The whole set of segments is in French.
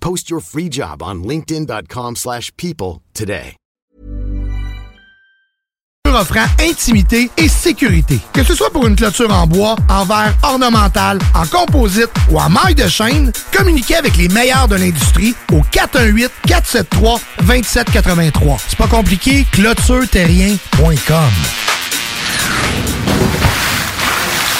Post your free job on linkedin.com/people slash people today. offrant intimité et sécurité. Que ce soit pour une clôture en bois, en verre ornemental, en composite ou en maille de chaîne, communiquez avec les meilleurs de l'industrie au 418-473-2783. C'est pas compliqué, clôtureterrien.com.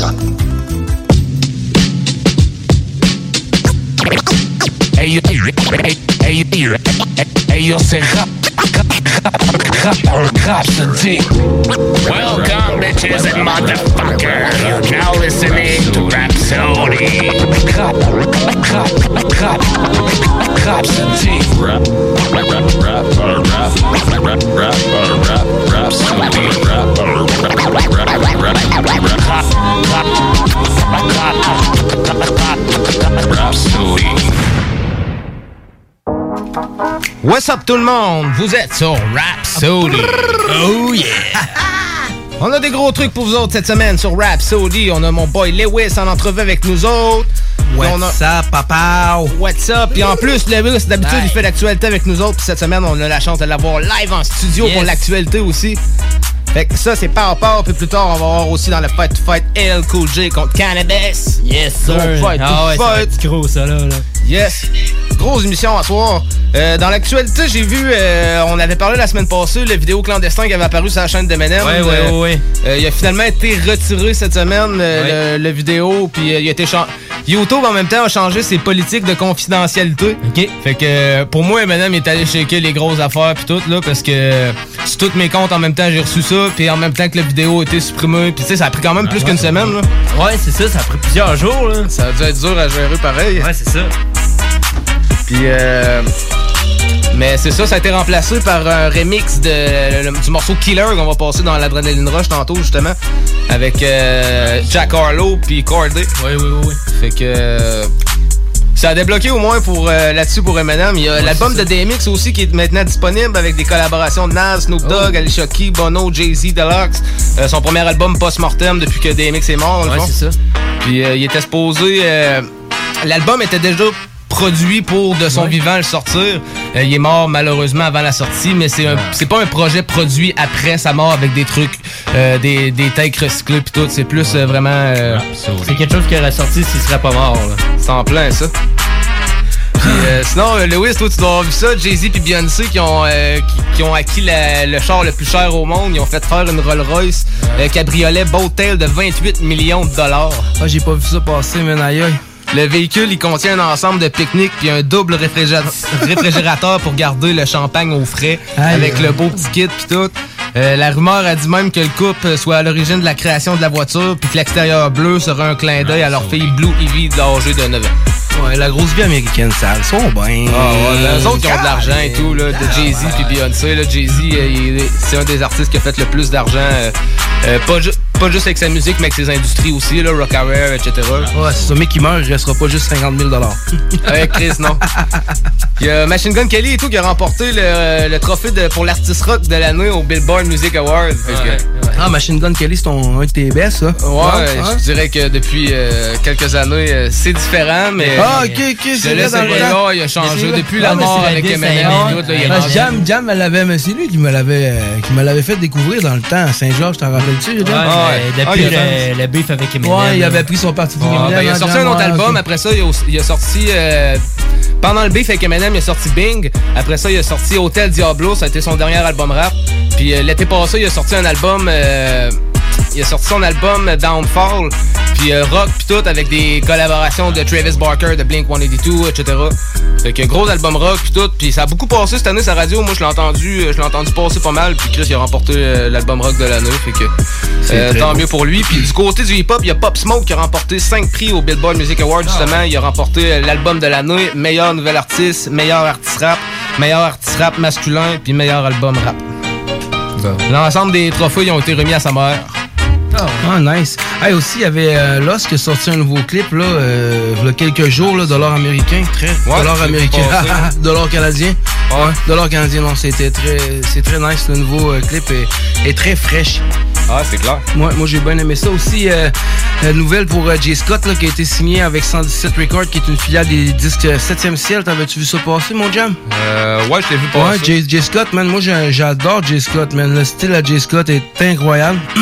Mecca. Ellos, ellos, ellos se Welcome, bitches and motherfucker. You're now listening to Rhapsody. Rap, rap, rap, Rhapsody. Rap, rap, rap, rap, rap, rap, rap, rap, rap, Rhapsody. Rap, rap, rap, rap, rap, Rhapsody. What's up tout le monde? Vous êtes sur Rhapsody. Oh yeah! On a des gros trucs pour vous autres cette semaine sur Rhapsody. On a mon boy Lewis en entrevue avec nous autres. What's up, papa? What's up? Puis en plus, Lewis, d'habitude, il fait l'actualité avec nous autres. Puis cette semaine, on a la chance de l'avoir live en studio pour l'actualité aussi. Fait que ça, c'est pas à part. Puis plus tard, on va voir aussi dans le Fight to Fight L Cool J contre Cannabis. Yes, Gros sir. fight, Ah gros ouais, fight. être gros, ça, là. là. Yes. Grosse émission à soir. Euh, dans l'actualité, j'ai vu, euh, on avait parlé la semaine passée, le vidéo clandestin qui avait apparu sur la chaîne de Menem. Ouais, ouais, ouais, ouais. Euh, il a finalement été retiré cette semaine, euh, le, le vidéo, puis euh, il a été YouTube en même temps a changé ses politiques de confidentialité. OK. Fait que euh, pour moi, Eminem est allé shaker les grosses affaires puis tout là parce que euh, sur tous mes comptes en même temps j'ai reçu ça puis en même temps que la vidéo a été supprimée puis tu sais ça a pris quand même plus qu'une semaine là. Ouais, c'est ça, ça a pris plusieurs jours, là. Ça a dû être dur à gérer pareil. Ouais, c'est ça. Puis euh, mais c'est ça, ça a été remplacé par un remix de, le- du morceau Killer qu'on va passer dans l'Adrenaline Rush tantôt justement avec euh, Jack Harlow puis Corday. Oui, oui, oui, oui. Fait que euh, ça a débloqué au moins pour euh, là-dessus pour Eminem. Il y a l'album de DMX aussi qui est maintenant disponible avec des collaborations de Nas, Snoop Dogg, Alicia Keys, Bono, Jay-Z, Deluxe. Euh, son premier album post-mortem depuis que DMX est mort. Ouais, c'est ça. Puis euh, il était supposé. L'album était déjà produit pour de son vivant le sortir. Euh, il est mort malheureusement avant la sortie, mais c'est un- c'est pas un projet produit après sa mort avec des trucs, euh, des, des takes recyclés puis tout. C'est plus euh, vraiment. euh, C'est quelque chose qui aurait sorti s'il serait pas mort, là. c'est en plein ça. Puis euh, sinon, euh, Lewis, toi, tu dois avoir vu ça. Jay-Z et Beyoncé qui ont, euh, qui, qui ont acquis la- le char le plus cher au monde. Ils ont fait faire une Rolls-Royce euh, cabriolet Bowtail de 28 millions de dollars. Ah, j'ai pas vu ça passer, mais aïe. Le véhicule, il contient un ensemble de pique-nique puis un double réfrigéra- réfrigérateur pour garder le champagne au frais Aïe, avec le beau petit kit puis tout. Euh, la rumeur a dit même que le couple soit à l'origine de la création de la voiture puis que l'extérieur bleu sera un clin d'œil à leur fille Blue Ivy âgée de 9 ans. Ouais, la grosse vie américaine, ça, elles sont bien. Ah ouais, ben, eux autres qui ont de l'argent et tout, là, de Jay-Z puis Beyoncé. Là, Jay-Z, euh, c'est un des artistes qui a fait le plus d'argent. euh, euh, pas, ju- pas juste avec sa musique, mais avec ses industries aussi, là, Rockaware, etc. Ouais, c'est ça, mec qui meurt, il restera pas juste 50 000 Ouais, Chris, non. Il y a Machine Gun Kelly et tout qui a remporté le, le trophée de- pour l'artiste rock de l'année au Billboard Music que- Ah, Machine Gun Kelly, c'est ton, un de tes best, ça? Ouais, je dirais que depuis euh, quelques années, euh, c'est différent, mais. Ah, ok, ok, c'est vrai, dans le le temps. là, il a changé. Depuis la mais mort avec Eminem et Jam, Jam, elle l'avait, mais c'est lui qui me l'avait, qui me l'avait fait découvrir dans le temps à Saint-Georges, t'en rappelles-tu? Ah, ouais. Depuis Ah, il a fait- le, le beef avec Eminem. Ouais, il avait pris son parti pour Ah, Eminem, ben, il a hein, sorti un autre album. Après ça, il a, aussi- il a sorti. euh, pendant le beef avec Eminem, il a sorti Bing. Après ça, il a sorti Hotel Diablo. Ça a été son dernier album rap. Puis euh, l'été passé, il a sorti un album. euh, il a sorti son album Downfall. Puis euh, rock, puis tout, avec des collaborations de Travis Barker, de Blink 182, etc. Fait que gros album rock, puis tout. Puis ça a beaucoup passé cette année, sa radio. Moi, je l'ai entendu, euh, je l'ai entendu passer pas mal. Puis Chris, il a remporté euh, l'album rock de l'année. Fait que euh, tant beau. mieux pour lui. Puis du côté du hip-hop, il y a Pop Smoke qui a remporté 5 prix au Billboard Music Awards, justement. Il a remporté euh, l'album de l'année, meilleur nouvel artiste, meilleur artiste rap, meilleur artiste rap masculin, puis meilleur album rap. L'ensemble des trophées ils ont été remis à sa mère. Ah, nice. Hey, aussi, il y avait euh, Lost qui a sorti un nouveau clip, là, euh, il y a quelques jours, là, dollar américain, très, Ouais, dollar américain, passé. dollar canadien. Ouais, dollar canadien, non, c'était très, c'est très nice, le nouveau euh, clip est, est très fraîche. Ah, c'est clair. Moi, moi j'ai bien aimé ça. Aussi, la nouvelle pour Jay Scott, là, qui a été signé avec 117 Records, qui est une filiale des disques 7e ciel. T'avais-tu vu ça passer, mon jam? Euh, ouais, je l'ai vu Ouais, passer. Jay, Jay Scott, man, moi j'adore Jay Scott, man. Le style à Jay Scott est incroyable.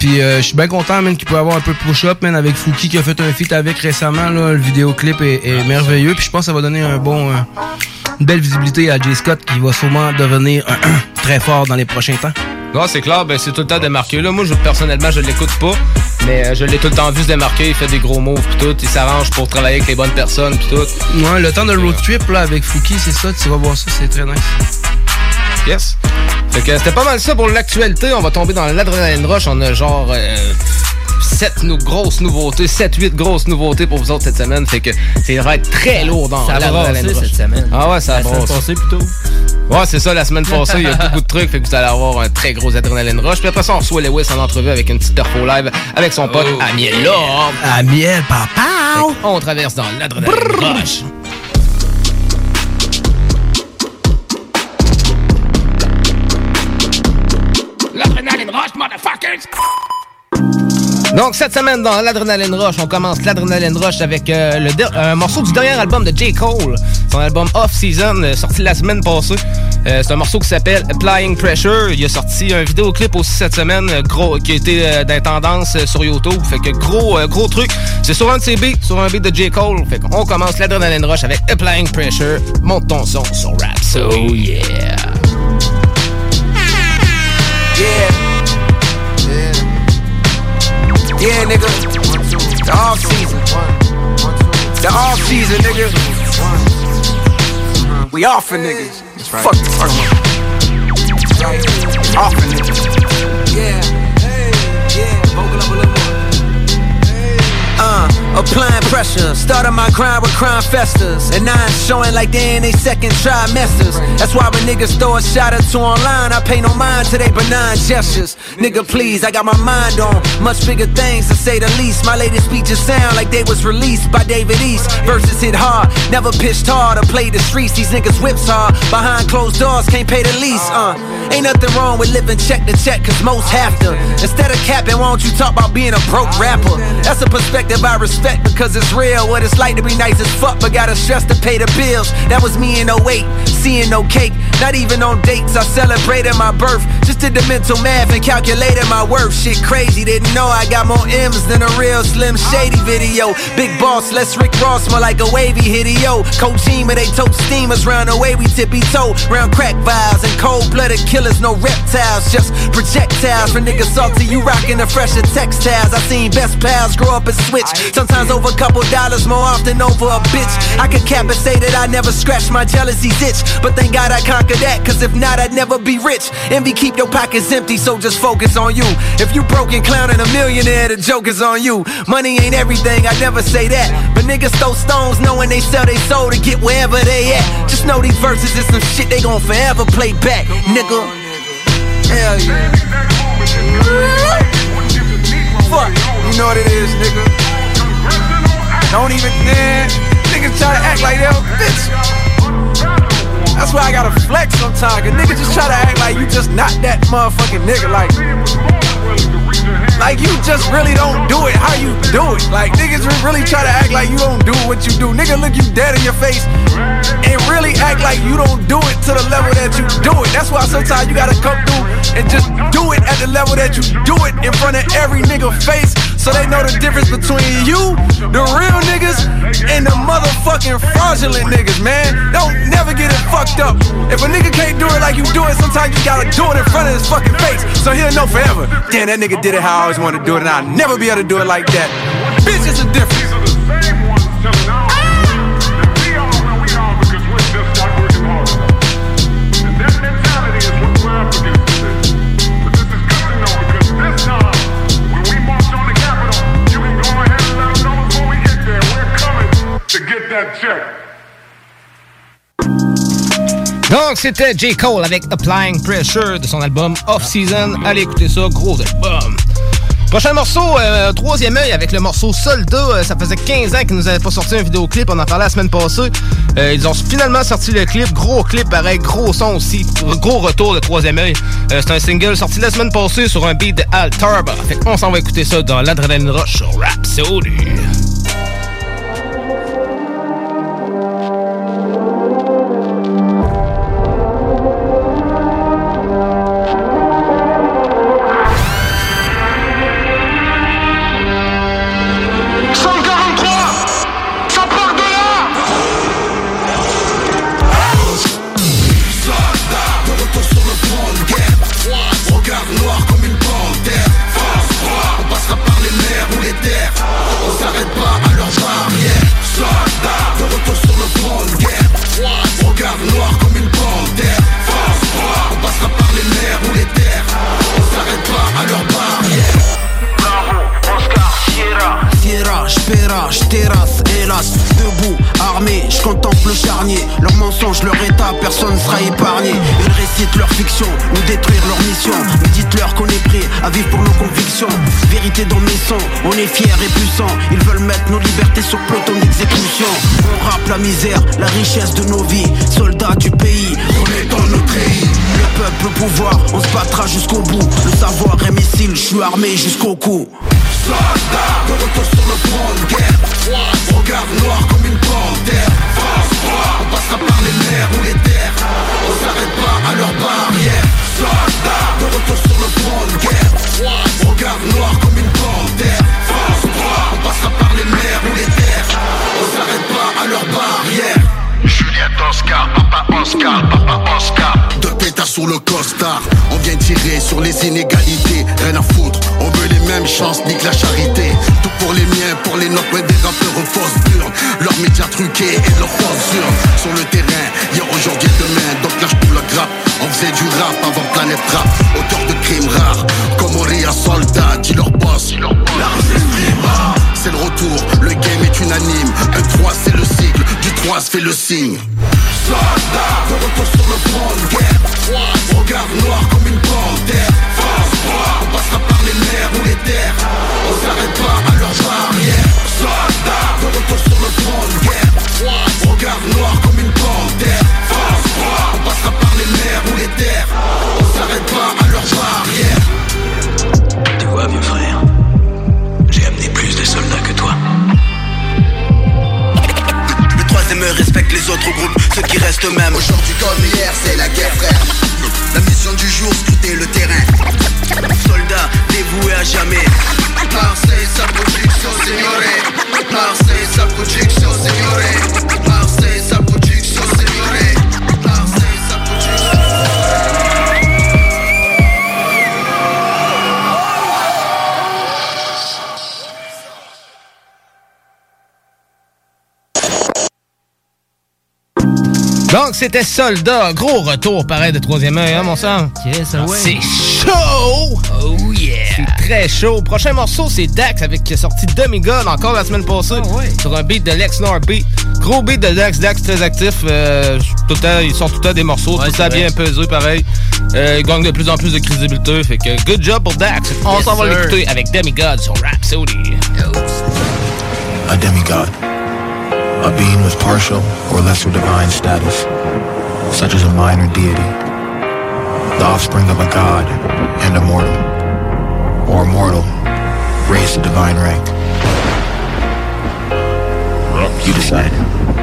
Puis euh, je suis bien content, man, qu'il peut avoir un peu de push-up, man, avec Fouki qui a fait un feat avec récemment. Là, le vidéoclip est, est merveilleux. Puis je pense que ça va donner un bon, euh, une belle visibilité à Jay Scott qui va sûrement devenir très fort dans les prochains temps. Non, c'est clair, ben, c'est tout le temps démarqué. Là, moi, je, personnellement, je l'écoute pas, mais euh, je l'ai tout le temps vu se démarquer. Il fait des gros moves, pis tout. Il s'arrange pour travailler avec les bonnes personnes, pis tout. Ouais, le temps de road trip là avec Fouki, c'est ça, tu vas voir ça, c'est très nice. Yes. Fait que c'était pas mal ça pour l'actualité. On va tomber dans l'adrénaline rush. On a genre euh, 7 nou grosses nouveautés, 7-8 grosses nouveautés pour vous autres cette semaine. Fait que c'est va être très lourd dans l'adrénaline rush. cette semaine. Ah ouais, ça La semaine passée, plutôt. Ouais, c'est ça, la semaine passée, il y a beaucoup de trucs, fait que vous allez avoir un très gros adrénaline rush. Puis après ça, on reçoit Lewis en entrevue avec une petite perfo live avec son pote Amiel Lord. Amiel, papa! On traverse dans l'adrénaline rush. Donc, cette semaine, dans l'Adrenaline Rush, on commence l'Adrenaline Rush avec euh, le un morceau du dernier album de J. Cole, son album Off Season, euh, sorti la semaine passée. Euh, c'est un morceau qui s'appelle Applying Pressure. Il a sorti un vidéoclip aussi cette semaine, gros, qui a été euh, dans tendance euh, sur YouTube. Fait que gros, euh, gros truc. C'est sur un de ses beats, sur un beat de J. Cole. Fait qu'on commence l'Adrenaline Rush avec Applying Pressure. Monte ton son sur Rap. So, yeah. Yeah. Yeah, nigga. The off season. The off season, nigga. We off for niggas. Fuck the fuck. Off for niggas. Yeah. Hey. Yeah. Vocal up a little. Uh, applying pressure. Started my grind with crime festers. And now it's showing like they in they second trimesters. That's why when niggas throw a shot or two online, I pay no mind to they benign gestures. Nigga, please, I got my mind on much bigger things to say the least. My latest speeches sound like they was released by David East. Verses hit hard, never pitched hard or played the streets. These niggas whips hard. Behind closed doors, can't pay the lease. Uh, ain't nothing wrong with living check to check, cause most have to. Instead of capping, why don't you talk about being a broke rapper? That's a perspective I respect because it's real. What it's like to be nice as fuck, but gotta stress to pay the bills. That was me in 08, seeing no cake. Not even on dates, I celebrated my birth. Just did the mental math and calculated my worth. Shit crazy, didn't know I got more M's than a real Slim Shady video. Big boss, let's Rick Ross, smell like a wavy hitio. Kojima, they tote steamers round the way we tippy toe. Round crack vials and cold blooded killers, no reptiles, just projectiles. For niggas salty, you rockin' the fresher textiles. I seen best pals grow up and switch. Sometimes over a couple dollars, more often over a bitch. I could cap and say that I never scratched my jealousy's itch. But thank God I conquered that, cause if not, I'd never be rich. Envy keep your pockets empty, so just focus on you. If you broke and clowning a millionaire, the joke is on you. Money ain't everything, I never say that. But niggas throw stones knowing they sell their soul to get wherever they at. Just know these verses is some shit they gon' forever play back, nigga. Hell yeah. fuck. You know what it is, nigga. Don't even, man. Niggas try to act like they're bitch. That's why I gotta flex sometimes. Cause niggas just try to act like you just not that motherfucking nigga. Like, like you just really don't do it how you do it. Like niggas really try to act like you don't do what you do. Nigga look you dead in your face and really act like you don't do it to the level that you do it. That's why sometimes you gotta come through and just do it at the level that you do it in front of every nigga face so they know the difference between you, the real niggas, and the motherfucking fraudulent niggas, man. Don't never get it fucked up. If a nigga can't do it like you do it, sometimes you gotta do it in front of his fucking face so he'll know forever. Damn, that nigga did it how I always wanted to do it, and I'll never be able to do it like that. Bitch, it's a Donc, c'était J. Cole avec Applying Pressure de son album Off Season. Allez écouter ça, gros album. Prochain morceau, euh, troisième œil avec le morceau Soldat. Euh, ça faisait 15 ans qu'ils nous avaient pas sorti un vidéoclip. On en parlait la semaine passée. Euh, ils ont finalement sorti le clip. Gros clip, pareil. Gros son aussi. Gros retour de troisième œil. C'est un single sorti la semaine passée sur un beat de Al Tarba. Fait qu'on s'en va écouter ça dans l'Adrenaline Rush sur Rhapsody. Ça Vérité dans mes sons, on est fiers et puissants. Ils veulent mettre nos libertés sur peloton d'exécution. On rappe la misère, la richesse de nos vies. Soldats du pays, on est dans notre pays. Le peuple, le pouvoir, on se battra jusqu'au bout. Le savoir est missile, je suis armé jusqu'au cou. Soldats, de retour sur le front de guerre. Regard noir comme une panthère. Force froid, on passera par les mers ou les terres. On s'arrête pas à leurs barrières Soldats, de retour sur le front de guerre Regard noir comme une panthère Force froid, on passera par les mers ou les terres. On s'arrête pas à leurs barrières Juliette Oscar, papa Oscar, papa Oscar. Deux pétards sur le costard. On vient tirer sur les inégalités. Rien à foutre, on veut les mêmes chances, nique la charité. Tout pour les miens, pour les nôtres, ouais, des rappeurs aux fausses burnes. Leurs médias truqués et leurs fausses urnes Sur le terrain, aujourd'hui, demain Donc lâche pour la grappe, on faisait du rap avant Planète Rap Auteur de crimes rares, comme Auréa Soldat, dit leur boss. La c'est le retour, le game est unanime. Un 3 c'est le cycle, du 3 se fait le signe Soldats, de retour sur le front de guerre Regard noir comme une panthère Force froid, on passera par les mers ou les terres On s'arrête pas à leurs barrières Soldats, de retour sur le front de guerre Regard noir comme une panthère Force froid, on passera par les mers ou les terres On s'arrête pas à leurs barrières Tu vois, vieux frère, Le troisième respecte les autres groupes, ceux qui restent eux-mêmes Aujourd'hui comme hier, c'est la guerre frère. La mission du jour, scruter le terrain. Soldats dévoués à jamais. Marseille, sa production, signore. Marseille, sa production, signore Donc, c'était Soldat. Gros retour, pareil, de troisième œil, hein, mon sang? Yes, C'est chaud! Oh yeah! C'est très chaud. Prochain morceau, c'est Dax avec qui a sorti Demigod encore la semaine passée sur un beat de Lex Beat. Gros beat de Dax, Dax très actif. euh, tout le temps, il sort tout le temps des morceaux, tout c'est temps vrai. bien pesé pareil. Euh, il gagne de plus en plus de crédibilité. Fait que good job pour Dax. On Yes, s'en va l'écouter avec Demigod sur Rhapsody. A demigod. A being with partial or lesser divine status, such as a minor deity. The offspring of a god and a mortal. Or mortal, raised to divine rank. You decide.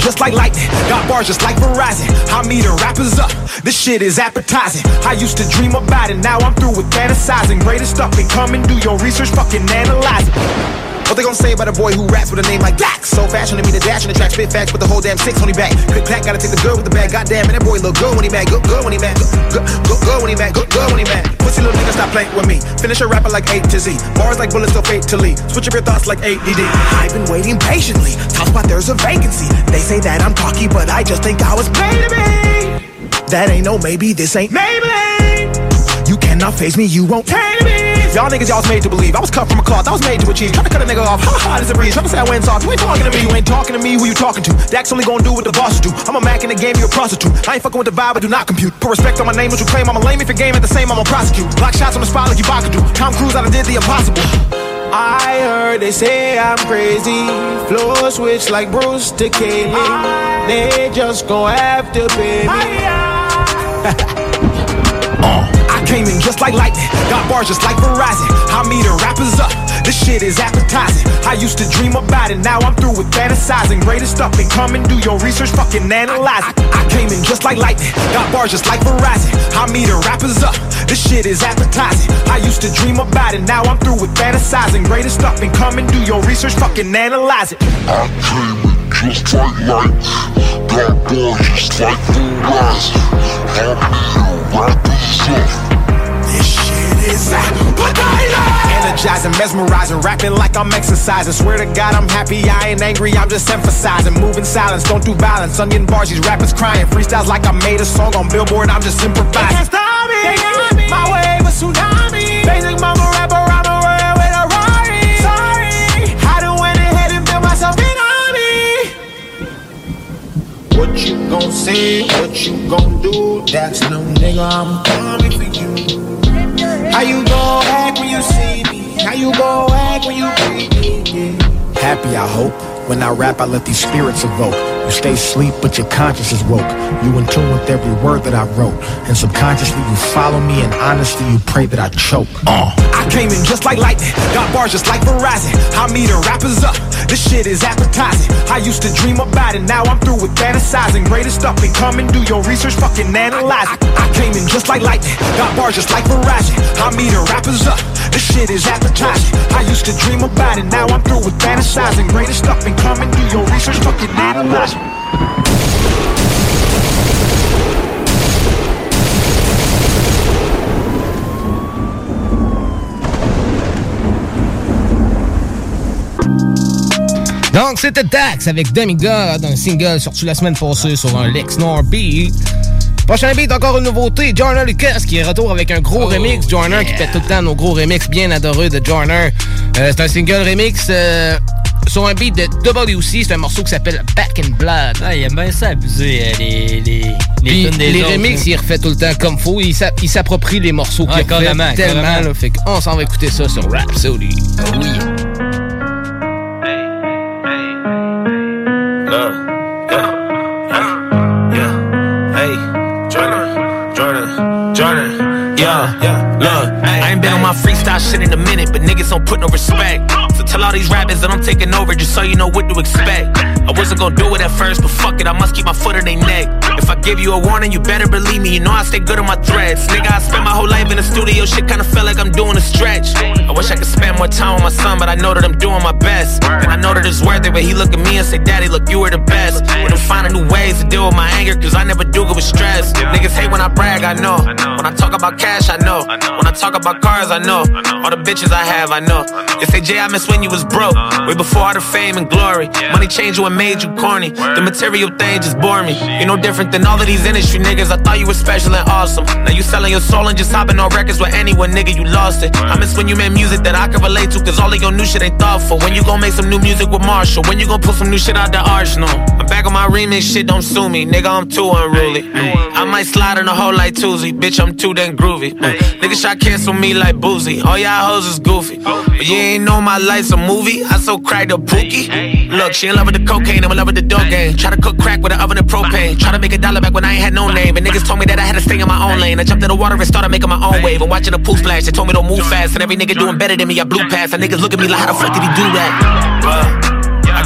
Just like lightning, got bars just like Verizon. I'm eating rappers up, this shit is appetizing. I used to dream about it, now I'm through with fantasizing. Greatest stuff come and do your research, fucking analyze it. What they gonna say about a boy who raps with a name like Dax? So fashion to me, the dash in the track, spit facts, put the whole damn six on his back. Click clack, gotta take the good with the bad. Goddamn, and that boy look good when he mad, good, good when he mad, good, good, good, when he mad, good, good when he mad. Pussy little nigga, stop playing with me. Finish a rapper like A to Z. Bars like bullets, still fatally. Switch up your thoughts like ADD. I've been waiting patiently. Talk about there's a vacancy. They say that I'm cocky, but I just think I was paid to be. That ain't no maybe, this ain't Maybelline. You cannot face me, you won't tame me. Y'all niggas, y'all was made to believe. I was cut from a cloth, I was made to achieve. Tryna cut a nigga off, ha ha, a breeze. Tryna say I went soft. You ain't talking to me, you ain't talking to me, who you talking to? Dax only gonna do what the bosses do. I'm a Mac in the game, you a prostitute. I ain't fucking with the vibe, I do not compute. Put respect on my name, what you claim, I'm a lame. If your game ain't the same, I'm gonna prosecute. Block shots on the spot like you do. Tom Cruise, I done did the impossible. I heard they say I'm crazy. Floor switch like Bruce to Kaylee. They just gon' have to pay me. Uh, came in just like lightning, got bars just like Verizon. I'm eating rappers up, this shit is appetizing. I used to dream about it, now I'm through with fantasizing. Greatest stuff and come and do your research, fucking analyze it. I came in just like lightning, got bars just like Verizon. I'm eating rappers up, this shit is appetizing. I used to dream about it, now I'm through with fantasizing. Greatest stuff and come and do your research, fucking analyze it. I came in just like light, got bars just like Verizon. I'm eating rappers up. This shit is what you like Energizing, mesmerizing, rapping like I'm exercising. Swear to God, I'm happy, I ain't angry, I'm just emphasizing. Moving silence, don't do violence. Onion bars, these rappers crying. Freestyles like I made a song on Billboard, I'm just improvising. They can't stop me, they got me. My wave a tsunami. Basic mama rapper, I'm a real with a Rari. Sorry, I done went ahead and built myself an army. What you gon' say, what you gon' do? That's no nigga, I'm coming for you. How you gon' act when you see me? How you gon' act when you breathe me? Yeah. Happy, I hope. When I rap, I let these spirits evoke. You stay asleep, but your conscience is woke. You in tune with every word that I wrote. And subconsciously, you follow me, and honestly, you pray that I choke. Uh. I came in just like lightning, got bars just like Verizon. I'm eating rappers up, this shit is appetizing. I used to dream about it, now I'm through with fantasizing. Greatest stuff and come and do your research, fucking analyze it. I came in just like lightning, got bars just like Verizon. I'm eating rappers up, this shit is appetizing. I used to dream about it, now I'm through with fantasizing. Greatest stuff come and do your research, fucking analyze. Donc, c'était Dax avec Demigod, un single sorti la semaine passée sur un Lex Nor Beat. Prochain beat, encore une nouveauté, Joyner Lucas qui est retour avec un gros remix. Joyner qui fait tout le temps nos gros remix bien adorés de Joyner. Euh, c'est un single remix euh, sur un beat de WC. C'est un morceau qui s'appelle Back in Blood. Ah, il aime bien ça abuser euh, les, les, les Puis tunes des les autres, remix, là. il refait tout le temps comme faut. Il s'a- il s'approprie les morceaux qu'il refait carrément, tellement. Là, fait qu'on s'en va écouter ça sur Rhapsody. Oui. Yeah. Look, I ain't been on my freestyle shit in a minute, but niggas don't put no respect. Tell all these rappers that I'm taking over just so you know what to expect. I wasn't gonna do it at first, but fuck it, I must keep my foot in their neck. If I give you a warning, you better believe me. You know I stay good on my threads. Nigga, I spent my whole life in the studio. Shit kinda felt like I'm doing a stretch. I wish I could spend more time with my son, but I know that I'm doing my best. And I know that it's worth it. But he look at me and say, Daddy, look, you were the best. And I'm finding new ways to deal with my anger, cause I never do good with stress. Niggas hate when I brag, I know. When I talk about cash, I know. When I talk about cars, I know. All the bitches I have, I know. They say, Jay, I miss when you was broke. Way before all the fame and glory. Money changed you and made you corny. The material thing just bore me. You're no different than all of these industry niggas. I thought you were special and awesome. Now you selling your soul and just hopping on records with anyone, nigga, you lost it. I miss when you made music that I could relate to, cause all of your new shit ain't thoughtful. When you gon' make some new music with Marshall? When you gon' put some new shit out the arsenal? I'm back on my remix shit, don't sue me. Nigga, I'm too unruly. I might slide in a hole like Tuesday. Bitch, I'm too damn groovy. Mm. Niggas try cancel me like boozy. All y'all hoes is goofy. But you ain't know my life's a movie. I so cracked a pookie. Look, she in love with the cocaine, I'm in love with the dope game. Try to cook crack with an oven and propane. Try to make a dollar back when I ain't had no name. And niggas told me that I had to stay in my own lane. I jumped in the water and started making my own wave. And watching the pool splash, they told me don't move fast. And every nigga doing better than me, I blew past. And niggas look at me like, how the fuck did he do that? Uh,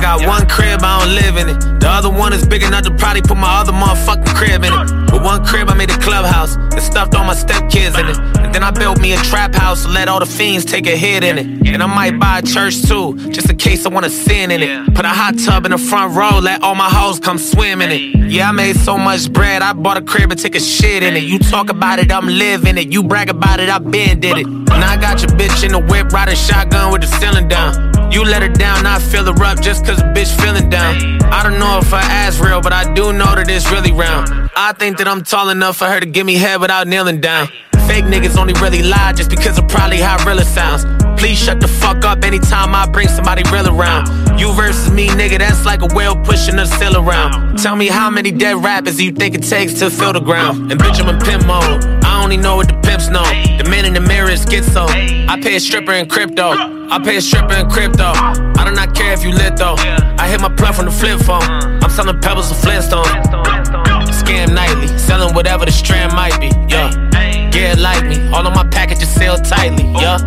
Got one crib, I don't live in it. The other one is big enough to probably put my other motherfucking crib in it. With one crib, I made a clubhouse and stuffed all my stepkids in it. And then I built me a trap house and let all the fiends take a hit in it. And I might buy a church too, just in case I wanna sin in it. Put a hot tub in the front row, let all my hoes come swim in it. Yeah, I made so much bread, I bought a crib and take a shit in it. You talk about it, I'm living it. You brag about it, I been did it. Now I got your bitch in the whip, riding a shotgun with the ceiling down. You let her down, I fill her up just cause a bitch feeling down. I don't know if her ass real, but I do know that it's really round. I think that I'm tall enough for her to give me head without kneeling down. Fake niggas only really lie just because of probably how real it sounds. Please shut the fuck up anytime I bring somebody real around. You versus me, nigga, that's like a whale pushing a sail around. Tell me how many dead rappers you think it takes to fill the ground. And bitch, I'm in pimp mode. I only know what the pimps know. The man in the mirror is schizo. I pay a stripper in crypto. I pay a stripper in crypto. I do not care if you lit though. I hit my plug from the flip phone. I'm selling pebbles and Flintstone. Scam nightly, selling whatever the strand might be. Yeah, get like me. All of my packages sell tightly. Yeah.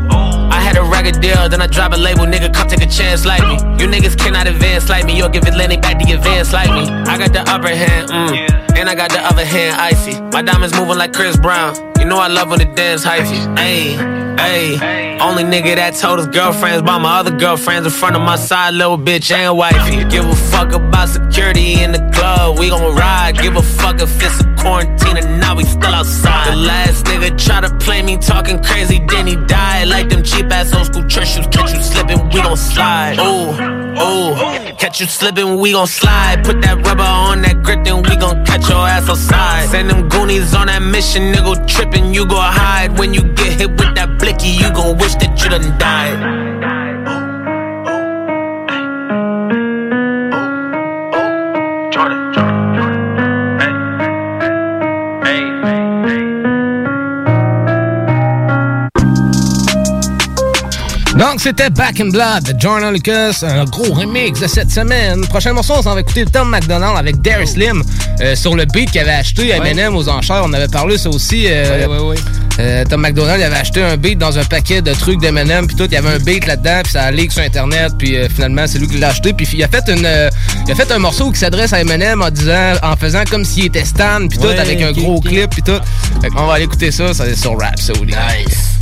I had a record deal, then I drop a label, nigga, come take a chance like me. You niggas cannot advance like me, you'll give Atlantic back the advance like me. I got the upper hand, mm, and I got the other hand icy. My diamonds moving like Chris Brown. You know I love when the dance hyphy. Ayy, ayy. Only nigga that told his girlfriends about my other girlfriends in front of my side, little bitch and wifey. Give a fuck about security in the club, we gon' ride. Give a fuck if it's a quarantine and now we still outside. The last nigga try to play me talking crazy, then he died. Like them cheap ass old school church shoes, catch you slipping, we gon' slide. Ooh, ooh, catch you slipping, we gon' slide. Put that rubber on that grip, then we gon' catch your ass outside. Send them goonies on that mission, nigga tripping, you gon' hide. When you get hit with that blicky, you gon' wish that you done died. Donc, c'était Back in Blood de Jordan Lucas, un gros remix de cette semaine. Prochain morceau, on s'en va écouter Tom McDonald avec Darius Slim euh, sur le beat qu'il avait acheté à Eminem aux enchères. On avait parlé ça aussi. euh, euh, Tom McDonald il avait acheté un beat dans un paquet de trucs d'Eminem, puis tout, il y avait un beat là-dedans, puis ça a leak sur Internet, puis euh, finalement, c'est lui qui l'a acheté. Puis il a fait une, il a fait un morceau qui s'adresse à Eminem en disant, en faisant comme s'il était Stan, puis tout, avec un gros clip, puis tout. Fait qu'on va aller écouter ça, ça c'est sur Rhapsody. Nice.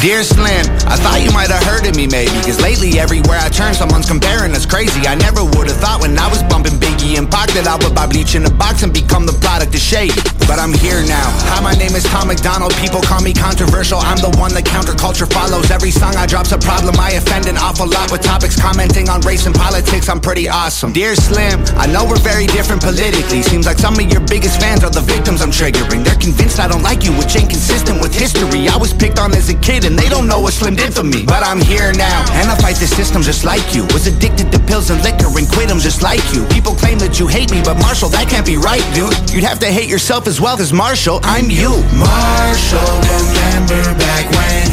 Dear Slim, I thought you might have heard of me maybe Cause lately everywhere I turn someone's comparing us crazy. I never would've thought when I was bumping Biggie and Pac That I would buy bleach in a box and become the product of shade. But I'm here now. Hi, my name is Tom McDonald. People call me controversial. I'm the one that counterculture follows. Every song I drop's a problem. I offend an awful lot with topics Commenting on race and politics. I'm pretty awesome. Dear Slim, I know we're very different politically. Seems like some of your biggest fans are the victims I'm triggering. They're convinced I don't like you Which ain't consistent with history. I was picked on as a kid and they don't know what Slim did for me. But I'm here now And I fight the system just like you. Was addicted to pills and liquor and quit 'em just like you. People claim that you hate me But Marshall, that can't be right, dude. You'd have to hate yourself as well Cause Marshall, I'm you. Marshall, remember back when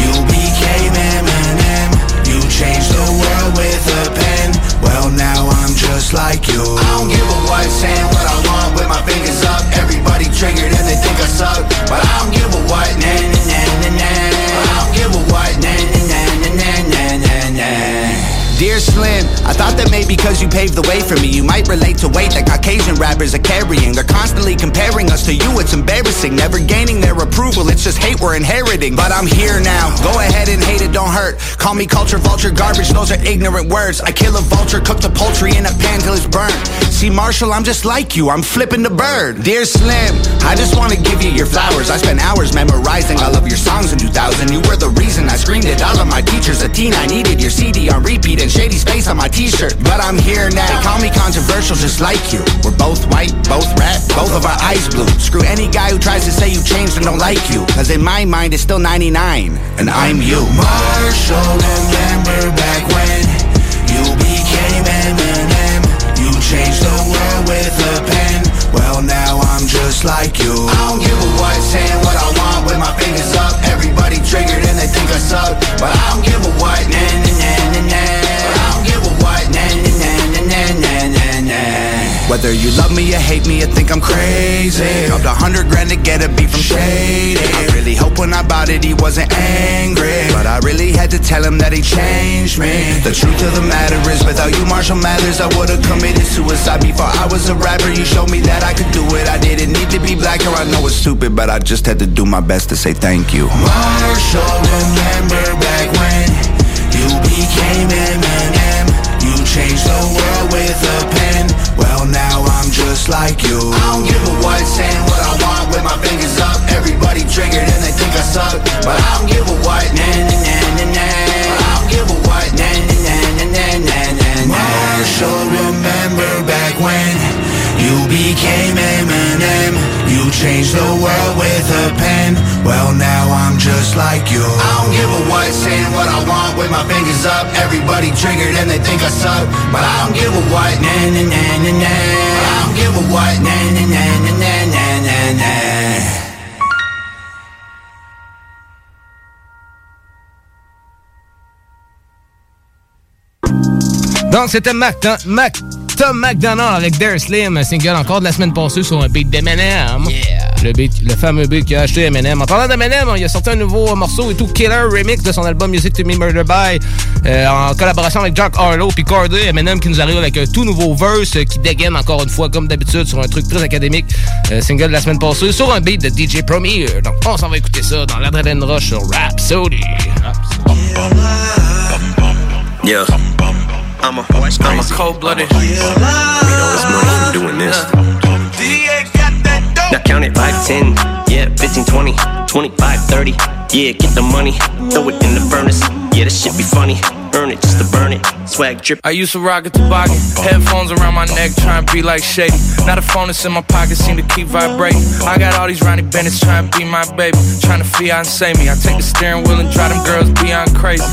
You became Eminem You changed the world with a pen. Well now I'm just like you. I don't give a what, saying what I want with my fingers up. Everybody triggered and they think I suck. But I don't give a what, nah, nah, nah, nah, nah give a what, Dear Slim, I thought that maybe because you paved the way for me You might relate to weight that Caucasian rappers are carrying They're constantly comparing us to you, it's embarrassing Never gaining their approval, it's just hate we're inheriting But I'm here now, go ahead and hate it, don't hurt Call me culture vulture garbage, those are ignorant words I kill a vulture, cook the poultry in a pan till it's burnt See, Marshall, I'm just like you. I'm flipping the bird. Dear Slim, I just want to give you your flowers. I spent hours memorizing all of your songs in 2000. You were the reason I screamed it. all of my teachers. A teen, I needed your CD on repeat and Shady's face on my t-shirt. But I'm here now. They call me controversial just like you. We're both white, both rap, both of our eyes blue. Screw any guy who tries to say you changed and don't like you. Cause in my mind, it's still 99. And I'm you. Marshall, remember back when you became Eminem. You changed the world with a pen. Well, now I'm just like you. I don't give a what, saying what I want with my fingers up. Everybody triggered and they think I suck. But I don't give a what, nah, nah, nah, nah, nah. Whether you love me or hate me, you think I'm crazy. Dropped a hundred grand to get a beat from Shady. I really hope when I bought it he wasn't angry. But I really had to tell him that he changed me. The truth of the matter is, without you, Marshall Mathers, I would've committed suicide before I was a rapper. You showed me that I could do it. I didn't need to be black, or I know it's stupid, but I just had to do my best to say thank you. Marshall, remember back when you became Eminem. You changed the world with a pen. Well, now I'm just like you. I don't give a what, saying what I want with my fingers up. Everybody triggered and they think I suck. But I don't give a what, nah, nah, nah, nah, nah. But I don't give a what, nah, nah, nah, nah, nah, nah. Marshall, remember back when you became Eminem. You changed the world with a pen. Well, now I'm just like you. I don't give a what, saying what I want with my fingers up. Everybody triggered and they think I suck. But I don't give a what, nah, nah, nah, nah, nah. But I don't give a what, nah, nah, nah, nah, nah, nah, nah, nah. Donc, c'était Mac, Mac, Tom McDonald avec Dare Slim, un single encore de la semaine passée sur un beat d'Eminem. Le, beat, le fameux beat qu'il a acheté Eminem. En parlant d'Eminem, il a sorti un nouveau morceau et tout, Killer Remix de son album Music to Me Murder By, euh, en collaboration avec Jack Harlow puis Cardi. Eminem qui nous arrive avec un tout nouveau verse euh, qui dégaine encore une fois, comme d'habitude, sur un truc très académique. Euh, single de la semaine passée sur un beat de DJ Premier. Donc, on s'en va écouter ça dans l'Adrenaline Rush sur Rhapsody. Yeah. I'm a, oh, I'm a cold-blooded. You know it's money from doing this. Now count it 5, 10, yeah, 15, 20, 25, 30. Yeah, get the money, throw it in the furnace. Yeah, this shit be funny. Earn it just to burn it. Swag drip. I used to rock a toboggan, headphones around my neck, trying to be like Shady. Now the phone that's in my pocket seem to keep vibrating. I got all these Ronnie Bennett's trying to be my baby, trying to fiance me. I take the steering wheel and drive them girls beyond crazy.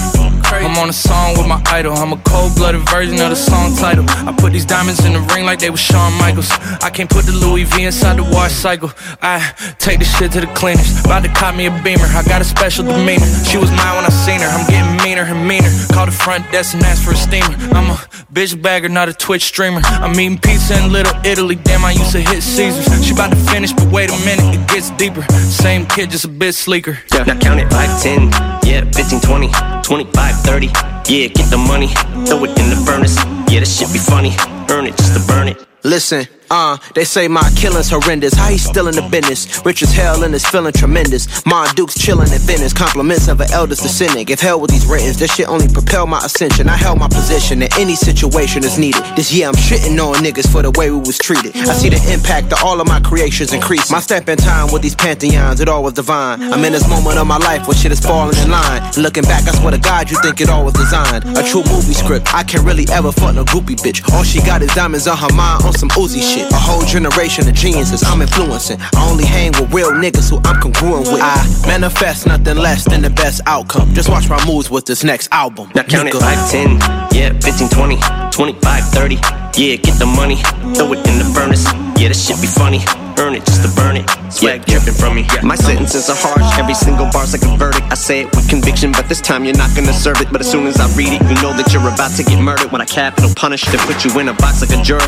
I'm on a song with my idol. I'm a cold-blooded version of the song title. I put these diamonds in the ring like they were Shawn Michaels. I can't put the Louis V inside the wash cycle. I take the shit to the cleaners. About to cop me a beamer. I got a special demeanor. She was mine when I seen her. I'm getting meaner and meaner. Call the front desk and ask for a steamer. I'm a bitch bagger, not a Twitch streamer. I'm eating pizza in Little Italy. Damn, I used to hit Caesars. She about to finish, but wait a minute, it gets deeper. Same kid, just a bit sleeker. Yeah. Now count it 5, 10, yeah, 15, 20, 25, 30. Yeah, get the money, throw it in the furnace. Yeah, this shit be funny. Earn it just to burn it. Listen, uh, they say my killing's horrendous. How he still in the business? Rich as hell and is feeling tremendous. Ma Duke's chilling at Venice. Compliments of an elders descendant. Give hell with these ratings. This shit only propel my ascension. I held my position in any situation is needed. This year I'm shitting on niggas for the way we was treated. I see the impact of all of my creations increase. My step in time with these pantheons, it all was divine. I'm in this moment of my life where shit is falling in line. Looking back, I swear to God, you think it all was designed. A true movie script. I can't really ever fuck no groupie bitch. All she got is diamonds on her mind on some Uzi shit. A whole generation of geniuses I'm influencing. I only hang with real niggas who I'm congruent with. I manifest nothing less than the best outcome. Just watch my moves with this next album. Now count it nigga. 5, 10, yeah, 15, 20, 25, 30. Yeah, get the money, throw it in the furnace. Yeah, this shit be funny. Earn it just to burn it. Swag dripping from me. My sentences are harsh, every single bar's like a verdict. I say it with conviction, but this time you're not gonna serve it. But as soon as I read it, you know that you're about to get murdered. When I capital punish, they put you in a box like a juror.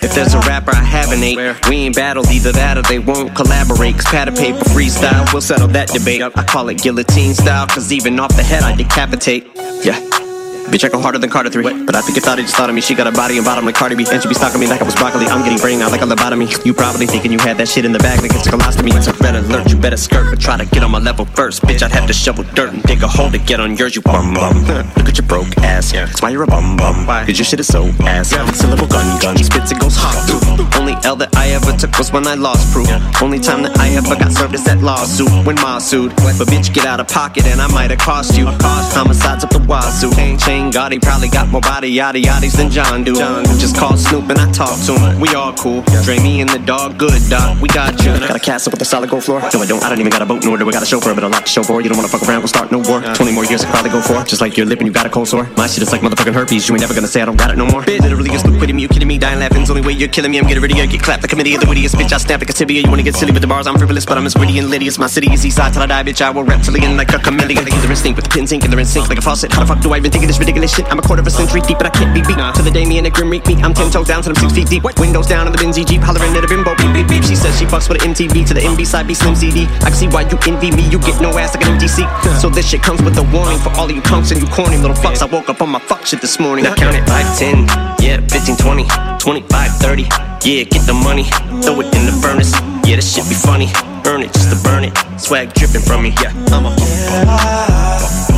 if there's a rapper I haven't ate, we ain't battled either that or they won't collaborate. Cause pad of paper freestyle, we'll settle that debate. I call it guillotine style, cause even off the head I decapitate. Yeah. Bitch, I go harder than Carter 3. But I think you thought he just thought of me. She got a body and bottom like Cardi B. And she be stalking me like I was broccoli. I'm getting brain out like a lobotomy. You probably thinking you had that shit in the bag like it's a colostomy. So better alert, you better skirt. But try to get on my level first. Bitch, I'd have to shovel dirt and dig a hole to get on yours, you bum bum. Look at your broke ass. That's why you're a bum bum. Cause your shit is so ass. Yeah. Syllable gun gun. Spits it goes hot. Ooh. Only L that I ever took was when I lost proof. Only time that I ever got served is that lawsuit when Ma sued. But bitch, get out of pocket and I might have cost you. Homicides up the wazoo. Chain Gotti probably got more body yada yaddies than John do. John. Just call Snoop and I talk to him. We all cool. Dre me and the dog, good dog. We got you. Got a castle with a solid gold floor. No, I don't. I don't even got a boat nor do I got a chauffeur, but a lot to show for. You don't wanna fuck around, we'll start no war. 20 more years I probably go for. Just like your lip and you got a cold sore. My shit is like motherfucking herpes. You ain't never gonna say I don't got it no more. Bitch, literally is quitting me. You kidding me? Dying laughing's the only way you're killing me. I'm getting ready to get clapped. The committee of the wittiest bitch. I snap like a tibia. You wanna get silly with the bars? I'm frivolous, but I'm as witty and litty as my city is east side till I die, bitch. I will reptilian like a chameleon. They're instinct with the pins ink and they're in sync like a faucet. How the fuck do I even think of this ridiculous shit? I'm a quarter of a century deep, but I can't be beat. To the day me and a grim reek me. I'm ten toes down till I'm six feet deep. Windows down in the Benzie Jeep, hollering at a bimbo. Beep beep beep. She says she fucks with an MTV to the MB side B Slim CD. I can see why you envy me. You get no ass like an empty seat. So this shit comes with a warning for all of you punks and you corny little fucks. I woke up on my fuck shit this morning. I counted 5, 10, yeah, 15, 20, 25, 30. Yeah, get the money, throw it in the furnace. Yeah, this shit be funny. Earn it just to burn it. Swag dripping from me. Yeah, I'm a. Yeah,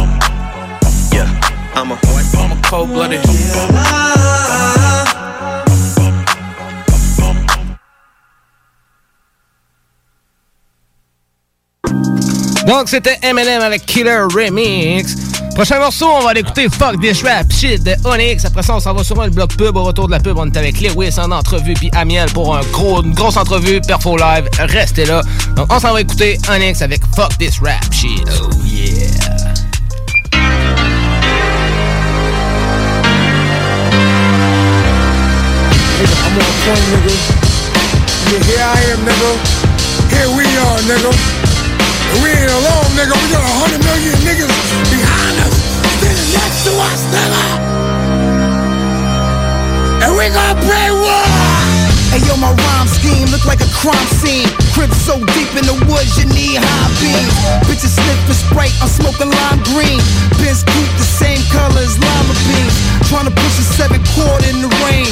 Donc, c'était Eminem avec Killer Remix. Prochain morceau, on va aller écouter Fuck This Rap Shit de Onyx. Après ça, on s'en va sur le bloc pub. Au retour de la pub, on est avec Lewis en entrevue, puis Amiel pour un gros, une grosse entrevue, Perfo Live. Restez là. Donc, on s'en va écouter Onyx avec Fuck This Rap Shit. Oh yeah. Nigga, point, nigga. Yeah, here I am, nigga. Here we are, nigga. And we ain't alone, nigga. We got a hundred million niggas behind us, standing next to us, nigga. And we gonna play war. Hey yo, my rhyme scheme look like a crime scene. Crib so deep in the woods, you need high beams. Bitches sniffing Sprite, I'm smoking lime green. Benz coupe the same color as lima beans. Tryna push a seven quart in the rain.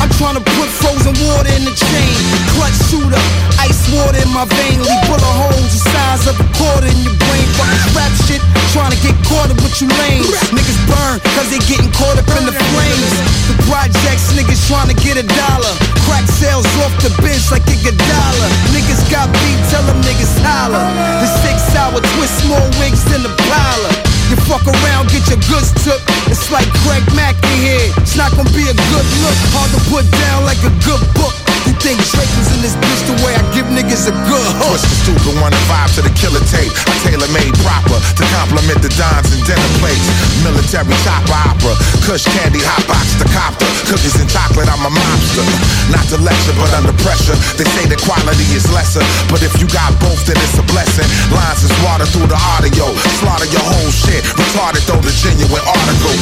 I'm tryna put frozen water in the chain. Clutch shooter, ice water in my vein. Leave bullet holes the size of a quarter in your brain. Fucking rap shit, tryna get caught up with you lanes. Niggas burn, cause they getting caught up in the flames. The projects, niggas tryna get a dollar. Crack sales off the bench like a dollar. Niggas got beat, tell them niggas holler. The six hour twist, more wigs than the parlor. You fuck around, get your goods took. It's like Craig Mack in here. It's not gonna be a good look. Hard to put down like a good book. Think Drake in this bitch the way I give niggas a good hook? Twist the stupid one and vibe to the killer tape. I tailor made proper to complement the dimes and dinner plates. Military chopper opera, Kush candy hot box the copter. Cookies and chocolate, I'm a mobster. Not to lecture, but under pressure, they say the quality is lesser. But if you got both, then it's a blessing. Lines is water through the audio. Slaughter your whole shit. Retarded though the genuine article.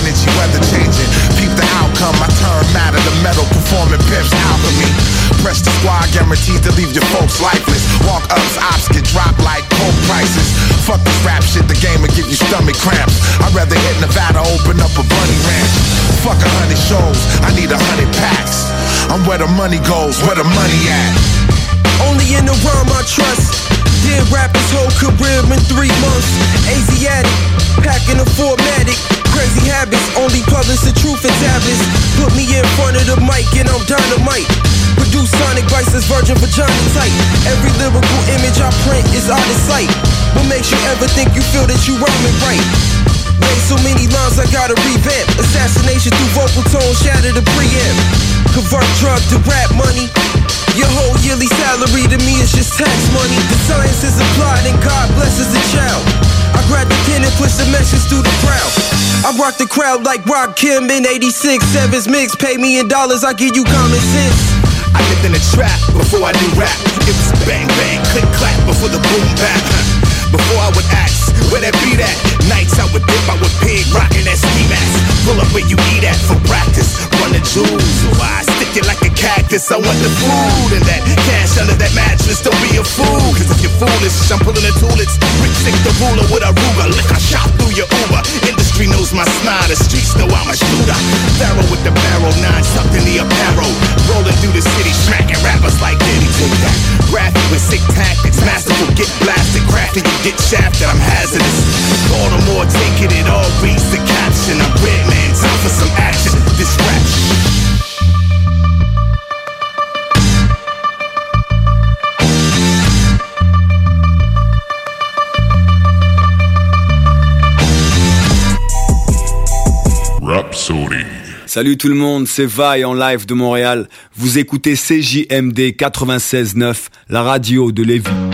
Energy weather changing. Peep the outcome. I turn matter to metal. Performing pimps alchemy. Press the squad, guaranteed to leave your folks lifeless. Walk ups, ops get dropped like coke prices. Fuck this rap shit, the game will give you stomach cramps. I'd rather hit Nevada, open up a bunny ranch. Fuck a hundred shows, I need a hundred packs. I'm where the money goes, where the money at. Only in the realm I trust. Did rap his whole career in three months. Asiatic, packing a formatic. Crazy habits, only publish the truth in tablets. Put me in front of the mic and I'm dynamite. Produce sonic vices, virgin vagina tight. Every lyrical image I print is out of sight. What makes you ever think you feel that you rhyming right? Way so many lines I gotta revamp. Assassination through vocal tone, shatter the preamp. Convert drug to rap money. Your whole yearly salary to me is just tax money. The science is applied and God blesses the child. I grab the pen and push the message through the crowd. I rock the crowd like Rock Kim in 86. Sevens mix, pay me in dollars, I give you common sense. I lived in a trap before I knew rap. It was bang bang, click clap before the boom bap. Before I would ask, where that beat at? Nights I would dip, I would pig rockin' that ski mask. Pull up where you eat at for practice. Run the jewels, I stick it like a cactus? I want the food and that cash under that mattress. Don't be a fool, cause if you're foolish, I'm pulling the tool. It's Rick stick the ruler with a ruler. Lick a shot through your Uber. Industry knows my smile, the streets know I'm a shooter. Pharaoh with the barrel, nine tucked in the apparel. Rolling through the city, smacking rappers like Diddy. Take that. Graphic with sick tactics, masterful, get blasted, crafty, you get shafted. That I'm Salut tout le monde, c'est Vaille en live de Montréal. Vous écoutez CJMD 96.9, la radio de Lévis.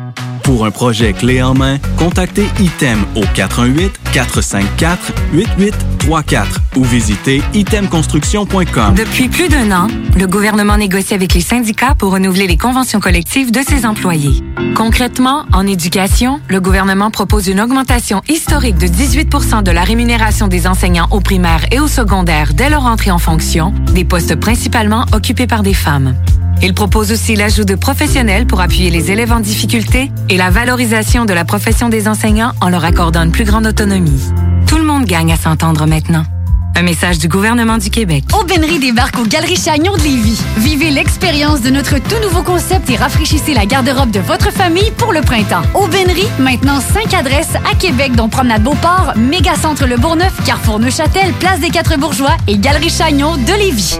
Pour un projet clé en main, contactez ITEM au 418-454-8834 ou visitez itemconstruction.com. Depuis plus d'un an, le gouvernement négocie avec les syndicats pour renouveler les conventions collectives de ses employés. Concrètement, en éducation, le gouvernement propose une augmentation historique de 18% de la rémunération des enseignants au primaire et au secondaire dès leur entrée en fonction, des postes principalement occupés par des femmes. Il propose aussi l'ajout de professionnels pour appuyer les élèves en difficulté et la valorisation de la profession des enseignants en leur accordant une plus grande autonomie. Tout le monde gagne à s'entendre maintenant. Un message du gouvernement du Québec. Aubainerie débarque aux Galeries Chagnon de Lévis. Vivez l'expérience de notre tout nouveau concept et rafraîchissez la garde-robe de votre famille pour le printemps. Aubainerie, maintenant 5 adresses à Québec, dont Promenade Beauport, Mégacentre Le Bourgneuf, Carrefour Neuchâtel, Place des Quatre Bourgeois et Galerie Chagnon de Lévis.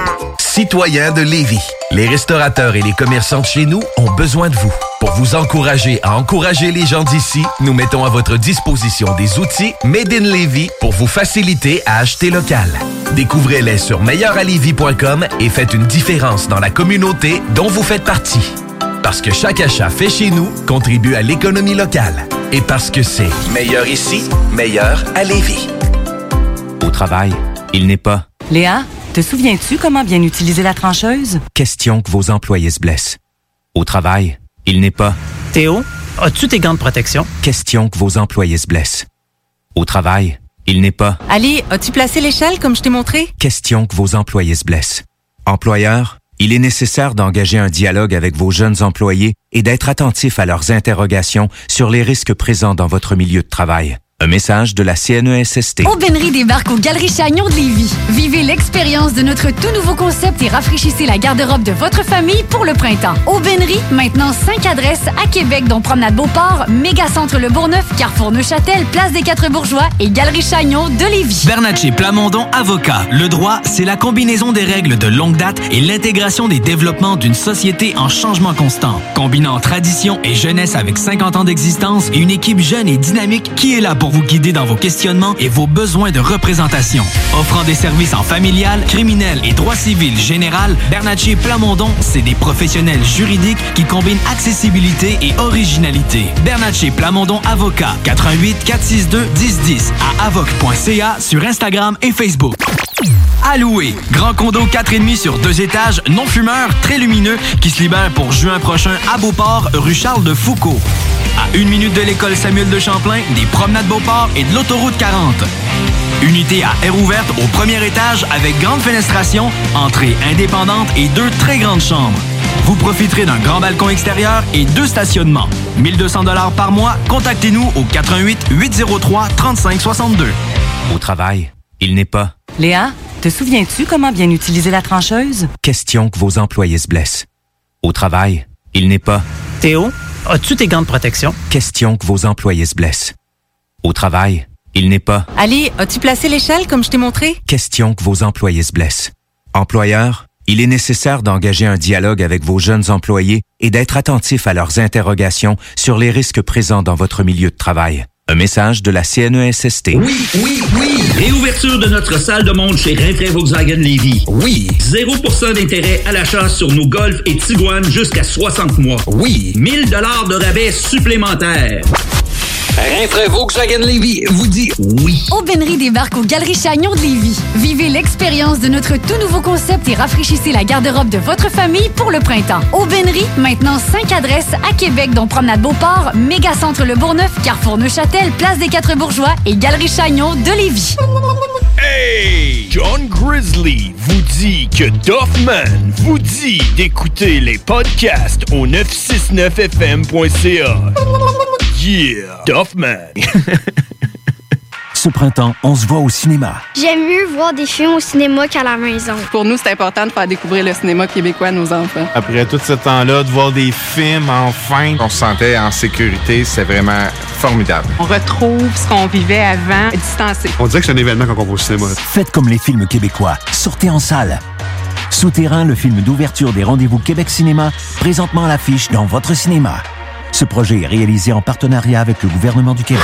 Citoyens de Lévis, les restaurateurs et les commerçants de chez nous ont besoin de vous. Pour vous encourager à encourager les gens d'ici, nous mettons à votre disposition des outils Made in Lévis pour vous faciliter à acheter local. Découvrez-les sur meilleuralevis.com et faites une différence dans la communauté dont vous faites partie. Parce que chaque achat fait chez nous contribue à l'économie locale. Et parce que c'est meilleur ici, meilleur à Lévis. Au travail, il n'est pas Léa, te souviens-tu comment bien utiliser la trancheuse? question que vos employés se blessent. Au travail, il n'est pas Théo, as-tu tes gants de protection? question que vos employés se blessent. Au travail, il n'est pas Ali, as-tu placé l'échelle comme je t'ai montré? question que vos employés se blessent. Employeur, il est nécessaire d'engager un dialogue avec vos jeunes employés et d'être attentif à leurs interrogations sur les risques présents dans votre milieu de travail. Un message de la CNESST. Aubainerie débarque aux Galeries Chagnon de Lévis. Vivez l'expérience de notre tout nouveau concept et rafraîchissez la garde-robe de votre famille pour le printemps. Aubainerie, maintenant 5 adresses à Québec, dont Promenade Beauport, Mégacentre Le Bourgneuf, Carrefour Neuchâtel, Place des Quatre Bourgeois et Galerie Chagnon de Lévis. Bernatchez Plamondon Avocat. Le droit, c'est la combinaison des règles de longue date et l'intégration des développements d'une société en changement constant. Combinant tradition et jeunesse avec 50 ans d'existence et une équipe jeune et dynamique qui est là pour vous guider dans vos questionnements et vos besoins de représentation. Offrant des services en familial, criminel et droit civil général, Bernatchez Plamondon, c'est des professionnels juridiques qui combinent accessibilité et originalité. Bernatchez Plamondon Avocat. 88 462 1010 à avoc.ca sur Instagram et Facebook. Louer. Grand condo 4,5 sur deux étages, non fumeur, très lumineux, qui se libère pour juin prochain à Beauport, rue Charles de Foucault. À une minute de l'école Samuel de Champlain, des promenades Beauport et de l'autoroute 40. Unité à air ouverte au premier étage avec grande fenestration, entrée indépendante et deux très grandes chambres. Vous profiterez d'un grand balcon extérieur et deux stationnements. 1200 dollars par mois. Contactez-nous au 88 803 3562. Au travail, il n'est pas Léa, te souviens-tu comment bien utiliser la trancheuse? question que vos employés se blessent. Au travail, il n'est pas Théo, as-tu tes gants de protection? question que vos employés se blessent. Au travail, il n'est pas Ali, as-tu placé l'échelle comme je t'ai montré? question que vos employés se blessent. Employeur, il est nécessaire d'engager un dialogue avec vos jeunes employés et d'être attentif à leurs interrogations sur les risques présents dans votre milieu de travail. Un message de la CNESST. Oui, oui, oui. Réouverture de notre salle de monde chez Rinfrae Volkswagen Levy. Oui. 0% d'intérêt à l'achat sur nos Golf et Tiguan jusqu'à 60 mois. Oui. 1000 dollars de rabais supplémentaires. Rinfrae Volkswagen Levy vous dit oui. Aubainerie débarque aux Galeries Chagnon de Lévis. Vivez l'expérience de notre tout nouveau concept et rafraîchissez la garde-robe de votre famille pour le printemps. Aubainerie, maintenant 5 adresses à Québec, dont Promenade Beauport, Mégacentre Le Bourgneuf, Carrefour Neuchâtel, Place des Quatre Bourgeois et Galerie Chagnon de Lévis. Hey! John Grizzly vous dit que Doffman vous dit d'écouter les podcasts au 969fm.ca. Yeah! Doffman! Ce printemps, on se voit au cinéma. J'aime mieux voir des films au cinéma qu'à la maison. Pour nous, c'est important de faire découvrir le cinéma québécois à nos enfants. Après tout ce temps-là, de voir des films enfin, on se sentait en sécurité, c'est vraiment formidable. On retrouve ce qu'on vivait avant, distancé. On dirait que c'est un événement quand on va au cinéma. Faites comme les films québécois. Sortez en salle. Souterrain, le film d'ouverture des rendez-vous Québec Cinéma, présentement à l'affiche dans votre cinéma. Ce projet est réalisé en partenariat avec le gouvernement du Québec.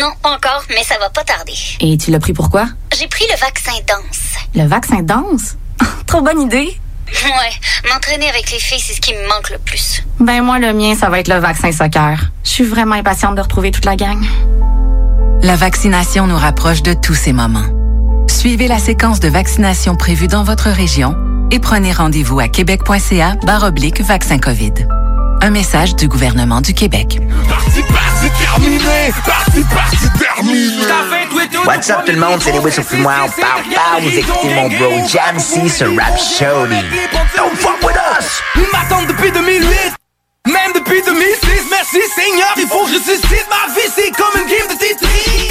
Non, pas encore, mais ça va pas tarder. Et tu l'as pris pourquoi? J'ai pris le vaccin danse. Le vaccin danse? Trop bonne idée! Ouais, m'entraîner avec les filles, c'est ce qui me manque le plus. Ben moi, le mien, ça va être le vaccin soccer. Je suis vraiment impatiente de retrouver toute la gang. La vaccination nous rapproche de tous ces moments. Suivez la séquence de vaccination prévue dans votre région et prenez rendez-vous à québec.ca oblique vaccin COVID. Un message du gouvernement du Québec. Terminé! Parti, parti, terminé! What's up tout le monde, c'est les Whistle Fumoir, pow pow, vous écoutez mon bro Jamsey sur Rap Shorty. Don't fuck with us! Ils m'attendent depuis 2008 Même depuis 2006 Merci Seigneur, il faut que je suscite ma vie C'est comme une game de Tetris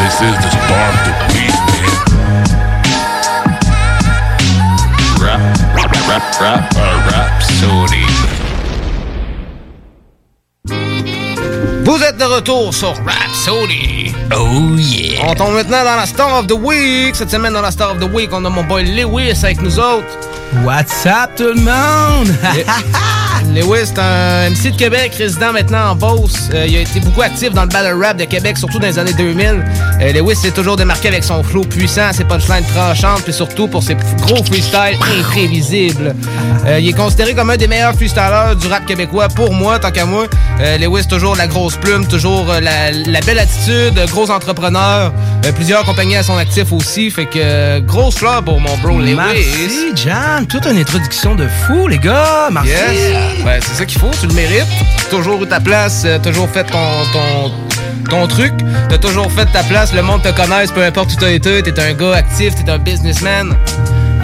This is the spark the beat, man. Rap, rap, rap, rap, Vous êtes de retour sur Rhapsody. Oh yeah. On tombe maintenant dans la Star of the Week. Cette semaine, dans la Star of the Week, on a mon boy Lewis avec nous autres. What's up tout le monde? Lewis, c'est un MC de Québec, résident maintenant en Beauce. Euh, il a été beaucoup actif dans le battle rap de Québec, surtout dans les années 2000. Euh, Lewis s'est toujours démarqué avec son flow puissant, ses punchlines tranchantes, puis surtout pour ses gros freestyles imprévisibles. Euh, il est considéré comme un des meilleurs freestylers du rap québécois pour moi, tant qu'à moi. Euh, Lewis, toujours la grosse plume, toujours euh, la, la belle attitude, gros entrepreneur. Euh, plusieurs compagnies à son actif aussi, fait que grosse fleur pour mon bro Lewis. Merci, Toute une introduction de fou, les gars. Merci. Yes. Ben, c'est ça qu'il faut, tu le mérites. Toujours eu ta place, euh, toujours fait ton, ton, ton truc. T'as toujours fait ta place, le monde te connaisse, peu importe où t'as été. T'es un gars actif, t'es un businessman.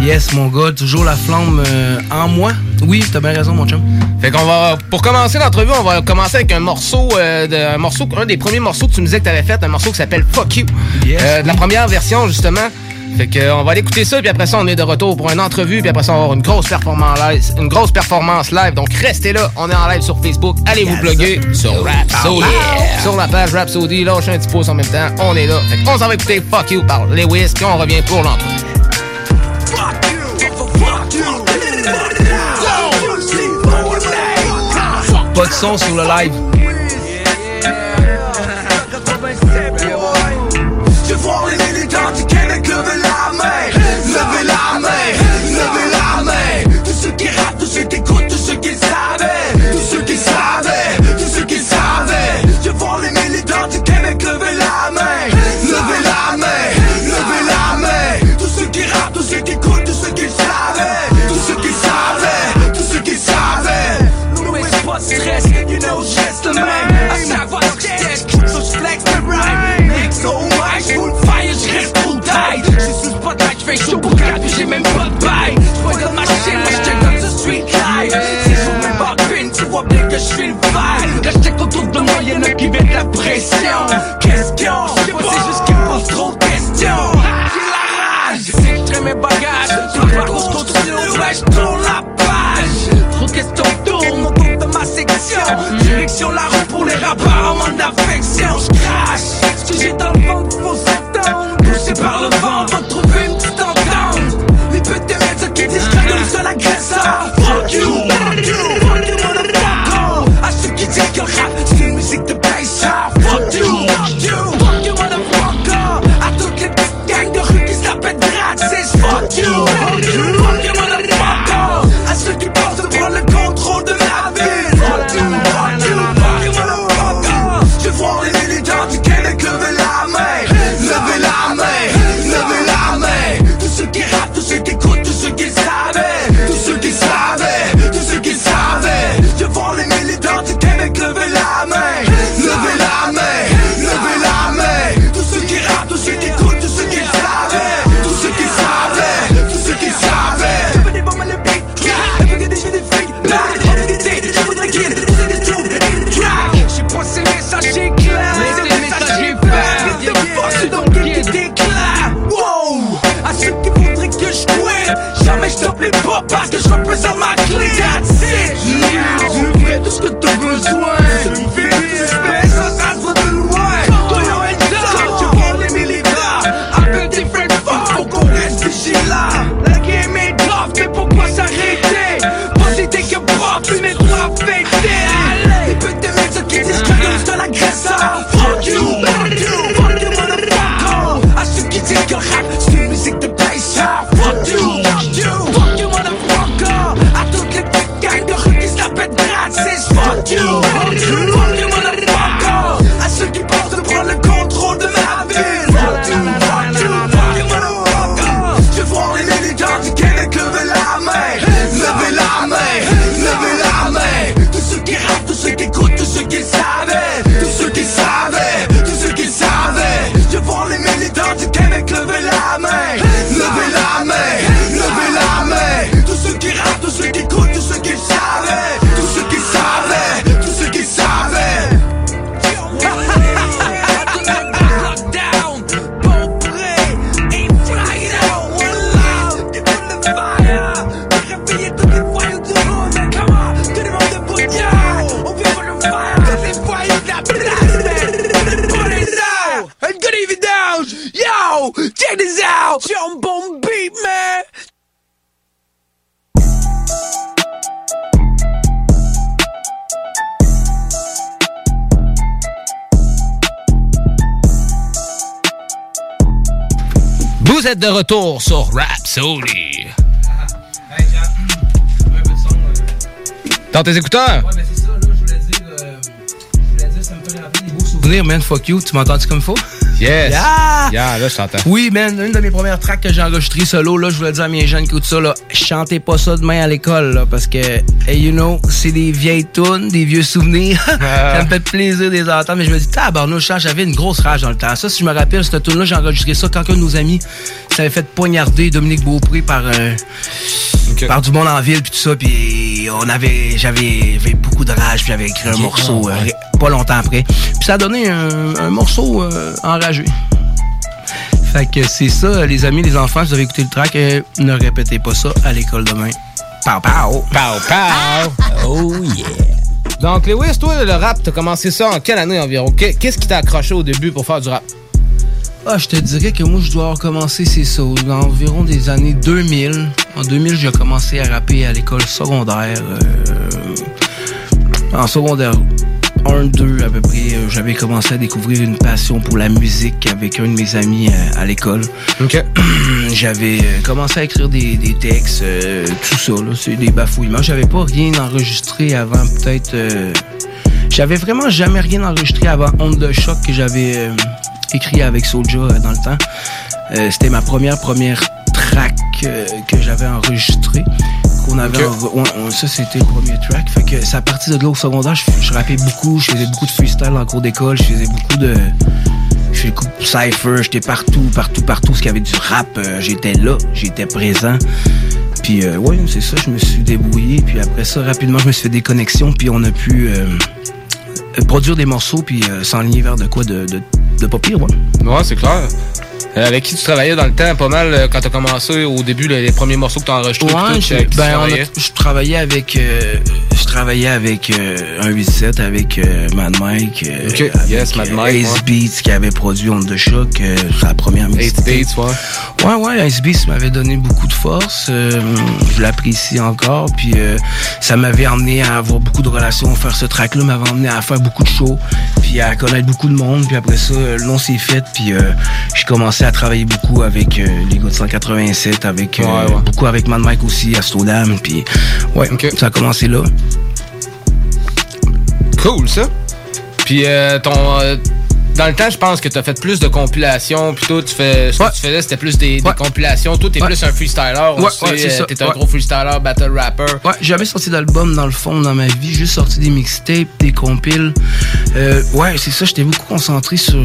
Yes, mon gars, toujours la flamme euh, en moi. Oui, t'as bien raison, mon chum. Fait qu'on va, pour commencer l'entrevue, on va commencer avec un morceau, euh, de, un morceau, un des premiers morceaux que tu nous disais que t'avais fait, un morceau qui s'appelle Fuck You. Euh, de la première version, justement. Fait que, euh, on va aller écouter ça, puis après ça, on est de retour pour une entrevue, puis après ça, on va avoir une grosse performance live, une grosse performance live. Donc, restez là, on est en live sur Facebook. Allez vous plugger sur Rhapsody. Sur la page Rhapsody, lâchez un petit pouce en même temps. On est là. Fait qu'on s'en va écouter Fuck You par Lewis, puis on revient pour l'entrevue. Pas de son sur le live. J'suis le vibe Là j'check autour de moi, y'en a qui mettent la pression. Question, j'sais pas, c'est juste qu'ils posent trop de questions. J'ai la rage, j'traîne mes bagages. Sur le parcours, j'contrôle, ouais, j'tourne la page. Trop de questions tournent autour de ma section. Direction la rue pour les rappeurs en manque d'affection J'crache, ce que j'ai dans le ventre faut you. De sur Rhapsody. Dans tes écouteurs? Ouais, mais c'est ça, là, je voulais dire. euh, je voulais dire, ça me fait rappeler des beaux souvenirs, man. Fuck you. Tu m'entends-tu comme il faut? Yes. Yeah! Yeah, là, je t'entends. Oui, man, une de mes premières tracks que j'ai enregistrées solo, là, je voulais dire à mes jeunes qui écoutent ça, là, chantez pas ça demain à l'école, là, parce que, hey, you know, c'est des vieilles tunes, des vieux souvenirs. ça me fait plaisir de les entendre, mais je me dis, tabarnouche, j'avais une grosse rage dans le temps. Ça, si je me rappelle, cette tune là j'ai enregistré ça quand un de nos amis s'avait fait poignarder Dominique Beaupré par, euh, par du monde en ville, puis tout ça, puis on avait, j'avais, j'avais beaucoup de rage, puis j'avais écrit un morceau, euh, ré- pas longtemps après. Puis ça a donné un, un morceau euh, enragé. Fait que c'est ça, les amis, les enfants, si vous avez écouté le track, euh, ne répétez pas ça à l'école demain. Pow pow! Pow pow! Oh yeah! Donc, Lewis, toi, le rap, t'as commencé ça en quelle année environ? Qu'est- Qu'est-ce qui t'a accroché au début pour faire du rap? Ah, je te dirais que moi, je dois avoir commencé, c'est ça, environ des années 2000. En 2000, j'ai commencé à rapper à l'école secondaire. euh, en secondaire 1-2 à peu près, euh, j'avais commencé à découvrir une passion pour la musique avec un de mes amis euh, à l'école. j'avais commencé à écrire des, des textes, euh, tout ça, là, c'est des bafouillements. J'avais pas rien enregistré avant peut-être... euh, j'avais vraiment jamais rien enregistré avant Onde de choc que j'avais écrit avec Soulja euh, dans le temps. Euh, C'était ma première première track euh, que j'avais enregistrée. Avait ça c'était le premier track. Fait que c'est à partir de là au secondaire, je, je rappais beaucoup, je faisais beaucoup de freestyle en cours d'école, je faisais beaucoup de. Je faisais beaucoup de cypher, j'étais partout, partout, partout. Ce qu'il y avait du rap, euh, j'étais là, j'étais présent. Puis euh, ouais, c'est ça, je me suis débrouillé. Puis après ça, rapidement, je me suis fait des connexions, puis on a pu euh, produire des morceaux, puis euh, s'enligner vers de quoi de, de, pas pire, ouais. Ouais, c'est clair. Euh, avec qui tu travaillais dans le temps pas mal euh, quand t'as commencé au début, les, les premiers morceaux que t'as enregistrés? Ouais, tout, je, ben, a- travaillais? je travaillais avec, euh, je travaillais avec euh, un 87 avec euh, Mad Mike, euh, Ok, avec, yes, Mad Mike, Ace ouais. Beats qui avait produit Onde de choc, sa première mixtape. Beats, ouais. Ouais, ouais, Ice Beast m'avait donné beaucoup de force. je l'apprécie encore. Puis ça m'avait emmené à avoir beaucoup de relations. Faire ce track-là m'avait emmené à faire beaucoup de shows. Puis à connaître beaucoup de monde. Puis après ça, le nom s'est fait. Puis euh, j'ai commencé à travailler beaucoup avec euh, les gars de 187, avec euh, Ouais, ouais. beaucoup avec Mad Mike aussi, à Stodam. Puis ouais, ça a commencé là. Cool, ça. Puis euh, ton. euh, dans le temps, je pense que t'as fait plus de compilations. Puis toi, tu fais, ce que tu faisais, c'était plus des, des compilations. Toi, t'es plus un freestyler. T'es un gros freestyler, battle rapper. Ouais, j'ai jamais sorti d'album dans le fond dans ma vie, juste sorti des mixtapes, des compiles. Ouais, c'est ça, j'étais beaucoup concentré sur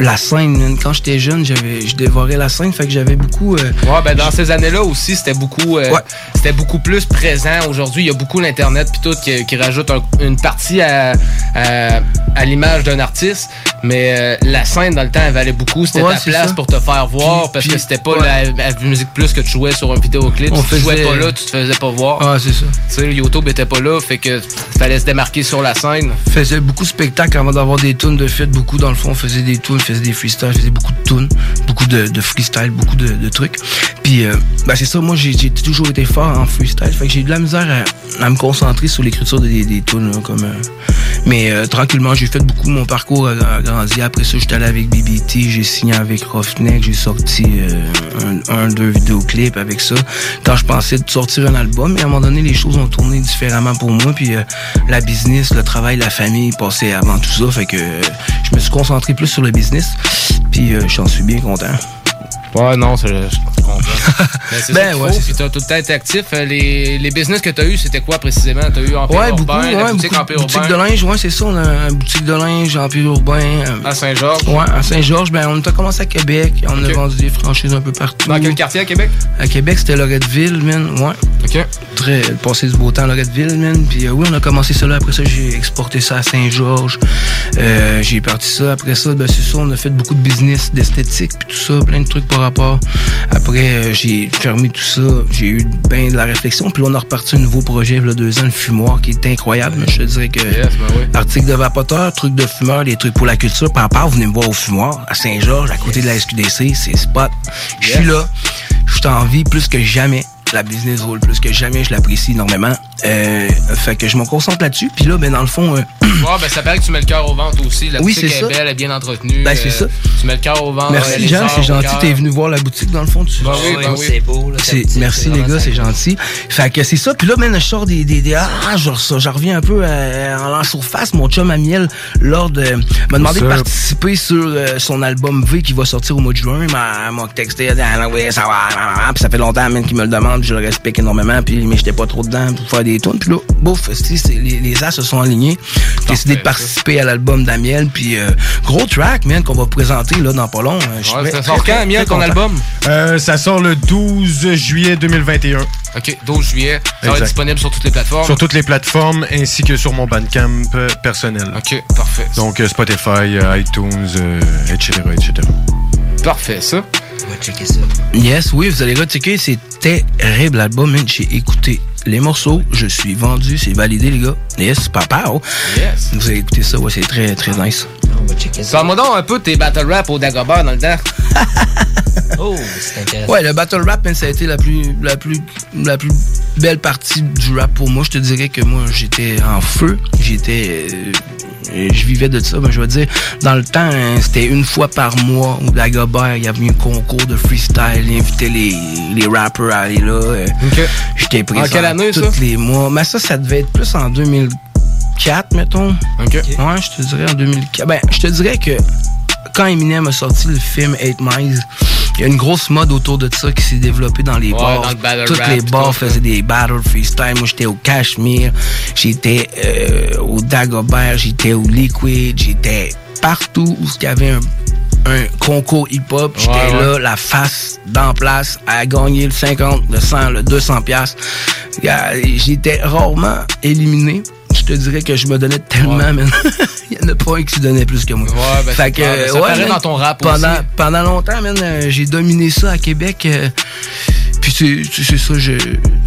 la scène. Quand j'étais jeune, j'avais, je dévorais la scène, fait que j'avais beaucoup. euh, Ouais, ben dans ces années-là aussi, c'était beaucoup, euh, c'était beaucoup plus présent. Aujourd'hui, il y a beaucoup l'internet puis tout qui, qui rajoute un- une partie à, à, à l'image d'un artiste, mais euh, la scène dans le temps elle valait beaucoup. C'était Ouais, ta place ça. pour te faire voir Puis- parce puis- que c'était pas ouais. la, la musique plus que tu jouais sur un vidéoclip. On si tu jouais faisait- pas là, tu te faisais pas voir. Ah, c'est ça. Tu sais, YouTube était pas là, fait que fallait se démarquer sur la scène. faisais beaucoup de spectacles avant d'avoir des tunes de fête, beaucoup dans le fond, faisait des tunes, faisait des freestyles, faisait beaucoup de tunes, beaucoup de, freestyle, beaucoup de, trucs. Puis euh, ben c'est ça, moi j'ai toujours été fort en freestyle, fait que j'ai eu de la misère à, à me concentrer sur l'écriture des, des tunes, comme euh, mais euh, tranquillement, j'ai fait beaucoup mon parcours a grandi. Après ça, j'étais allé avec BBT, j'ai signé avec Roughneck, j'ai sorti un, un, deux vidéoclips avec ça. Quand je pensais de sortir un album, mais à un moment donné, les choses ont tourné différemment pour moi. Puis la business, le travail, la famille passaient avant tout ça. Fait que je me suis concentré plus sur le business. Puis euh, j'en suis bien content. Ouais, non, je comprends. Ben, c'est Ben, ouais, puis t'as tout le temps été actif. Euh, Les, les business que t'as eu, c'était quoi précisément? T'as eu Empire Ouais, beaucoup, Urbain, la ouais, boutique beaucoup. Empire Boutique Urbain. de linge, ouais, c'est ça. On a une boutique de linge, Empire Urbain. euh, À Saint-Georges. Ouais, à Saint-Georges, ben on a commencé à Québec. On a vendu des franchises un peu partout. Dans quel quartier à Québec? À Québec, c'était Loretteville, man. Ouais. OK. Très passé du beau temps à Loretteville, man. Puis euh, oui, on a commencé ça là. Après ça, j'ai exporté ça à Saint-Georges. Euh, j'ai parti ça. Après ça, ben, c'est ça, on a fait beaucoup de business, d'esthétique, puis tout ça, plein de trucs rapport. Après, euh, j'ai fermé tout ça. J'ai eu ben de la réflexion. Puis là, on a reparti un nouveau projet, il y a deux ans, le fumoir, qui est incroyable. Je te dirais que article de vapoteur, trucs de fumeur, des trucs pour la culture. Rapport, venez me voir au fumoir, à Saint-Georges, à côté de la SQDC. C'est spot. Je suis là. Je suis en vie plus que jamais. La business roule plus que jamais. Je l'apprécie énormément. Euh, fait que je me concentre là-dessus. Puis là, ben dans le fond... euh, Ouais, ben ça paraît que tu mets le cœur au ventre aussi. La Oui, boutique c'est est ça. belle, elle est bien entretenue. Ben, c'est Euh, ça. Tu mets le cœur au ventre. euh, Merci Jean, c'est gentil. T'es venu voir la boutique dans le fond. Tu... Ben oui, ben oui. C'est beau, là. boutique, merci les gars, c'est gentil. Fait que c'est ça. Puis là, man, je sors des, des, des ah, je, ça, je reviens un peu euh, en en surface. Mon chum Amiel, lors de m'a demandé de participer sur euh, son album V qui va sortir au mois de juin. Il m'a il m'a texté, il a dit, ah, oui, ça va. ah, ah, Puis ça fait longtemps, man, qu'il me le demande. Puis Je le respecte énormément. Puis mais j'étais pas trop dedans pour faire des tunes. Puis là, bouf, les, les as se sont alignés. J'ai décidé de participer à l'album d'Amiel. Puis euh, gros track, man, qu'on va présenter là dans pas long. Ouais, très- ça très, sort quand, Amiel, ton album? Euh, ça sort le 12 juillet 2021. Ok, 12 juillet. Ça va être disponible sur toutes les plateformes? Sur toutes les plateformes ainsi que sur mon Bandcamp euh, personnel. Ok, parfait. Donc euh, Spotify, iTunes, euh, etc., etc. Parfait, ça. Va checker ça. Yes, oui, vous allez rechecker, c'est terrible l'album, man. J'ai écouté les morceaux, je suis vendu, c'est validé, les gars. Yes, papa. oh. Yes. Vous avez écouté ça, ouais, c'est très, très nice. Parle-moi donc un peu de tes battle rap au Dagobah dans le temps. Oh, c'est intéressant. Ouais, le battle rap, ça a été la plus, la plus, la plus belle partie du rap pour moi. Je te dirais que moi, j'étais en feu. J'étais, euh, je vivais de ça. Mais je veux dire, dans le temps, hein, c'était une fois par mois au Dagobert, il y avait un concours de freestyle. Il invitait les, les rappers à aller là. euh, J'étais présent quelle année, ça? tous les mois. Mais ça, ça devait être plus en 2004, mettons. Ok. Ouais, je te dirais en 2004. Ben, je te dirais que quand Eminem a sorti le film 8 Miles, il y a une grosse mode autour de ça qui s'est développée dans les Ouais, bars. dans le battle Toutes rap les bars faisaient des battle freestyle. Moi, j'étais au Cashmere, j'étais euh, au Dagobert, j'étais au Liquid, j'étais partout où il y avait un, un concours hip-hop. J'étais Ouais, ouais. là, la face, dans place, à gagner le 50, le 100, le 200 piastres. J'étais rarement éliminé. Je te dirais que je me donnais tellement, man. Il y en a pas un qui se donnait plus que moi. Ouais, ben, fait que, clair. Ça ouais, man, dans ton rap pendant, aussi. Pendant longtemps, man, euh, j'ai dominé ça à Québec. euh, puis c'est ça, je,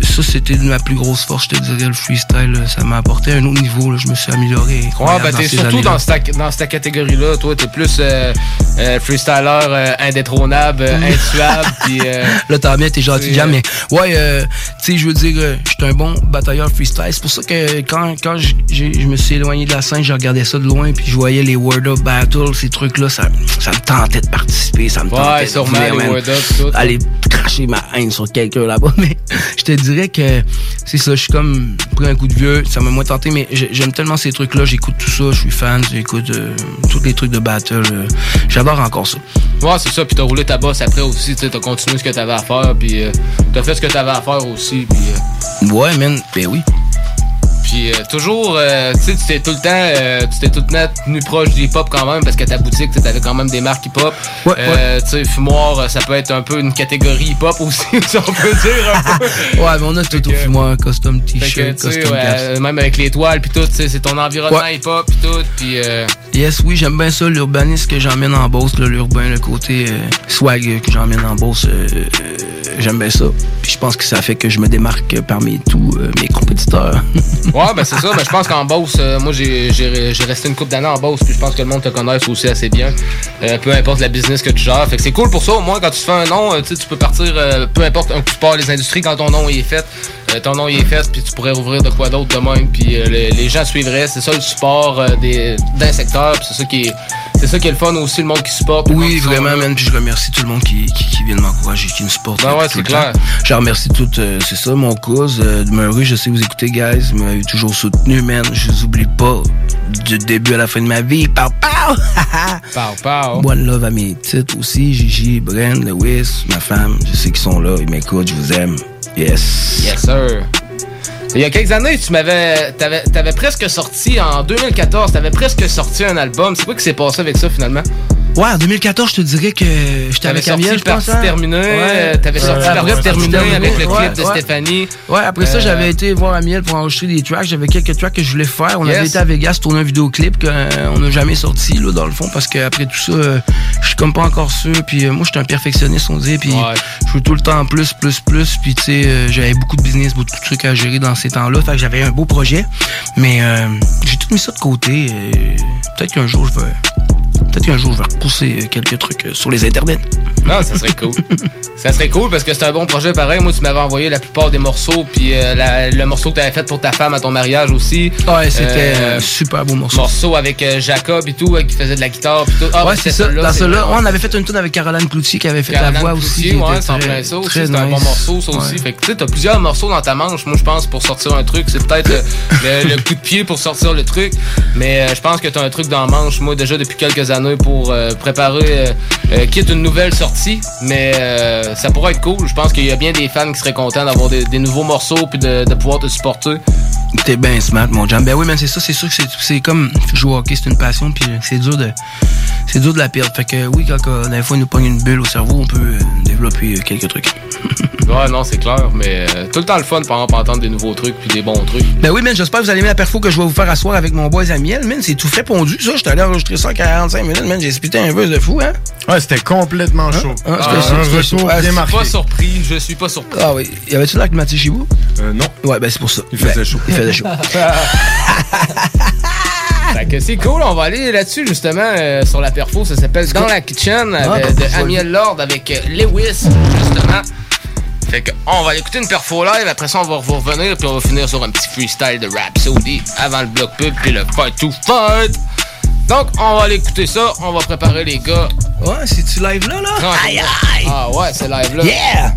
ça c'était ma plus grosse force, je te dirais, le freestyle. là, ça m'a apporté à un autre niveau, là, je me suis amélioré. Ouais, ben t'es surtout dans cette, dans cette catégorie-là. Toi, t'es plus euh, euh, freestyler euh, indétrônable, euh, intuable, puis... euh, Là, t'as bien, t'es gentil, c'est, Jam, euh, mais ouais, euh, tu sais, je veux dire, euh, j'étais un bon batailleur freestyle. C'est pour ça que quand, quand je me suis éloigné de la scène, je regardais ça de loin, puis je voyais les Word Up Battle, ces trucs-là, ça, ça me tentait de participer, ça me Ouais, tentait de sûrement, les Word Up, tout. Aller cracher ma haine sur quelqu'un là-bas, mais je te dirais que c'est ça, je suis comme pris un coup de vieux, ça m'a moins tenté, mais j'ai- j'aime tellement ces trucs-là, j'écoute tout ça, je suis fan, j'écoute euh, tous les trucs de battle, euh, j'adore encore ça. Ouais, c'est ça. Puis t'as roulé ta bosse après aussi. T'as continué ce que t'avais à faire. Puis euh, t'as fait ce que t'avais à faire aussi. Puis, Ouais, man, ben oui. Puis euh, toujours, euh, tu sais, tu t'es tout le temps, euh, tu t'es tout le temps tenu proche du hip-hop quand même. Parce que ta boutique, tu quand même des marques hip-hop. Ouais, Tu sais, fumoir, ça peut être un peu une catégorie hip-hop aussi, si on peut dire un peu. Ouais, mais on a tout au fumoir, custom t-shirt, custom ouais, même avec l'étoile puis tout, tu sais, c'est ton environnement hip-hop puis tout, puis euh, Yes, oui, j'aime bien ça, l'urbanisme que j'emmène en Beauce, l'urbain, le côté swag que j'emmène en Beauce, j'aime bien ça. Puis je pense que ça fait que je me démarque parmi tous mes compétiteurs. ouais, ben c'est ça. Ben, je pense qu'en Beauce, euh, moi j'ai resté une couple d'années en Beauce, puis je pense que le monde te connaisse aussi assez bien. Euh, peu importe la business que tu gères. Fait que c'est cool pour ça, au moins quand tu fais un nom, euh, tu peux partir, euh, peu importe un coup tu pars les industries quand ton nom est fait. Euh, ton nom il est fait, puis tu pourrais rouvrir de quoi d'autre de même, puis euh, les, les gens suivraient. C'est ça le support euh, des d'un secteur, puis c'est ça qui est c'est ça qui est le fun aussi, le monde qui supporte. Oui, sont vraiment, man. Puis je remercie tout le monde qui, qui, qui vient de m'encourager, qui me supporte. Ben ouais, c'est clair. temps. Je remercie tout, euh, c'est ça, mon cause. Euh, Murray, je sais vous écoutez, guys. Vous m'avez toujours soutenu, man. Je vous oublie pas. Du début à la fin de ma vie. Pow, pow! Pow, pow. One love à mes petites aussi. Gigi, Bren, Lewis, ma femme. Je sais qu'ils sont là. Ils m'écoutent. Je vous aime. Yes. Yes, sir. Il y a quelques années, tu m'avais. T'avais, t'avais presque sorti en 2014, t'avais presque sorti un album. C'est quoi qui s'est passé avec ça finalement? Ouais, en 2014, je te dirais que j'étais avec Amiel, je pense. Terminé, euh, t'avais sorti Parti terminé avec le clip ouais, de ouais. Stéphanie. Ouais, après ça, Euh, j'avais été voir Amiel pour enregistrer des tracks. J'avais quelques tracks que je voulais faire. On avait été à Vegas tourner un vidéoclip qu'on n'a jamais sorti, là, dans le fond, parce qu'après tout ça, euh, je suis comme pas encore sûr. Puis euh, moi, j'étais un perfectionniste, on dit. Puis je veux tout le temps plus, plus, plus. Puis tu sais, euh, j'avais beaucoup de business, beaucoup de trucs à gérer dans ces temps-là. Fait que j'avais un beau projet. Mais euh, j'ai tout mis ça de côté. euh, Peut-être qu'un jour, je vais. Peut-être qu'un jour, je vais repousser quelques trucs euh, sur les internets. Non, ça serait cool. ça serait cool parce que c'est un bon projet pareil. Moi, tu m'avais envoyé la plupart des morceaux, puis euh, la- le morceau que tu avais fait pour ta femme à ton mariage aussi. Ouais, c'était Euh, un super beau morceau. Morceau avec Jacob et tout, qui faisait de la guitare. Puis tout. Ah, ouais, c'est ça. Dans celui-là, on avait fait une tune avec Caroline Cloutier qui avait fait Caroline la voix Cloutier, aussi. ouais, c'est très- ça aussi. un bon morceau, ça aussi. Fait que tu sais, t'as plusieurs morceaux dans ta manche. Moi, je pense pour sortir un truc, c'est peut-être le, le- le coup de pied pour sortir le truc. Mais euh, je pense que t'as un truc dans la manche, moi, déjà depuis quelques années pour euh, préparer, euh, euh, quitte une nouvelle sortie. Mais euh, ça pourrait être cool. Je pense qu'il y a bien des fans qui seraient contents d'avoir des, nouveaux morceaux puis de pouvoir te supporter. T'es bien smart, mon jam. Ben oui, mais c'est ça, c'est sûr que c'est- c'est comme jouer au hockey, c'est une passion, puis c'est dur de. C'est dur de la perdre. Fait que oui, quand euh, des fois il nous pogne une bulle au cerveau, on peut euh, développer euh, quelques trucs. Ouais, non, c'est clair. Mais euh, tout le temps le fun, par exemple, entendre des nouveaux trucs puis des bons trucs. Ben oui, man, j'espère que vous allez aimer la perfo que je vais vous faire asseoir avec mon boy Amiel, man. C'est tout fait pondu, ça. J'étais allé enregistrer ça en 45 minutes, man. J'ai spité un buzz de fou, hein. Ouais, c'était complètement chaud. Ah, Ah, c'était- un retour c'était- bien ah, c'est marqué. Pas surpris, je suis pas surpris. Ah oui. Y avait-tu avec Mathieu chez vous? Euh, non. Ouais, ben c'est pour ça. Il faisait Ben, chaud. Il faisait chaud. Fait que c'est cool, on va aller là-dessus justement euh, sur la perfo, ça s'appelle Dans la Kitchen Ah, euh, de, bah, de. Amiel Lord avec euh, Lewis justement. Fait que on va écouter une perfo live, après ça on va vous revenir puis on va finir sur un petit freestyle de Rhapsody avant le bloc pub puis le fight to fight. Donc on va aller écouter ça, on va préparer les gars. Ouais, c'est-tu live là, là? Aïe aïe! Ah ouais, c'est live là. Yeah!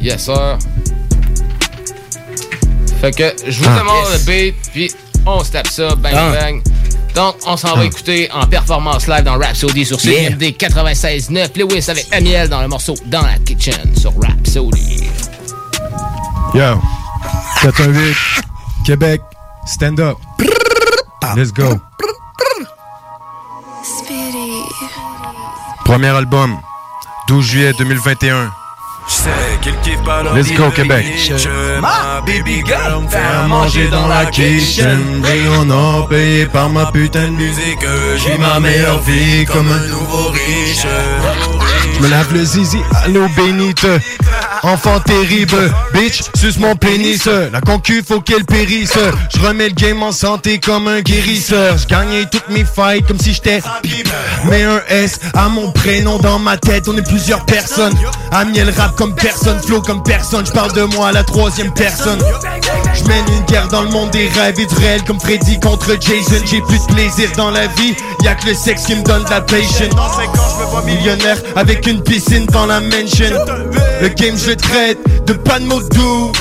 Yes sir. Fait que je vous Ah, demande yes. le beat, puis on se tape ça, bang Ah. bang. Donc, on s'en va écouter en performance live dans Rhapsody sur Yeah. CMD 96.9. Lewis avec Amiel dans le morceau Dans la Kitchen sur Rhapsody. Yo. 418. Québec. Stand up. Let's go. Premier album. 12 juillet 2021. Let's go, Québec. Ma baby girl me fait à manger dans la kitchen or payé par ma putain de musique vis ma meilleure vie comme un nouveau riche Je me lave le zizi à l'eau bénite. Enfant terrible, bitch, suce mon pénis. La concu, faut qu'elle périsse. Je remets le game en santé comme un guérisseur. Je gagnais toutes mes fights comme si j'étais. Mets un S à mon prénom dans ma tête. On est plusieurs personnes. Amiel rap comme personne, flow comme personne. Je parle de moi à la troisième personne. Je mène une guerre dans le monde des rêves et du réel comme Freddy contre Jason. J'ai plus de plaisir dans la vie. Y'a que le sexe qui me donne de la patience. Millionnaire avec une piscine dans la mansion. Le game je traite de pas de mots doux.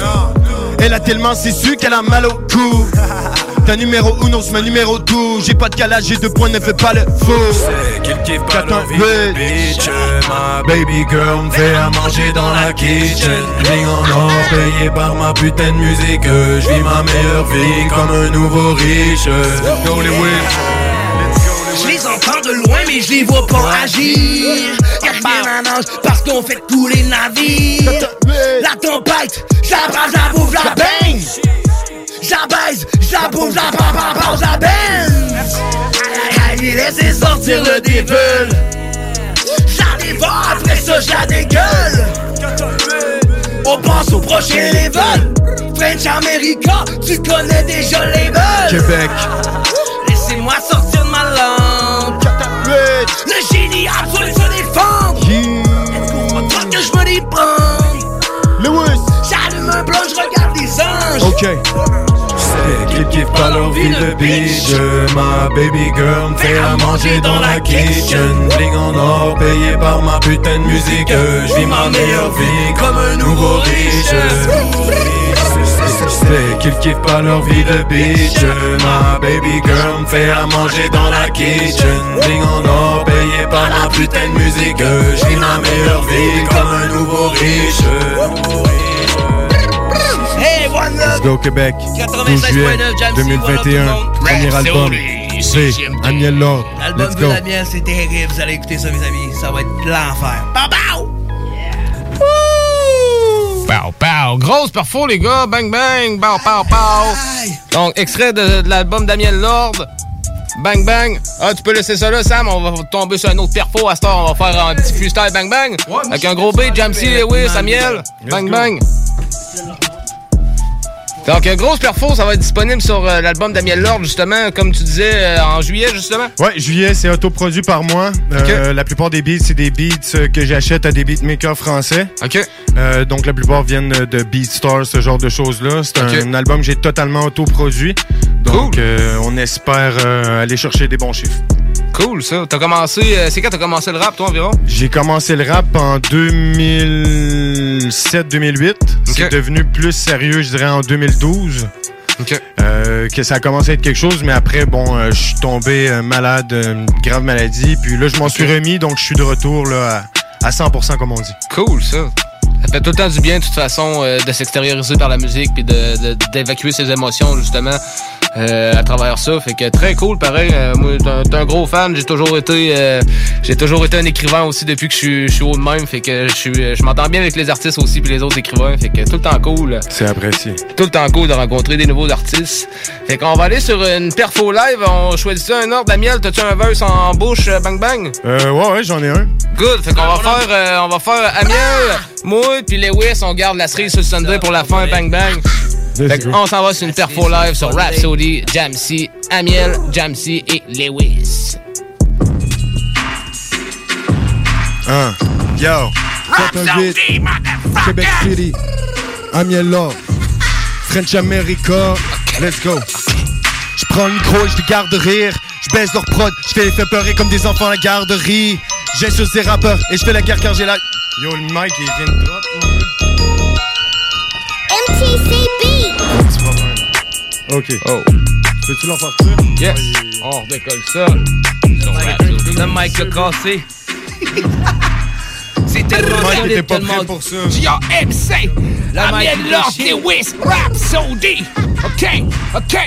Elle a tellement c'est su qu'elle a mal au cou. T'as numéro uno, c'est ma numéro 12 J'ai pas de calage, j'ai deux points, ne fais pas le faux. Qu'il kiffe pas leur vie de bitch. Ma baby girl me fait à manger dans la kitchen. Ring en or payé par ma putain de musique. Je vis ma meilleure vie comme un nouveau riche. Go les Je les entends de loin, mais je les vois pas agir. Y'a rien à nage parce qu'on fait couler les navires. La tempête, j'la brave, j'la bouffe, j'la baigne. J'la baise, j'la bouffe, j'la brave, brave, brave, j'la baigne. Aïe, aïe, laissez sortir le. J'la dévore, après ça, j'la dégueule. On pense au prochain level. French America, tu connais déjà les bulles. Québec. Laissez-moi sortir Déprends? Lewis. J'allume un blanc, je regarde les anges. Ok. Qu'ils kiffent pas leur vie de bitch Ma baby girl me fait à manger dans la kitchen Bling en or payé par ma putain de musique Je vis ma meilleure vie comme un nouveau riche C'est qu'ils kiffent pas leur vie de bitch Ma baby girl me fait à manger dans la kitchen Bling en or payé par ma putain de musique Je vis ma meilleure vie comme un nouveau riche Let's go Québec. 12 juillet 96.9 Jam C, 2021. one up, Premier album. c'est Amiel Lord. L'album de la mienne, c'est terrible. Vous allez écouter ça, mes amis. Ça va être l'enfer. Pow, pow! Pow, pow. Grosse perfo, les gars. Bang, bang. Pow, pow, pow. Donc, extrait de, de l'album Damien Lord. Bang, bang. Ah, tu peux laisser ça là, Sam. On va tomber sur un autre perfo. À ce temps, on va faire un petit freestyle bang, bang. avec un gros beat, Jamsey, Lewis, Samuel. Bang, bang. Donc, grosse perfo, ça va être disponible sur euh, l'album Damien Lord, justement, comme tu disais, euh, en juillet, justement? Ouais, juillet, c'est autoproduit par moi. Euh, La plupart des beats, c'est des beats que j'achète à des beatmakers français. OK. Donc, la plupart viennent de BeatStars, ce genre de choses-là. C'est un album que j'ai totalement autoproduit. Donc, on espère aller chercher des bons chiffres. Cool, ça. T'as commencé. euh, c'est quand t'as commencé le rap, toi, environ? J'ai commencé le rap en 2007-2008. C'est devenu plus sérieux, je dirais, en 2012. Euh, que ça a commencé à être quelque chose, mais après, bon, euh, je suis tombé malade, une grave maladie. Puis là, je m'en suis remis, donc je suis de retour là, à, à 100%, comme on dit. Cool, ça. Ça fait tout le temps du bien, de toute façon, de s'extérioriser par la musique puis de- de- d'évacuer ses émotions, justement, euh, à travers ça. Fait que très cool, pareil. Euh, moi, t'es un, un gros fan. J'ai toujours été euh, j'ai toujours été un écrivain aussi depuis que je suis, haut de même. Fait que je m'entends bien avec les artistes aussi puis les autres écrivains. Fait que tout le temps cool. C'est apprécié. Tout le temps cool de rencontrer des nouveaux artistes. Fait qu'on va aller sur une perfo live. On choisit ça un ordre. Damiel, t'as-tu un verse en bouche, euh, bang bang? Euh, ouais, ouais, j'en ai un. Good. Fait qu'on va faire, euh, on va faire Amiel, moi, puis Lewis, on garde la cerise sur le Sunday pour la fin, bang bang. Fait qu'on s'en va sur une perfo live sur Rhapsody, Jamsey, Amiel, Jamsey et Lewis. Hein. Yo. 418, Québec City. Amiel Lord. French America. Let's go. Je prends le micro et je les garde rire. Je baisse leur prod. Je fais les faire pleurer comme des enfants à la garderie. J'ai sur ces rappeurs et je fais la guerre car j'ai la. Yo, le mic, il vient de drop. Ok. Oh. Peux-tu l'en partir? Yes. On redécolle ça. Le mic a cassé. C'est tellement solide, était pas tellement- prêt pour ça. J.A.M.C. La Amiel mic Lord, déchire. Lewis, Rhapsody. OK, OK.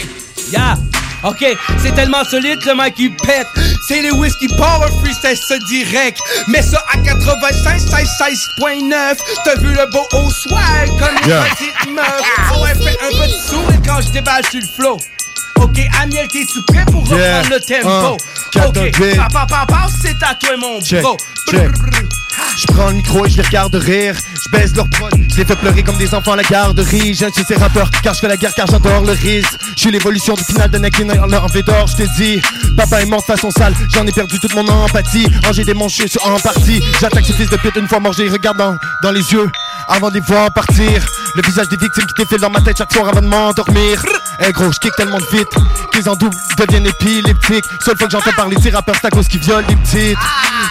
Yeah! Ok, c'est tellement solide le mec il pète. C'est les whisky power freestyle ça direct. Mais ça à 85, 16, 16.9. T'as vu le beau au swag comme une Yeah. petite meuf. Ah ouais, fais un petit sourire quand je déballe sur le flow. Ok, Amiel, t'es-tu prêt pour Yeah. reprendre le tempo? Un, quatre, ok, papa, papa, c'est à toi mon Check, bro. check. Je prends le micro et je les regarde rire. Je baisse leur prod. Je les fais pleurer comme des enfants à la garderie. J'aime ces rappeurs car je fais la guerre car j'adore le risque. Je suis l'évolution du final de Nakin en Védor. Je te dis, papa est mort façon sale. J'en ai perdu toute mon empathie. Angers des mon chien en partie. J'attaque ces fils de pute une fois les regarde dans, dans les yeux avant de les voir partir. Le visage des victimes qui défilent dans ma tête chaque soir avant de m'endormir. Eh gros, je kick tellement vite qu'ils en double deviennent épileptiques. Seule fois que j'entends parler de ces rappeurs, c'est à cause qu'ils violent les petites.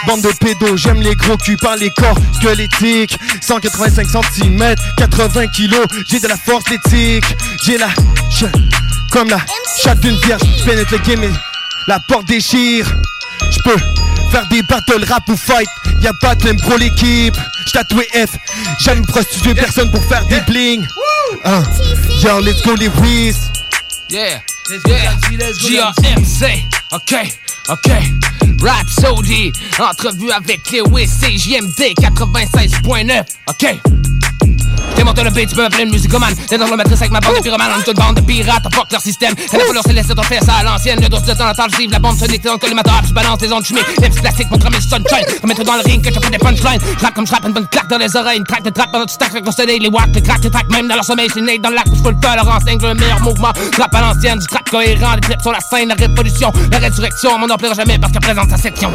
Bande de pédos, j'aime les gros culs par les corps squelettiques. 185 cm, 80 kilos, j'ai de la force l'éthique. J'ai la comme la chatte d'une vierge. Je pénètre le game et la porte déchire. Je peux faire des battles rap ou fight. Y'a pas de pour l'équipe. J'tatoué F. J'aime prostituer personne pour faire des bling. Hein. Yo, let's go les Wiz. Yeah, yeah. J.A.M.C. OK, OK. Rhapsody. Entrevue avec Lewis, CJMD 96.9. OK. T'es monté le beat, tu peux m'appeler une musicomane. T'es dans le matrice avec ma bande de pyromanes. On est toute bande de pirates, on fuck leur système. C'est la couleur céleste, ton fait ça à l'ancienne. Le dos de temps en temps, je la bombe sonique, t'es dans le collimateur, tu balances des ondes chimiques. Les petits classiques pour cramer le sunshine. Remettre dans le ring que je fais des punchlines. Je rappe comme je rappe, une bonne claque dans les oreilles. Une traque de trappe pendant que tu stacks le soleil. Les wacks, les cracks, les tracks, même dans leur sommeil. C'est né dans le lac, je peux le faire, leur enseigne le meilleur mouvement. Rap à l'ancienne, du trap cohérent, des clips sur la scène, la révolution, la résurrection. Mon nom plaira jamais parce qu'à présent sa section.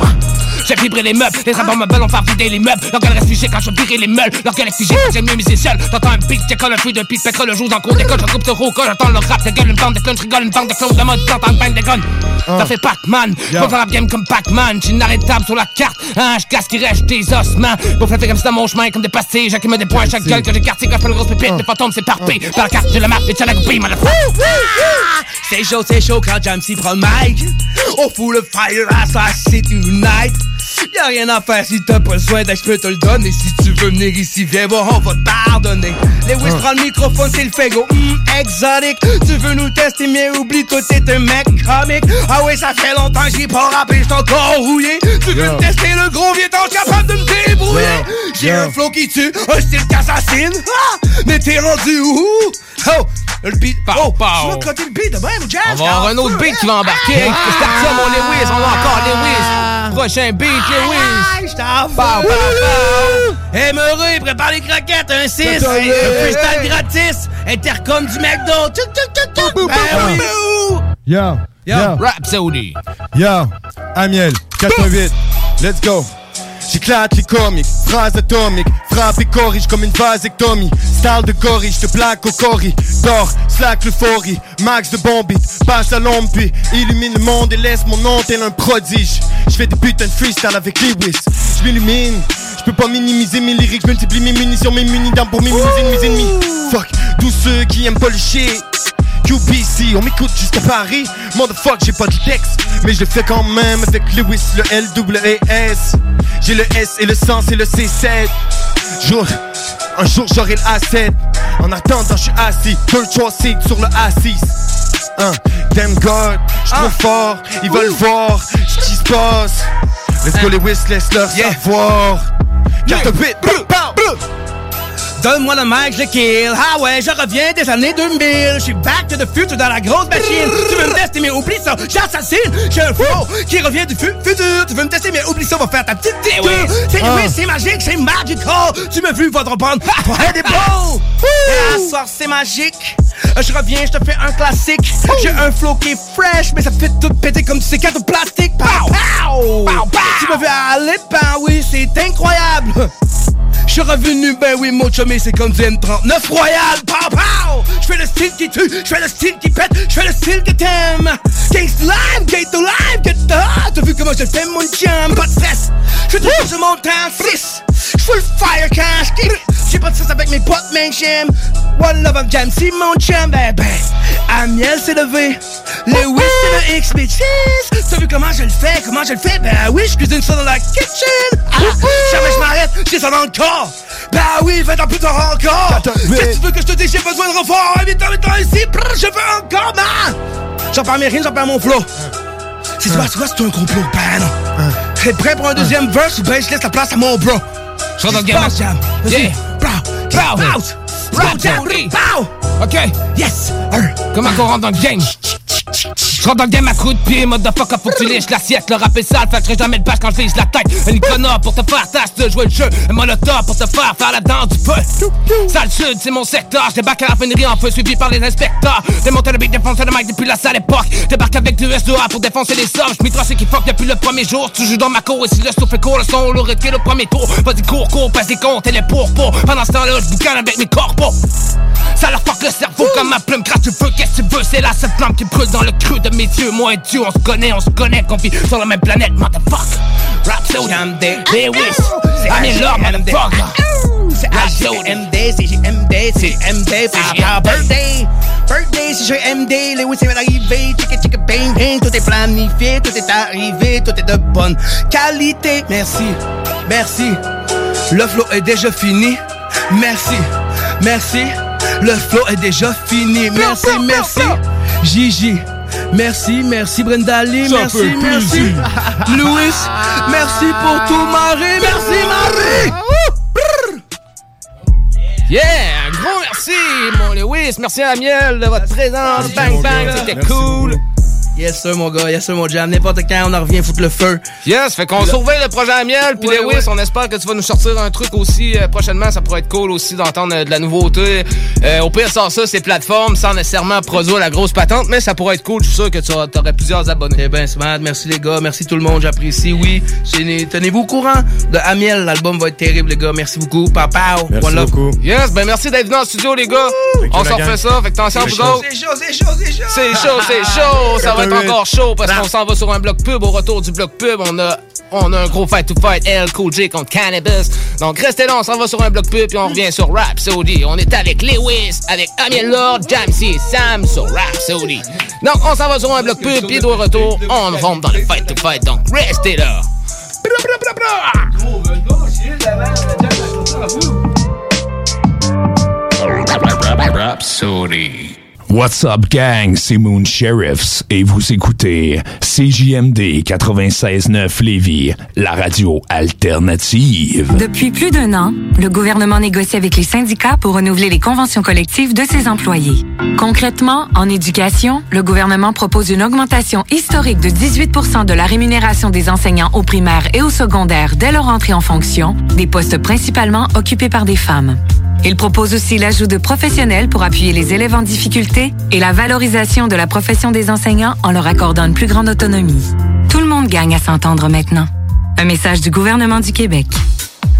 J'ai vibré les meubles, les rappeurs me veulent, on fait vider les meubles. Leur reste figée quand je virer les meubles. Leur gueule est figée j'aime mieux miser seul. T'entends un beat, j'écolle un feu de piste, pétrole, le joue dans le cours d'école. Je coupe ce roux, quand j'entends le rap, c'est gueule, une bande de clones, je rigole, une bande de de mode, j'entends une bande de guns. Ça fait Pac-Man, Yeah. faire la game comme Pac-Man. J'suis inarrêtable sur la carte, hein, j'casse qui reste des ossements. Pour faire comme ça dans mon chemin, comme des pastilles. J'ai me des points chaque gueule que j'ai quartier quand je fais le gros pépite. Les fantômes s'éparpillent par la carte de la map, et tiens la goupille. C'est chaud, c'est chaud quand Jamsey prend le mic. Au full of fire, à ça c'est tonight. Y'a rien à faire si t'as besoin d'aide, je peux te le donner. Si tu veux venir ici, viens voir, on va te pardonner. Les Wiz Hein. prend le microphone, c'est le fégo. Hum, exotique. Tu veux nous tester, mais oublie toi, t'es un mec comique. Ah ouais, ça fait longtemps que j'ai pas rappé, j'suis encore rouillé. Tu veux me tester le gros vieux temps, capable de me débrouiller. J'ai un flow qui tue, un style qu'assassine. Ah, mais t'es rendu où? Oh, le beat. oh, pow. tu vas coter le beat de même, Jazz? On va avoir un autre beat qui va embarquer. Ah. C'est ça, mon Lewis. On a encore Lewis. Prochain beat, Lewis. Je t'en Pow, pow, pow. Hey, Meureux, prépare les croquettes, un 6, un, freestyle gratis, intercom du McDo. Tchouk, tchouk, tchouk, tchouk. Ben oui. Yo, yo, Rhapsody. yo, Amiel, 88, let's go. J'éclate les comics, phrases atomiques, frappe et corrige comme une vasectomie. Style de corrige, te plaque au cori. Dors, slack l'euphorie, max de beat, passe à l'ombre puis illumine le monde et laisse mon nom tel un prodige. Je fais des putains de freestyle avec Lewis, je m'illumine. Je peux pas minimiser mes lyrics, multiplie mes munitions, mes munis d'armes pour minimiser mes ennemis. Fuck, tous ceux qui aiment pas le shit. QBC, on m'écoute jusqu'à Paris. Motherfuck, j'ai pas de texte, mais je le fais quand même avec Lewis, le LWAS. J'ai le S et le 100, c'est le C7. Jour, un jour j'aurai le A7. En attendant, je suis assis, 2, 3, 6 sur le A6. Hein, damn God, j'suis trop fort, ils veulent voir ce qui se passe. Let's go, Lewis, laisse leur savoir. Carte brr. Donne-moi le mic, je kill. Ah ouais, je reviens des années 2000. Je suis back to the future dans la grosse machine. Tu veux me tester, mais oublie ça. J'assassine. J'ai un flow qui revient du fu- futur. Tu veux me tester, mais oublie ça. Va faire ta petite détour. C'est Ah. oui, c'est magique, c'est magical. Tu m'as vu, va te reprendre. Toi, des beaux. Et à soir, c'est magique. Euh, Je reviens, je te fais un classique. J'ai un flow qui est fresh, mais ça fait tout péter comme si c'est cartes de plastique. Pow, pow. Tu me fais aller, ben oui, c'est incroyable. Je suis revenu, ben oui, mon chumé, c'est comme du M39 Royal, pow pow! Je fais le style qui tue, je fais le style qui pète, je fais le style que t'aimes. Gangsta live, gate to live, get the hot. T'as vu comment je fais mon chum, pas de stress. Je sur mon temps 6. Le fire quand je. J'ai pas de stress avec mes potes, mais j'aime. One love of jam, si mon chum, ben ben. Amiel s'est levé. Le oui, c'est le X, bitches. T'as vu comment je le fais, comment je le fais? Ben oui, je cuisine ça dans la kitchen. Ah, jamais je m'arrête, j'ai ça dans le corps. Ben oui, 20 ans plus tard encore. Qu'est-ce que tu veux que je te dise? J'ai besoin de renfort. Vite, vite, vite, ici. Je veux encore, man. J'en perds mes rimes, j'en perds mon flow. C'est quoi, c'est quoi, c'est un complot, ben non. T'es prêt pour un deuxième verse ou ben je laisse la place à mon bro? Je rentre dans le Qu'est-ce game. qui se passe, Jam? Vas-y. Yeah. Pow, Pow. Pow. OK. Yes. Comment qu'on rentre dans le game? Je rentre dans le game à coups de pied, motherfucker, faut que tu liches l'assiette. Le rap est sale, fait que jamais le patch quand je la tête. Un icona pour te faire tâche de jouer le jeu. Un molotov pour te faire faire la danse du feu. Sale sud, c'est mon secteur. Je débarque à la raffinerie en feu, suivi par les inspecteurs. Démonter le beat, défoncer le mic depuis la sale époque. Débarque avec du S2A pour défoncer les sommes. Je m'y qui fuck depuis le premier jour. Tu joues dans ma cour et si le souffle est court, le son l'aurait tué le premier tour. Vas-y, cours, cours, passe des comptes et les pour pour. Pendant ce temps-là, je boucane avec mes Ça leur fuck le cerveau comme ma plume gratte du feu. Qu'est-ce que tu veux? C'est la seule flamme qui brûle dans le creux de mes yeux. Moi et Dieu, on se connaît, on se connaît, qu'on vit sur la même planète, motherfuck. Rap so day. Lewis, I'm in love, motherfucker. C'est HGMD, c'est GMD, c'est MD, c'est GMD. Birthday, birthday, c'est GMD. Lewis est arrivé, chicka chicka bang bang. Tout est planifié, tout est arrivé, tout est de bonne qualité. Merci, merci. Le flow est déjà fini. Merci, merci. Le flow est déjà fini. Merci, merci. Gigi. Merci, merci Brenda Lee, Ça merci, fait merci. Louis, merci pour tout Marie, merci Marie. Yeah, un gros merci, mon Lewis. Merci à Miel de votre présence. Bang, bang, c'était cool. Yes sir mon gars, yes sir mon jam, n'importe quand on en revient foutre le feu. Yes, fait qu'on surveille le projet à miel. Puis Ouais, Lewis, ouais. on espère que tu vas nous sortir un truc aussi euh, prochainement. Ça pourrait être cool aussi d'entendre euh, de la nouveauté. Euh, au pire, sort ça, ces plateformes, sans nécessairement produire la grosse patente, mais ça pourrait être cool. Je suis sûr que tu auras, t'aurais plusieurs abonnés. Eh ben smart, merci les gars, merci tout le monde, j'apprécie, oui. Tenez- Tenez-vous au courant de Amiel, l'album va être terrible les gars, merci beaucoup. Papa, Merci love. beaucoup. Yes, ben merci d'être venu en studio, les gars. On s'en refait ça. Fait que attention, C'est vous chaud. autres. C'est chaud, c'est chaud, c'est chaud. C'est chaud, c'est chaud. Ça va être 88. encore chaud parce qu'on s'en va sur un bloc pub. Au retour du bloc pub, on a, on a un gros fight to fight L Cool J contre Cannabis. Donc restez là, on s'en va sur un bloc pub puis on revient sur Rap Saudi. On est avec Lewis, avec Amiel Lord, Jamsey et Sam sur Rap Saudi. Donc on s'en va sur un bloc pub puis de retour, on rentre dans le fight to fight. Donc restez là. Rhapsody. What's up, gang? C'est Moon Sheriffs et vous écoutez CJMD 96.9 Lévis, la radio alternative. Depuis plus d'un an, le gouvernement négocie avec les syndicats pour renouveler les conventions collectives de ses employés. Concrètement, en éducation, le gouvernement propose une augmentation historique de 18% de la rémunération des enseignants au primaire et au secondaire dès leur entrée en fonction, des postes principalement occupés par des femmes. Il propose aussi l'ajout de professionnels pour appuyer les élèves en difficulté et la valorisation de la profession des enseignants en leur accordant une plus grande autonomie. Tout le monde gagne à s'entendre maintenant. Un message du gouvernement du Québec.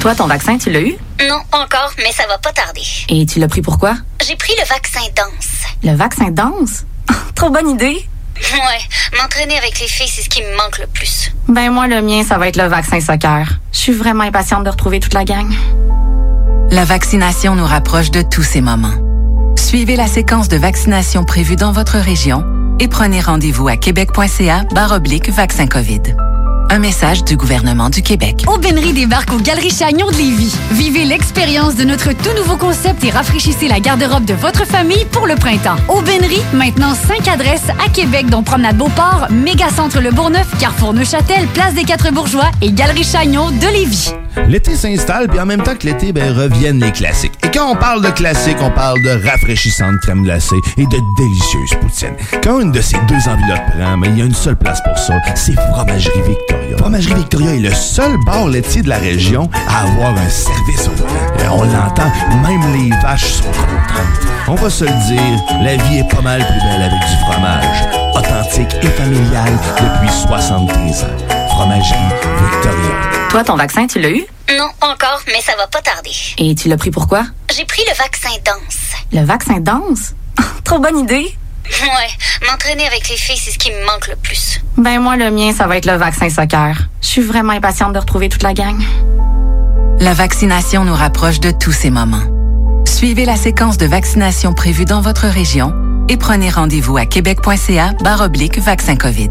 Toi, ton vaccin, tu l'as eu? Non, pas encore, mais ça va pas tarder. Et tu l'as pris pourquoi? J'ai pris le vaccin danse. Le vaccin danse? Trop bonne idée! Ouais, m'entraîner avec les filles, c'est ce qui me manque le plus. Ben moi, le mien, ça va être le vaccin soccer. Je suis vraiment impatiente de retrouver toute la gang. La vaccination nous rapproche de tous ces moments. Suivez la séquence de vaccination prévue dans votre région et prenez rendez-vous à québec.ca oblique vaccin COVID. Un message du gouvernement du Québec. Aubainerie débarque aux Galeries Chagnon de Lévis. Vivez l'expérience de notre tout nouveau concept et rafraîchissez la garde-robe de votre famille pour le printemps. Aubainerie, maintenant 5 adresses à Québec, dont Promenade Beauport, Mégacentre Le Bourgneuf, Carrefour Neuchâtel, Place des Quatre Bourgeois et Galerie Chagnon de Lévis. L'été s'installe, puis en même temps que l'été, ben, reviennent les classiques. Et quand on parle de classiques, on parle de rafraîchissantes crème glacée et de délicieuses poutines. Quand une de ces deux enveloppes prend, mais il y a une seule place pour ça, c'est Fromagerie Victoria. Fromagerie Victoria est le seul bar laitier de la région à avoir un service au volant. Et on l'entend, même les vaches sont contentes. On va se le dire, la vie est pas mal plus belle avec du fromage. Authentique et familial depuis 73 ans. Fromagerie Victoria. Toi, ton vaccin, tu l'as eu? Non, encore, mais ça va pas tarder. Et tu l'as pris pourquoi? J'ai pris le vaccin danse. Le vaccin danse? Trop bonne idée! Ouais, m'entraîner avec les filles, c'est ce qui me manque le plus. Ben moi, le mien, ça va être le vaccin soccer. Je suis vraiment impatiente de retrouver toute la gang. La vaccination nous rapproche de tous ces moments. Suivez la séquence de vaccination prévue dans votre région et prenez rendez-vous à québec.ca oblique vaccin COVID.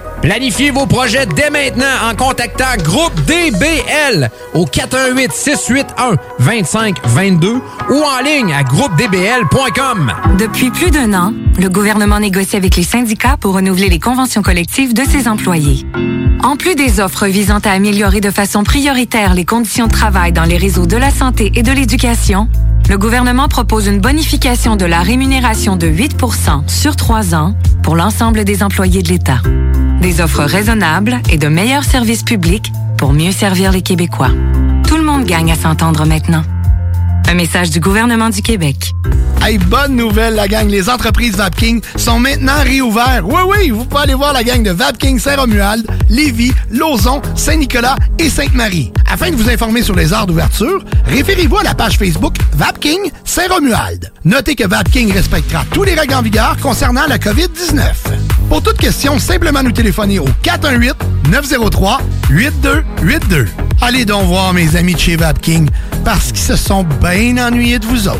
Planifiez vos projets dès maintenant en contactant Groupe DBL au 418 681 2522 ou en ligne à groupedbl.com. Depuis plus d'un an, le gouvernement négocie avec les syndicats pour renouveler les conventions collectives de ses employés. En plus des offres visant à améliorer de façon prioritaire les conditions de travail dans les réseaux de la santé et de l'éducation, le gouvernement propose une bonification de la rémunération de 8% sur trois ans pour l'ensemble des employés de l'État. Des offres raisonnables et de meilleurs services publics pour mieux servir les Québécois. Tout le monde gagne à s'entendre maintenant. Un message du gouvernement du Québec. Hey, bonne nouvelle, la gang. Les entreprises Vapking sont maintenant réouvertes. Oui, oui, vous pouvez aller voir la gang de Vapking Saint-Romuald, Lévis, Lauson, Saint-Nicolas et Sainte-Marie. Afin de vous informer sur les heures d'ouverture, référez-vous à la page Facebook Vapking Saint-Romuald. Notez que Vapking respectera tous les règles en vigueur concernant la COVID-19. Pour toute question, simplement nous téléphoner au 418-903-8282. Allez donc voir mes amis de chez Vapking parce qu'ils se sont bien ennuyés de vous autres.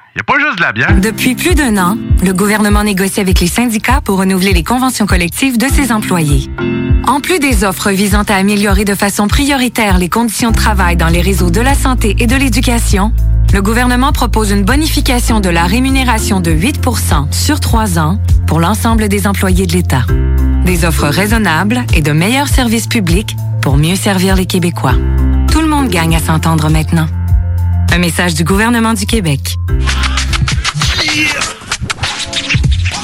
Il a pas juste de la. Depuis plus d'un an, le gouvernement négocie avec les syndicats pour renouveler les conventions collectives de ses employés. En plus des offres visant à améliorer de façon prioritaire les conditions de travail dans les réseaux de la santé et de l'éducation, le gouvernement propose une bonification de la rémunération de 8% sur trois ans pour l'ensemble des employés de l'État. Des offres raisonnables et de meilleurs services publics pour mieux servir les Québécois. Tout le monde gagne à s'entendre maintenant. Un message du gouvernement du Québec.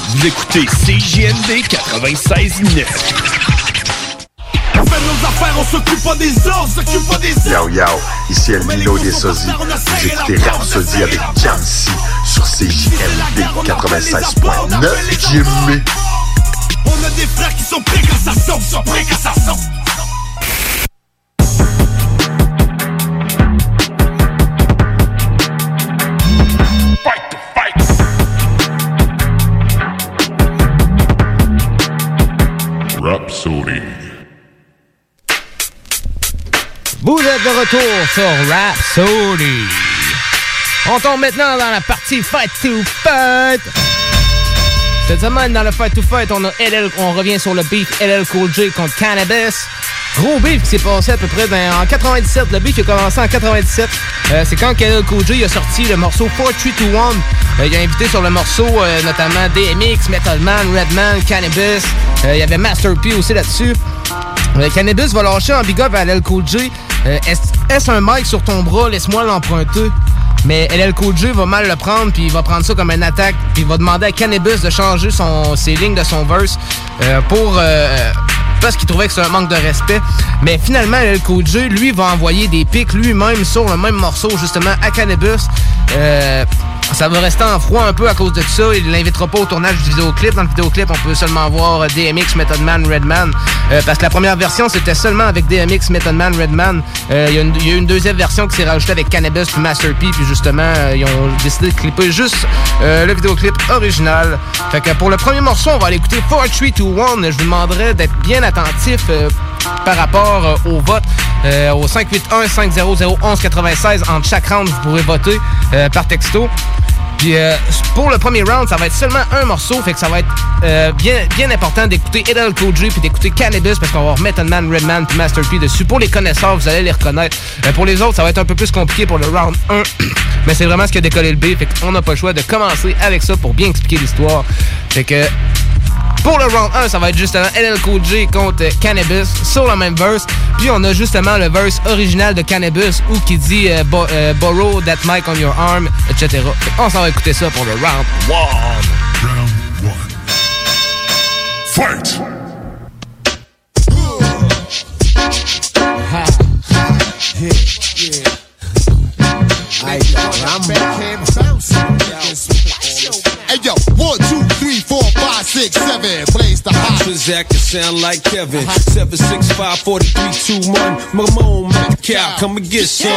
Vous écoutez CJND 96.9. On fait nos affaires, on s'occupe pas des autres, on s'occupe pas des autres. Yo yo, ici El Milo des Sosies. Vous écoutez Rhapsody avec Jamsey sur CJMD 96.9 Jimmy. On a des frères qui sont prêts quand ça sonne, sont prêts quand ça sonne. Vous êtes de retour sur Rhapsody. On tombe maintenant dans la partie Fight to Fight. Cette semaine, dans le Fight to Fight, on, a LL, on revient sur le beef LL Cool J contre Cannabis. Gros beef qui s'est passé à peu près dans- en 97. Le beef a commencé en 97. Euh, c'est quand LL Cool J a sorti le morceau 4321. Euh, il a invité sur le morceau euh, notamment DMX, Metal Man, Redman, Cannabis. Euh, il y avait Master P aussi là-dessus. Cannabis va lâcher en big up à LL Cool J. Euh, est-ce, un mic sur ton bras? Laisse-moi l'emprunter. Mais LL Cool J va mal le prendre, puis il va prendre ça comme une attaque, puis il va demander à Cannabis de changer son, ses lignes de son verse euh, pour... euh, parce qu'il trouvait que c'est un manque de respect. Mais finalement, LL Cool J, lui, va envoyer des pics lui-même sur le même morceau, justement, à Cannabis. Euh, ça va rester en froid un peu à cause de ça. Il l'invitera pas au tournage du vidéoclip. Dans le vidéoclip, on peut seulement voir euh, DMX, Method Man, Redman. Euh, parce que la première version, c'était seulement avec DMX, Method Man, Redman. Euh, Il y, a une- il y a une deuxième version qui s'est rajoutée avec Cannabis puis Master P. Puis justement, euh, ils ont décidé de clipper juste euh, le vidéoclip original. Fait que pour le premier morceau, on va aller écouter 4, 3, 2, 1. Je vous demanderai d'être bien attentif euh, par rapport euh, au vote. Euh, au 581 500 1196 entre chaque round, vous pourrez voter euh, par texto. Puis pour le premier round, ça va être seulement un morceau, fait que ça va être bien, bien important d'écouter Cool J puis d'écouter Cannabis parce qu'on va Method Man, Redman puis Master P dessus. Pour les connaisseurs, vous allez les reconnaître. Pour les autres, ça va être un peu plus compliqué pour le round 1, mais c'est vraiment ce qui a décollé le B, fait qu'on n'a pas le choix de commencer avec ça pour bien expliquer l'histoire. Fait que pour le round 1, ça va être justement LL Cool J contre Cannabis sur le même verse. Puis on a justement le verse original de Cannabis où qui dit euh, Bo- euh, Borrow that mic on your arm, etc. Qu'on s'en va écouter ça pour le round 1. Fight! Hey yo, six, seven. Blaze the hot. Zach, it sound like Kevin. 765 4321. Mamone, Mac Cow, come and get some.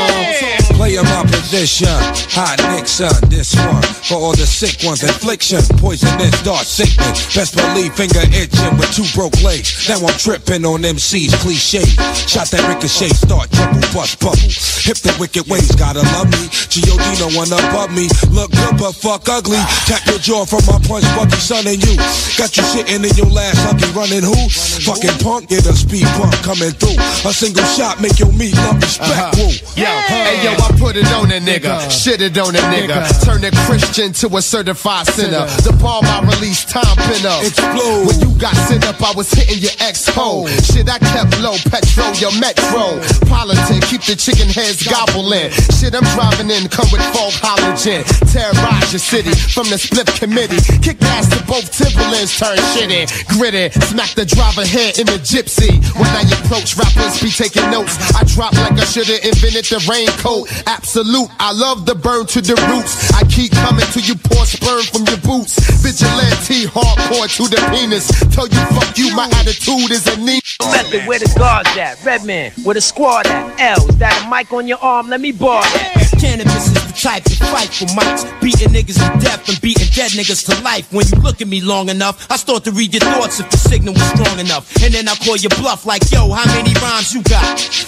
Play my position. Hot Nixon, uh, this one. For all the sick ones, infliction. Poisonous, dark sickness. Best believe finger itching with two broke legs. Now I'm tripping on MC's cliche. Shot that ricochet, start trouble, bust bubble. Hip the wicked ways, gotta love me. G.O.D. no one above me. Look good but fuck ugly. Tap your jaw from my punch, Bucky, son, and you. Got you shitting in your last huggy, running who? Fucking punk, get a speed bump coming through. A single shot make your meat love respect. Uh-huh. Woo. Yo, hey yo, I put it on a nigga, shit it on a nigga, turn a Christian to a certified sinner. The bomb I release, time pin up. Explode. When you got sent up, I was hitting your ex hole. Shit, I kept low, petro, your metro. Politic, keep the chicken heads gobbling. Shit, I'm driving in, come with folk halogen. Terrorize your city from the split committee. Kick ass to both Timberlands, turn shitty. Gritty, smack the driver head in the gypsy. When I approach, rappers be taking notes. I drop like I should've invented the raincoat. Absolute, I love the burn to the roots. I keep coming till you pour sperm from your boots. Vigilante, hardcore to the penis. Tell you fuck you, my attitude is a knee. Method, where the guards at? Redman, where the squad at? L, is that a mic on your arm? Let me borrow that. Cannabis is the type to fight for mics. Beating niggas to death and beating dead niggas to life. When you look at me long enough, I start to read your thoughts if the signal was strong enough. And then I call you bluff like, yo, how many rhymes you got?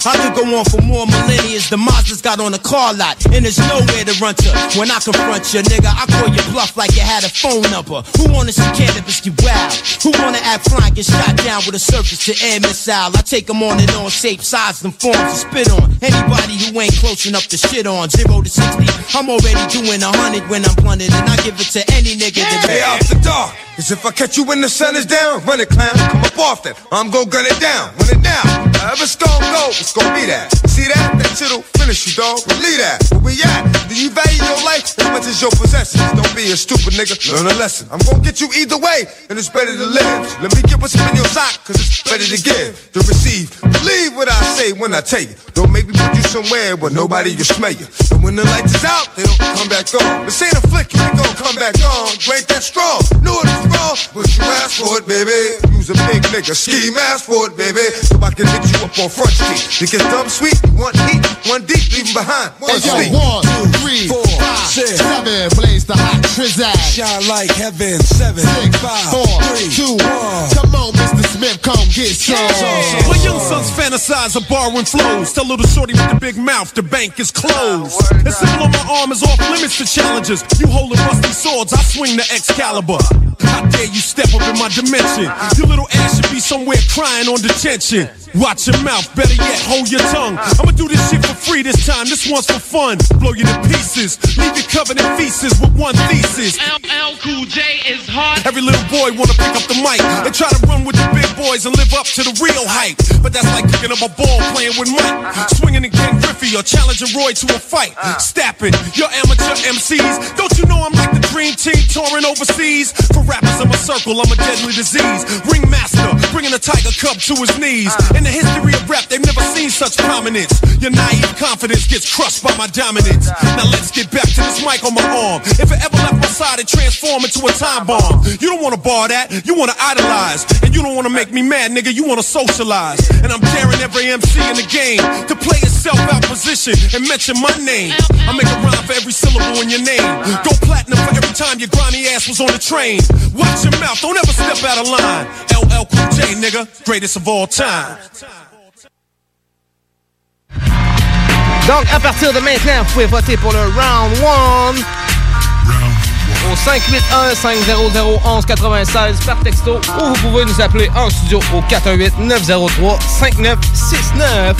I could go on for more millennia. The Mazda's got on a car lot. And there's nowhere to run to. When I confront you, nigga, I call you bluff like you had a phone number. Who wanna see cannabis get wild? Who wanna act flying, get shot down with a surface to air missile? I take them on and on, shape, size, and forms to spit on. Anybody who ain't close enough to shit on. Zero to 60, I'm already doing a hundred when I'm blunted. And I give it to any nigga that Hey, after dark. Cause if I catch you when the sun is down, run it, clown. Come up off that. I'm gon' gun it down. Run it down. However it's gon' go, it's gon' be that. See that? That shit'll finish you, dog. Believe that. Where we at? Do you value your life as much as your possessions? Don't be a stupid nigga. Learn a lesson. I'm gon' get you either way, and it's better to live. Let me get what's in your sock, cause it's better to give, to receive. Believe what I say when I tell you. Don't make me put you somewhere where nobody can smell you. And when the lights is out, they don't come back on. This ain't a flick, you ain't gon' come back on. You ain't that strong. Know it is wrong, but you asked for it, baby. You's a big nigga, ski mask for it, baby. So I can hit you up on front street. You get dumb sweet, one heat, one deep, leave behind. One Hey, yo, sweet. one, two, three, five, seven. Blaze the hot trizag. Shine like heaven. Seven, Six, five, four, three, two, one. Come on, Mr. Smith, come get some. My young sons fantasize of borrowing flows. Tell little shorty with the big mouth, the bank is closed. The symbol on my arm is off limits to challenges. You holding rusty swords, I swing the Excalibur. How dare you step up in my dimension? Your little ass should be somewhere crying on detention. Watch your mouth, better yet, hold your tongue. I'ma do this shit for free this time, this one's for fun. Blow you to pieces, leave you in feces with one thesis. LL Cool J is hot. Every little boy wanna pick up the mic and try to run with the big boys and live up to the real hype. But that's like picking up a ball playing with Mike, swinging in Ken Griffey or challenging Roy to a fight. Stapping your amateur MCs. Don't you know I'm like the dream team touring overseas? For rappers in my circle, I'm a deadly disease. Ringmaster, bringing a tiger cub to his knees. In the history of rap, they've never seen such prominence. Your naive confidence gets crushed by my dominance. Now let's get back to this mic on my arm. If it ever left my side, it transform into a time bomb. You don't wanna bar that, you wanna idolize. And you don't wanna make me mad, nigga, you wanna socialize. And I'm daring every MC in the game to play itself out position and mention my name. I make a rhyme for every syllable in your name. Go platinum for every time your grimy ass was on the train. Watch your mouth, don't ever step out of line. LL Cool J, nigga, greatest of all time. Donc, à partir de maintenant, vous pouvez voter pour le Round 1 au 581-500-1196 par texto ou vous pouvez nous appeler en studio au 418-903-5969.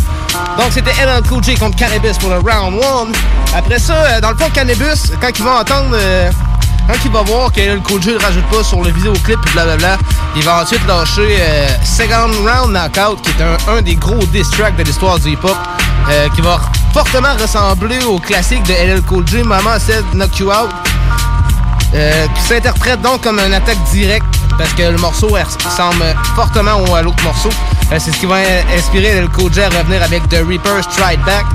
Donc, c'était LL Cool J contre Cannabis pour le Round 1. Après ça, euh, dans le fond, Cannabis, quand ils vont entendre... euh, quand il va voir que Cool J ne rajoute pas sur le vidéoclip et blablabla, il va ensuite lâcher euh, Second Round Knockout, qui est un, un des gros diss tracks de l'histoire du hip-hop, euh, qui va fortement ressembler au classique de LL Cool J, Mama Said Knock You Out, euh, qui s'interprète donc comme une attaque directe, parce que le morceau ressemble fortement à l'autre morceau. Euh, C'est ce qui va in- inspirer LL Cool J à revenir avec The Reaper Stride Back.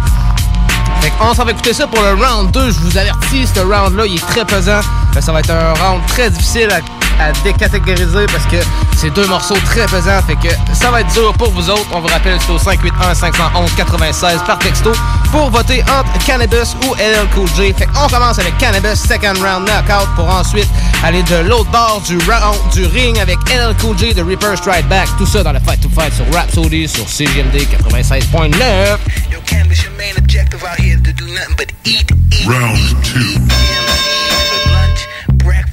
Fait on s'en va écouter ça pour le round 2. Je vous avertis, ce round-là, il est très pesant. Ben, ça va être un round très difficile à à décatégoriser parce que c'est deux morceaux très pesants. Fait que ça va être dur pour vous autres. On vous rappelle, c'est au 581 511 96 par texto pour voter entre Cannabis ou LL Cool J. Fait qu'on commence avec Cannabis Second Round Knockout pour ensuite aller de l'autre bord du round du ring avec LL Cool J de Reaper Strike Back. Tout ça dans le Fight to Fight sur Rhapsody sur CGMD 96.9. Yo, cannabis, your main objective out here is to do nothing but eat, eat, Round two.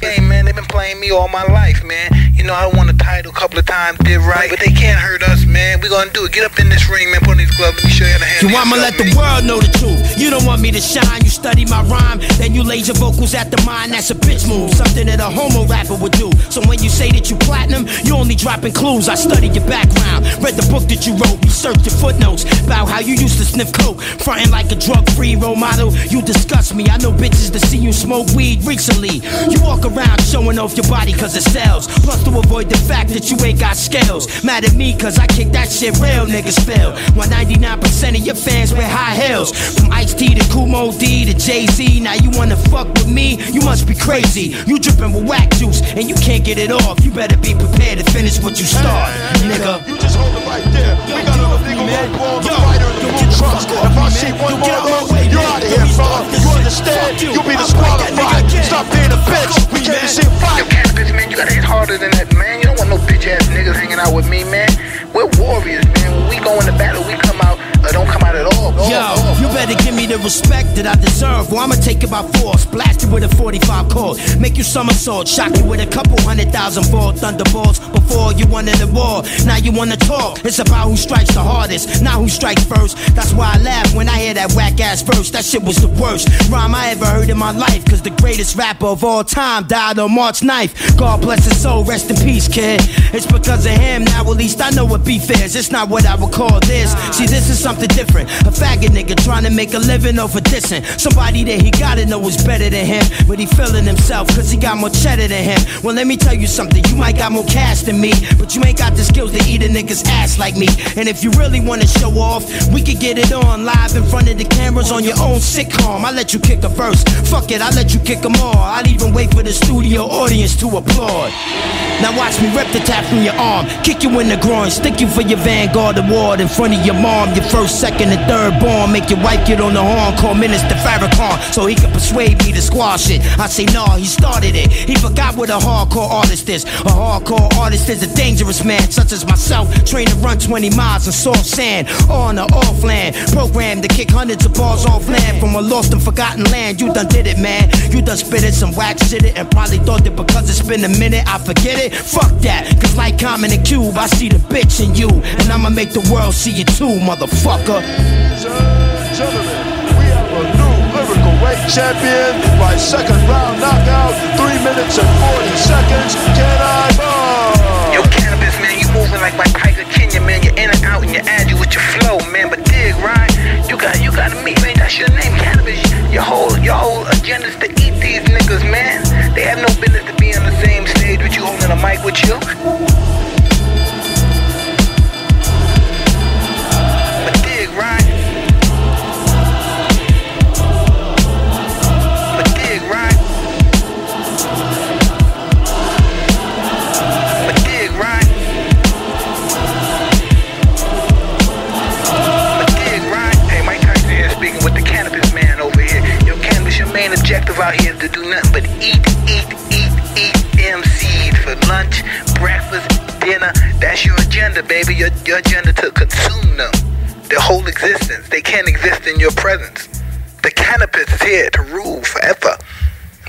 Hey man, they've been playing me all my life, man. You know, I won a title a couple of times, did right, but they can't hurt us, man. We gonna do it. Get up in this ring, man. Put on these gloves. Let me show you how to handle So I'ma let the world know the truth. You don't want me to shine, you study my rhyme, then you lay your vocals at the mind. That's a bitch move, something that a homo rapper would do. So when you say that you platinum, you only dropping clues. I studied your background, read the book that you wrote, researched your footnotes about how you used to sniff coke, fronting like a drug-free role model. You disgust me. I know bitches to see you smoke weed recently. You walk around showing off your body cause it sells. Plus to avoid the fact that you ain't got scales. Mad at me cause I kick that shit real niggas feel. While 99% of your fans wear high heels. From Ice T to Kumo D to Jay Z. Now you wanna fuck with me? You must be crazy. You dripping with whack juice and you can't get it off. You better be prepared to finish what you start, nigga. You just hold it right there. We got enough legal rope on the fighter and the trust. If I see one more of those, you're out of here, fella. You understand? You'll be disqualified. Stop being a bitch. We came to see a fight. Cannabis, man, you gotta hit harder than that, man. You don't want no bitch ass niggas hanging out with me, man. We're warriors, man. When we go into battle, we come out, or don't come out at all. Yo, you better give me the respect that I deserve, or I'ma take it by force. Blast you with a 45 cord, make you somersault, shock you with a couple hundred thousand volt thunderbolts. Before you wanted the war, now you wanna talk. It's about who strikes the hardest, not who strikes first. That's why I laugh when I hear that whack ass verse. That shit was the worst rhyme I ever heard in my life. Cause the greatest rapper of all time died on March 9th. God bless his soul, rest in peace, kid. It's because of him, now at least I know what beef is. It's not what I would call this. See, this is something different. A faggot nigga trying to make a living off of dissing. Somebody that he gotta know is better than him. But he feeling himself cause he got more cheddar than him. Well, let me tell you something. You might got more cash than me, but you ain't got the skills to eat a nigga's ass like me. And if you really wanna show off, we could get it on live in front of the cameras on your own sitcom. I let you kick a verse. Fuck it, I let you kick them all. I'd even wait for the studio audience to applaud. Now watch me rip the tap from your arm, kick you in the groin, stick you for your Vanguard award in front of your mom, your first, second, and third born. Make your wife get on the horn, call Minister Farrakhan so he can persuade me to squash it. I say, nah, he started it. He forgot what a hardcore artist is. A hardcore artist is a dangerous man, such as myself, trained to run 20 miles in soft sand, on or off land, programmed to kick hundreds of balls off land from a lost and forgotten land. You done did it, man. You done spit it, some whack shit it, and probably thought that because it's been a minute, I forget it. Fuck that, cause like Common and Cube, I see the bitch in you, and I'ma make the world see you too, motherfucker. Gentlemen, we have a new lyrical weight champion by second round knockout, three minutes and 40 seconds. Can I ball? Yo, cannabis, man, you moving like my Tiger Kenya, man. You're in and out and you're agile with your flow, man. But dig, right? You got, you got to meet, man. That's your name, cannabis. Your whole, your whole agenda's to eat these niggas, man. They have no business to be on the same stage with you, holding a mic with you. Your, your agenda to consume them. Their whole existence. They can't exist in your presence. The cannabis is here to rule forever.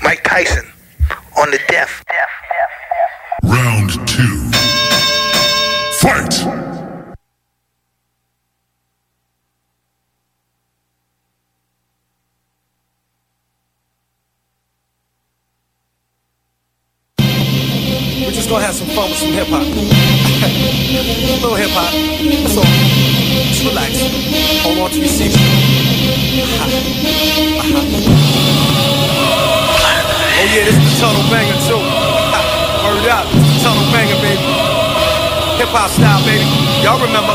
Mike Tyson on the death. death, death, death. Round two. Fight! We're just gonna have some fun with some hip hop. a little hip hop. All. Just relax. Hold on to your seats. Uh-huh. Uh-huh. Oh yeah, this is the tunnel banger too. Word up, this the tunnel banger, baby. Hip hop style, baby. Y'all remember?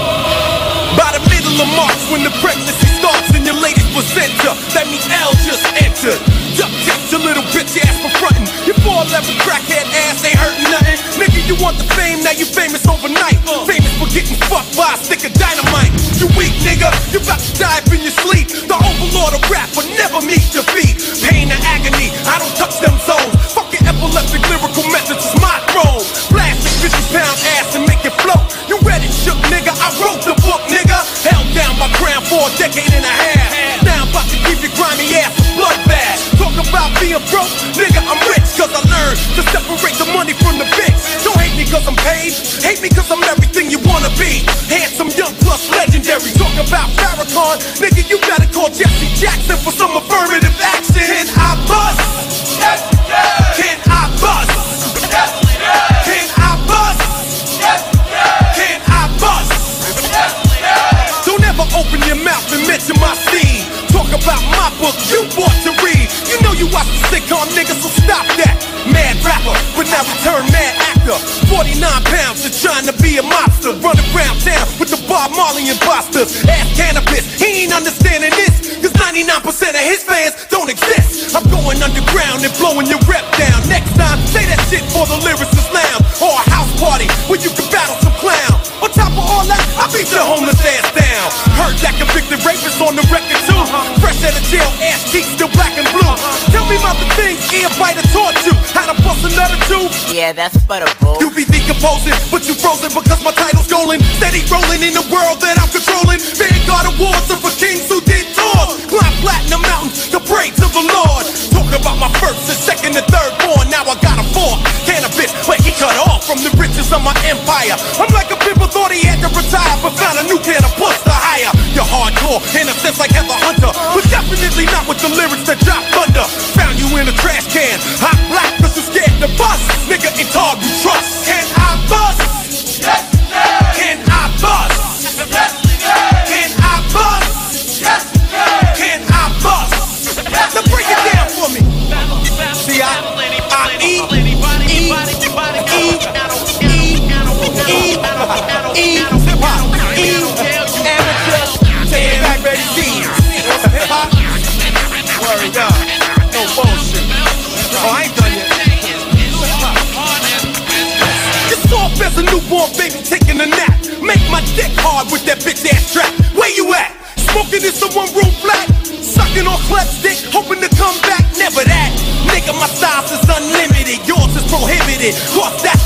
By the middle of March, when the pregnancy starts and your latest placenta, that means L just entered. Duck a little bitch ass Your 411 crackhead ass ain't hurting nothing. Nigga, you want the fame, now you famous overnight. Famous for getting fucked by a stick of dynamite. You weak nigga, you about to die in your sleep. The overlord of rap will never meet defeat. Pain and agony, I don't touch them zones. Fucking epileptic lyrical methods is my throne. Blasting 50 pound ass and make it float. You read it, shook nigga, I wrote the book, nigga. Held down my crown for a decade and a half. Now I'm about to give your grimy ass a bloodbath. Talk about being broke, nigga, I'm rich to separate the money from the bitch. Don't hate me cause I'm paid, hate me cause I'm everything you wanna be. Handsome, young, plus legendary. Talk about Farrakhan, nigga, you gotta call Jesse Jackson for some affirmative action. Can I bust? Yes, yeah. Can I bust? Yes, yeah. Can I bust? Yes, yeah. Can I bust? Yes, yeah. Don't ever open your mouth and mention my seed. Talk about my book you bought to read. You know you watch the sitcom, nigga, so stop that. Rapper, but now return mad actor. 49 pounds to trying to be a mobster. Running around town with the Bob Marley imposters. Ass cannabis, he ain't understanding this. Cause 99% of his fans don't exist. I'm going underground and blowing your rep down. Next time, say that shit for the lyricist lounge. Or a house party where you can battle some clown. On top of all that, I beat your homeless ass down. Heard that convicted rapist on the record too. Fresh out of jail, ass cheeks still black and blue. Tell me about the things ear biter taught you. How to bust another two. Yeah, that's butter, bro. You be decomposing, but you frozen because my title's stolen. Steady rolling in the world that I'm controlling. Vanguard awards are for kings who did tours. Climb platinum mountains to pray to the Lord. Talk about my first and second and third born. Now I got a fourth. Cannabis, but he cut off from the riches of my empire. I'm like a people thought he had to retire, but found a new can of puss to hire. You're hardcore in a sense like Heather Hunter, but definitely not with the lyrics that drop thunder. Found you in a trash can, hot black cause you scared to bust. Nigga, it's hard to trust. Can I bust? Yes, yeah. Can I bust? Yes. Can I bust? Yes. Can I bust? Now break it down for me. See, I take it back, ready, word up, no bullshit. Oh, I ain't done yet. Soft as a newborn baby taking a nap. Make my dick hard with that ass strap. Where you at? Smoking in some one room flat. Sucking on stick, hoping to come back. Never that. Nigga, my is unlimited. Yours is prohibited. That's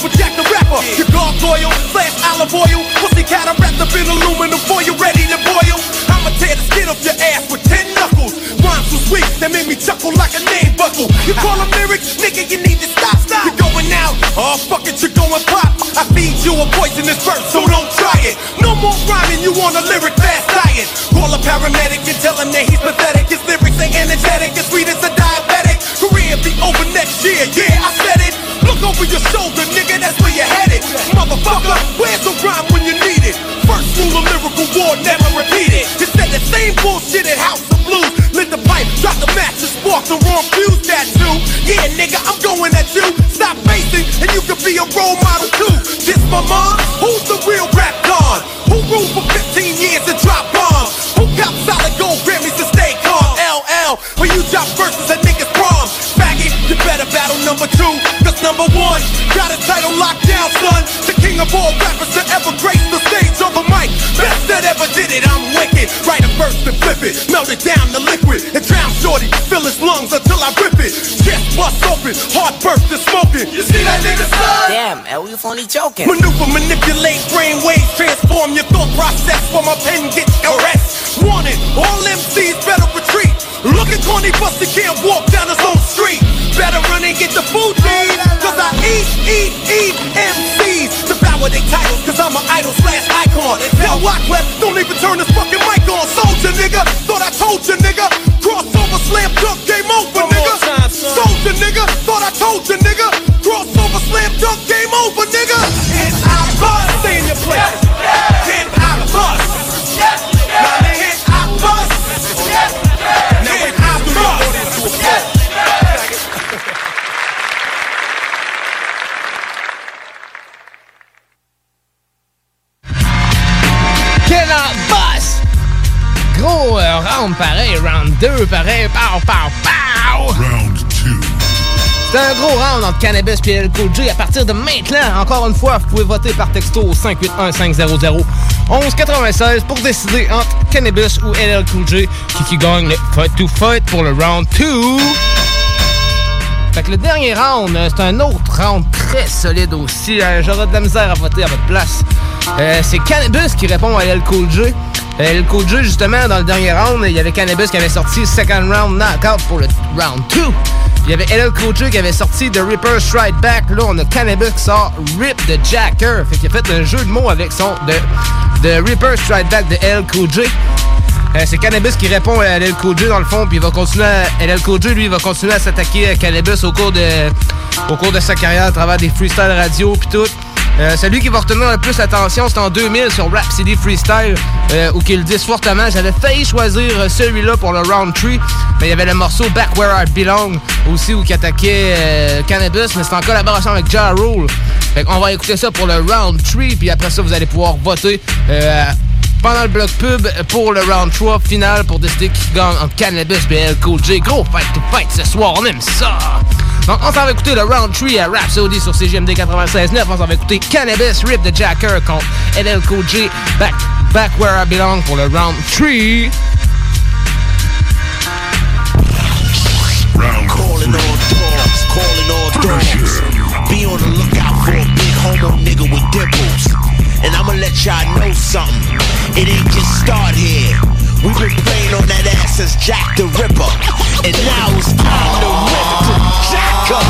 for Jack the Rapper. Your gargoyle, slash olive oil. Pussy cat, I'm wrapped up in aluminum foil. You ready to boil? I'ma tear the skin off your ass with ten knuckles. Rhymes so sweet that made me chuckle like a name buckle. You call them lyrics, nigga, you need to stop. Stop. You're going out, oh fuck it, you're going pop. I feed you a poisonous verse, so don't try it. No more rhyming, you on a lyric fast diet. Call a paramedic and tell him that he's pathetic. His lyrics ain't energetic, as sweet as a diabetic. Career be over next year, yeah, Yeah, nigga, I'm going at you. Stop facing, and you can be a role model too. This my mom, who's the real rap god? Who ruled for 15 years and dropped bombs? Who got solid gold Grammys to stay calm? LL, when you drop verses at niggas prom. Faggot, you better battle number two. Cause number one, got a title locked down, son. The king of all rappers to ever grace the stage on the mic. Best that ever did it, I'm wicked. Write a verse and flip it, melt it down to liquid. And drown shorty, fill his lungs until I rip bust open, heart burst and smoking. You see that nigga son? Damn, L, you phony joking. Maneuver, manipulate brain waves, transform your thought process while my pen gets caressed. Warning, all MCs better retreat. Looking corny, busted can't walk down his own street. Better run and get the food need. Cause I eat, eat, eat MCs. Devour their titles, cause I'm an idol slash icon. Tell Wyclef, don't even turn this fucking mic on. Soldier nigga, thought I told you nigga. Crossover, slam dunk, game 2 pareil, pow, pow, pow! Round 2. C'est un gros round entre Cannabis et LL Cool J. À partir de maintenant, encore une fois, vous pouvez voter par texto au 581-500-1196 pour décider entre Cannabis ou LL Cool J qui, qui gagne le fight to fight pour le round 2. Fait que le dernier round, euh, c'est un autre round très solide aussi. Euh, J'aurai de la misère à voter à votre place. Euh, c'est Cannabis qui répond à LL Cool J. Euh, LL Cool J, justement, dans le dernier round, il y avait Cannabis qui avait sorti Second Round Knockout pour le round 2. Il y avait LL Cool J qui avait sorti The Ripper Strike Back. Là, on a Cannabis qui sort Rip the Jacker. Fait qu'il a fait un jeu de mots avec son de, de Ripper Strike Back de LL Cool J. Euh, c'est Cannabis qui répond à LL Cool J dans le fond, puis il va continuer à, LL lui, va continuer à s'attaquer à Cannabis au cours de au cours de sa carrière à travers des freestyle radio puis tout. Euh, celui qui va retenir le plus l'attention, c'est en 2000 sur Rap City Freestyle, euh, où qu'ils disent fortement. J'avais failli choisir euh, celui-là pour le round 3, mais il y avait le morceau Back Where I Belong aussi, où il attaquait Cannabis, mais c'est en collaboration avec Ja Rule. Fait qu'on va écouter ça pour le round 3, puis après ça, vous allez pouvoir voter pendant le bloc pub pour le round 3 final pour décider qui gagne entre Cannabis et LL Cool J. Gros fight to fight ce soir, on aime ça! Donc, on s'en va écouter le round 3 à Rhapsody sur CGMD 96.9. On s'en va écouter Cannabis Rip the Jacker contre LL Cool J. Back, back Where I Belong pour le round 3. Calling all dogs, calling all dogs. Be on the lookout for a big homo nigga with dimples. And I'ma let y'all know something. It ain't just start here. We've been playing on that ass since Jack the Ripper. And now it's time to rip the Jacker.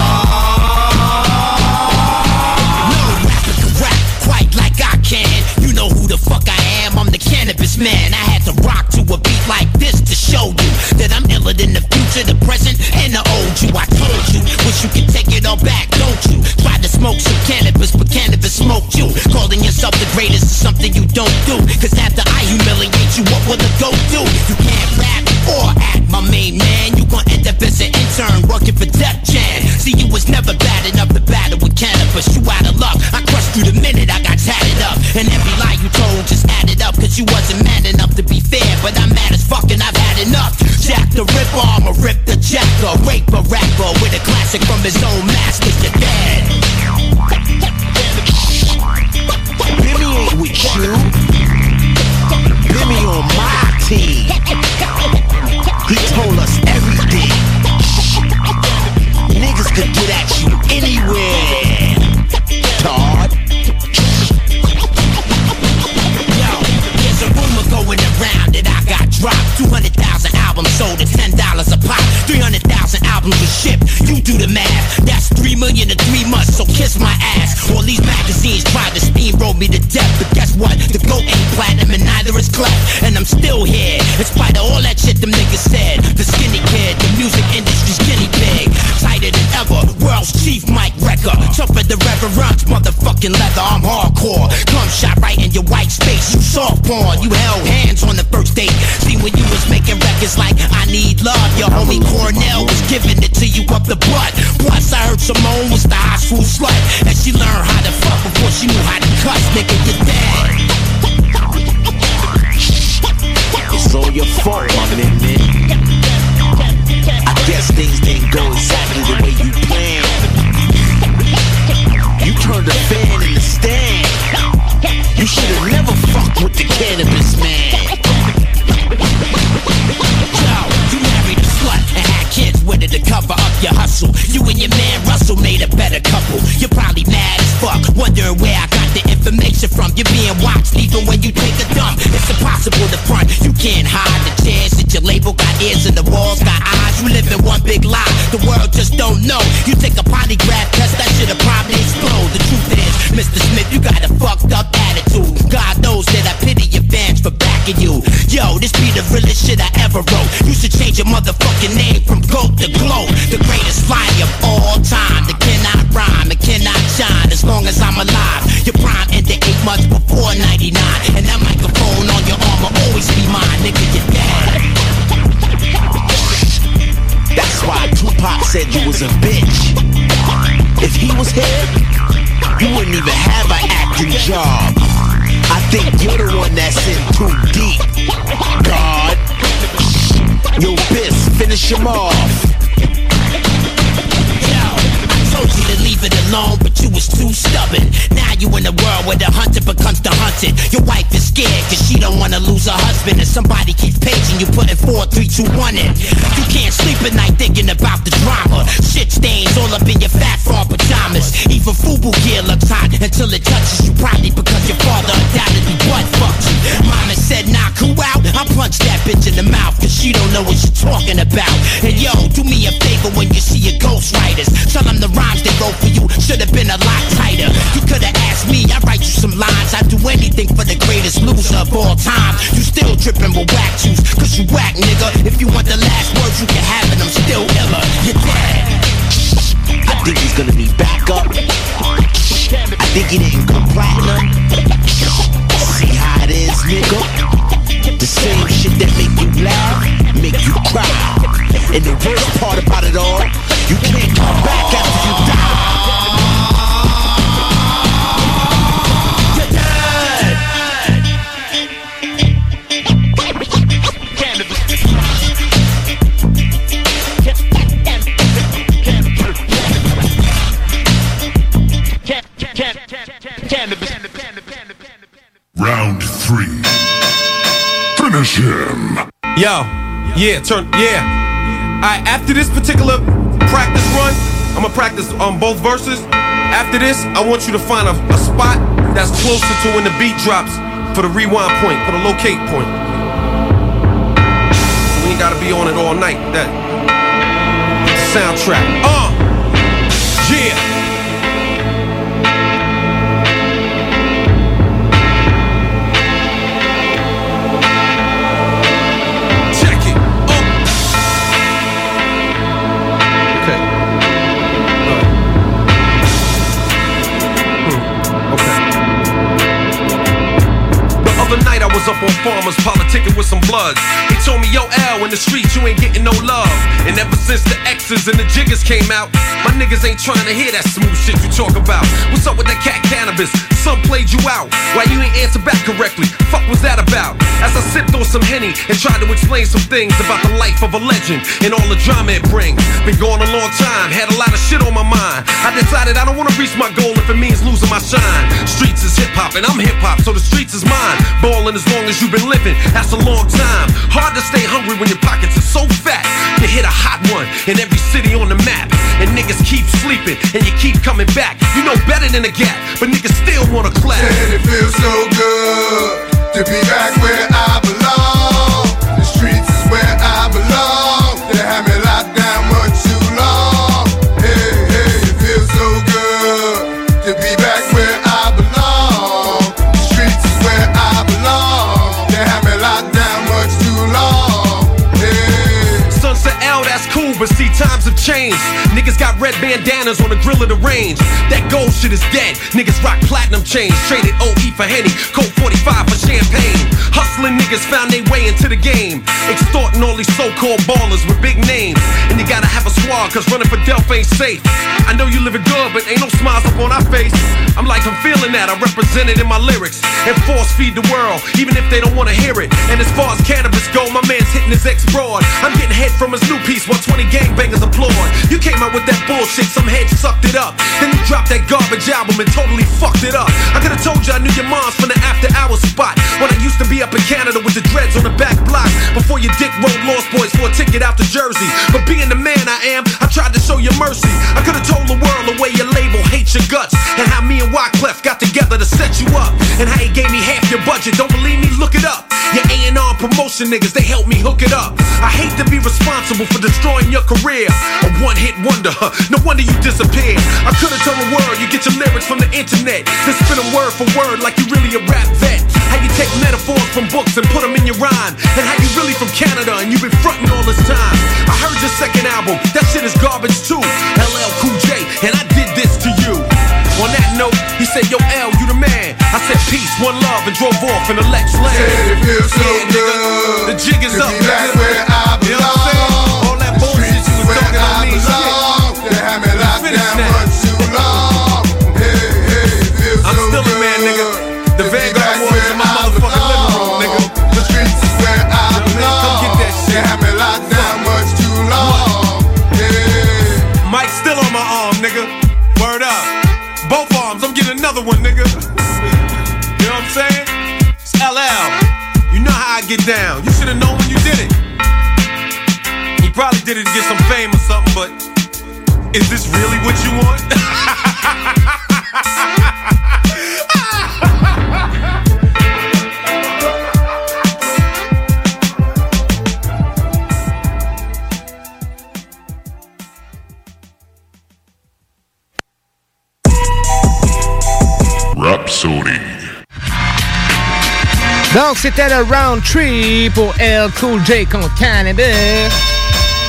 No rapper can rap quite like I can. You know who the fuck I am. I'm the cannabis man. I had to rock to a beat like this to show you that I'm iller than the future, the present, and the old you. I told you, wish you could take it all back, don't you? Tried to smoke some cannabis, but cannabis smoked you. Calling yourself the greatest is something you don't do. Cause after I humiliate you, what will the go do? You can't rap or act, my main man. You gon' end up as an intern working for Def Jam. See, you was never bad enough to battle with cannabis. You out of luck. I crushed you the minute I got tatted up. And every you told just added up. Cause you wasn't man enough to be fair. But I'm mad as fuck and I've had enough. Jack the Ripper, I'ma rip the jacker. Rape a rapper with a classic from his own master. You're dead. Billy ain't with you. Billy on my team. He told dropped. 200,000 albums sold at $10 a pop. 300,000 albums were shipped. You do the math. That's 3 million in 3 months, so kiss my ass. All these magazines tried to steamroll me to death, but guess what? The goat ain't platinum and neither is clef. And I'm still here, in spite of all that shit them niggas said. The skinny kid, the music industry's guinea pig. Tighter than ever, world's chief Mike Wrecker. Tougher the reverence, motherfucking leather, I'm hardcore. Come shot right in your white space, you soft porn. You held hands on the first date. See when you was making records like I Need Love, your homie Cornell was giving it to you up the butt. Plus I heard Simone was the high school slut. And she learned how to fuck before she knew how to cuss, nigga, you're dead. It's all your fault, my man. I guess things didn't go exactly the way you planned. You turned a fan in the stand. You should've never fucked with the cannabis man. Kids to cover up your hustle. You and your man Russell made a better couple. You're probably mad as fuck, wondering where I got the information from. You're being watched even when you take a dump. It's impossible to front. You can't hide the chance that your label got ears and the walls got eyes. You live in one big lie. The world just don't know. You take a polygraph test, that shit'll probably explode. The truth is, Mr. Smith, you got a fucked up attitude. God knows that I pity you. Yo, this be the realest shit I ever wrote. You should change your motherfucking name from GOAT to GLOW. The greatest line of all time. That cannot rhyme, it cannot shine as long as I'm alive. Your prime ended eight months before 99. And that microphone on your arm will always be mine, nigga, you're dead. That's why Tupac said you was a bitch. If he was here, you wouldn't even have an acting job. I think you're the one that's in too deep. God. Yo, Biss, finish him off. told you to leave it alone, but you was too stubborn. Now you in a world where the hunter becomes the hunted. Your wife is scared cause she don't wanna lose her husband. And somebody paging you, putting four, three, two, one in. You can't sleep at night thinking about the drama. Shit stains all up in your fat farm pajamas. Even FUBU gear looks hot until it touches you. Probably because your father undoubtedly butt fucked you. Mama said, knock who out? I punched that bitch in the mouth cause she don't know what she's talking about. And yo, do me a favor when you see your ghostwriters. Tell them the rhymes they wrote for you should have been a lot the loser of all time. You still dripping with whack juice, cause you whack, nigga. If you want the last words, you can have it. I'm still iller. You're dead. I think he's gonna be back up. I think he didn't go platinum. See how it is, nigga. The same shit that make you laugh, make you cry. And the worst part about it all, you can't Him. Yo, yeah, turn, yeah. Alright, after this particular practice run, I'm gonna practice on both verses. After this, I want you to find a, a spot that's closer to when the beat drops for the rewind point, for the locate point. We ain't gotta be on it all night. That soundtrack. Uh, was up on farmers politicking with some bloods. They told me, yo, L, in the streets you ain't getting no love. And ever since the X's and the jiggers came out, my niggas ain't trying to hear that smooth shit you talk about. What's up with that cat cannabis? Some played you out. Why you ain't answer back correctly? Fuck was that about? As I sipped on some Henny and tried to explain some things about the life of a legend and all the drama it brings. Been gone a long time, had a lot of shit on my mind. I decided I don't wanna reach my goal if it means losing my shine. Streets is hip hop and I'm hip hop, so the streets is mine. Ballin' as long as you've been living, that's a long time. Hard to stay hungry when your pockets are so fat. You hit a hot one in every city on the map. And niggas keep sleeping and you keep coming back. You know better than a gap, but niggas still wanna clap. And it feels so good to be back where I belong. Times have changed. Niggas got red bandanas on the grill of the range. That gold shit is dead. Niggas rock platinum chains, traded OE for Henny, Colt 45 for champagne. Hustling niggas found their way into the game. Extorting all these so-called ballers with big names. And you gotta have a squad, cause running for Delph ain't safe. I know you living good, but ain't no smiles up on our face. I'm like, I'm feeling that. I represent it in my lyrics. And force feed the world, even if they don't wanna hear it. And as far as cannabis go, my man's hitting his ex broad. I'm getting head from his new piece while 20 gangbangers applaud. You came out with that bullshit, some head sucked it up. Then you dropped that garbage album and totally fucked it up. I could've told you I knew your moms from the after hours spot. When I used to be up in Canada with the dreads on the back block. Before your dick rolled Lost Boys for a ticket out to Jersey. But being the man I am, I tried to show you mercy. I could've told the world the way your label hates your guts. And how me and Wyclef got together to set you up. And how he gave me half your budget. Don't believe me? Look it up. Your A&R promotion niggas, they helped me hook it up. I hate to be responsible for destroying your career. A one-hit wonder, huh? no wonder you disappeared. I could've told the world you get your lyrics from the internet. Then spit them word for word like you really a rap vet. How you take metaphors from books and put them in your rhyme. And how you really from Canada and you been fronting all this time. I heard your second album, that shit is garbage too. LL Cool J, and I did this to you. On that note, he said, Yo, L, you the man. I said, Peace, one love, and drove off in the Lex Land. Said it feels so Yeah, nigga, good The jig is up, be back nigga. where I You know one, nigga. You know what I'm saying? It's LL. You know how I get down. You should've known when you did it. He probably did it to get some fame or something, but is this really what you want? Donc, c'était le round 3 pour L Cool J contre Cannabis.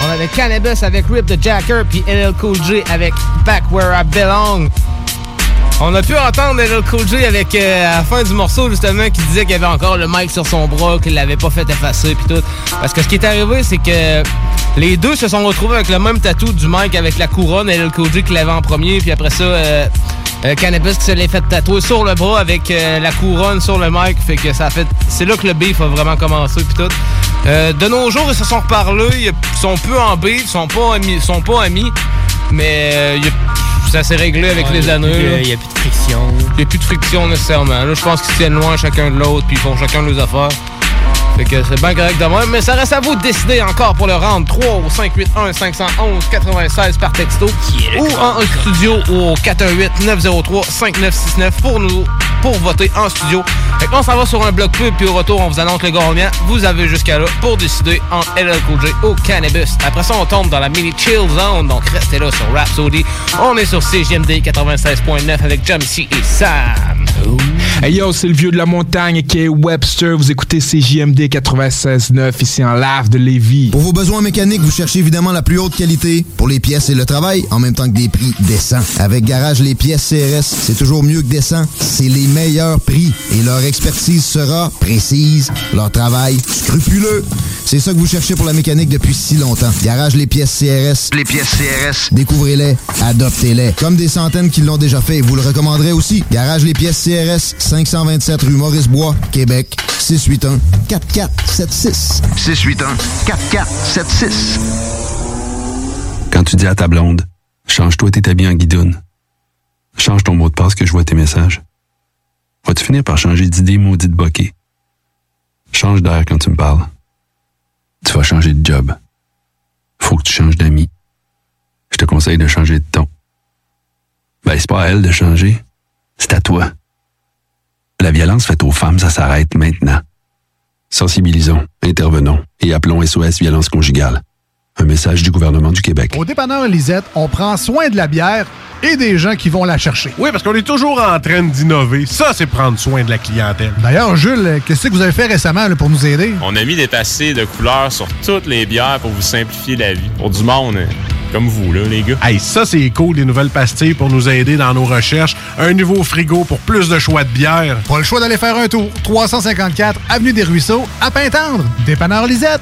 On avait Cannabis avec Rip the Jacker, puis LL Cool J avec Back Where I Belong. On a pu entendre LL Cool J avec, euh, à la fin du morceau, justement, qui disait qu'il avait encore le mic sur son bras, qu'il l'avait pas fait effacer, puis tout. Parce que ce qui est arrivé, c'est que les deux se sont retrouvés avec le même tatou du mic avec la couronne, LL Cool J qui l'avait en premier, puis après ça, euh, euh, Cannabis qui se l'est fait tatouer sur le bras avec euh, la couronne sur le mic, fait que ça a fait. C'est là que le beef a vraiment commencé, puis tout. Euh, de nos jours, ils se sont reparlés, ils sont peu en beef, ils sont pas amis, ils sont pas amis, mais euh, il y a- ça s'est réglé avec Ouais, les années. il y a plus de friction. Il n'y a plus de friction nécessairement. Là, je pense qu'ils tiennent loin chacun de l'autre, puis ils font chacun leurs affaires. Fait que c'est bien correct de même. Mais ça reste à vous de décider encore pour le rendre 3 au 581 511 96 par texto ou en studio au 418 903 5969 pour nous pour voter en studio. Fait on s'en va sur un bloc pub puis au retour on vous annonce le gagnant. Vous avez jusqu'à là pour décider entre LL ou Cannabis. Après ça on tombe dans la mini chill zone donc restez là sur Rhapsody. On est sur CGMD 96.9 avec Jamsey et Sam. Hey yo, c'est le vieux de la montagne qui est Webster. Vous écoutez CJMD 96.9 ici en live de Lévis. Pour vos besoins mécaniques, vous cherchez évidemment la plus haute qualité pour les pièces et le travail, en même temps que des prix décents. Avec Garage Les Pièces CRS, c'est toujours mieux que décent. C'est les meilleurs prix et leur expertise sera précise, leur travail scrupuleux. C'est ça que vous cherchez pour la mécanique depuis si longtemps. Garage Les Pièces CRS. Les pièces CRS. Découvrez-les, adoptez-les. Comme des centaines qui l'ont déjà fait, vous le recommanderez aussi. Garage Les Pièces CRS, 527 rue Maurice-Bois, Québec, 681 4476. 681 4476. Quand tu dis à ta blonde, change-toi tes habits en guidoune. Change ton mot de passe que je vois tes messages. Vas-tu finir par changer d'idée maudite bokeh? Change d'air quand tu me parles. Tu vas changer de job. Faut que tu changes d'amis. Je te conseille de changer de ton. Ben, c'est pas à elle de changer. C'est à toi. La violence faite aux femmes, ça s'arrête maintenant. Sensibilisons, intervenons et appelons SOS Violence Conjugale. Un message du gouvernement du Québec. Au dépanneur Lisette, on prend soin de la bière et des gens qui vont la chercher. Oui, parce qu'on est toujours en train d'innover. Ça, c'est prendre soin de la clientèle. D'ailleurs, Jules, qu'est-ce que vous avez fait récemment là, pour nous aider? On a mis des passés de couleurs sur toutes les bières pour vous simplifier la vie. Pour du monde euh, comme vous, là, les gars. Hey, ça, c'est cool, des nouvelles pastilles pour nous aider dans nos recherches. Un nouveau frigo pour plus de choix de bière. Pas le choix d'aller faire un tour. 354 Avenue des Ruisseaux, à Pintendre. Dépanneur Lisette.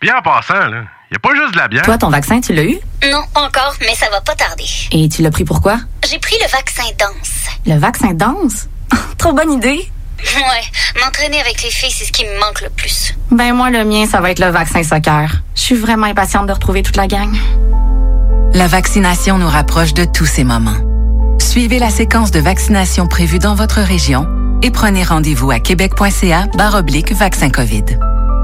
Bien en passant, là, y a pas juste de la bière. Toi, ton vaccin, tu l'as eu? Non, encore, mais ça va pas tarder. Et tu l'as pris pourquoi? J'ai pris le vaccin danse. Le vaccin danse? Trop bonne idée! Ouais, m'entraîner avec les filles, c'est ce qui me manque le plus. Ben moi, le mien, ça va être le vaccin soccer. Je suis vraiment impatiente de retrouver toute la gang. La vaccination nous rapproche de tous ces moments. Suivez la séquence de vaccination prévue dans votre région et prenez rendez-vous à québec.ca oblique vaccin COVID.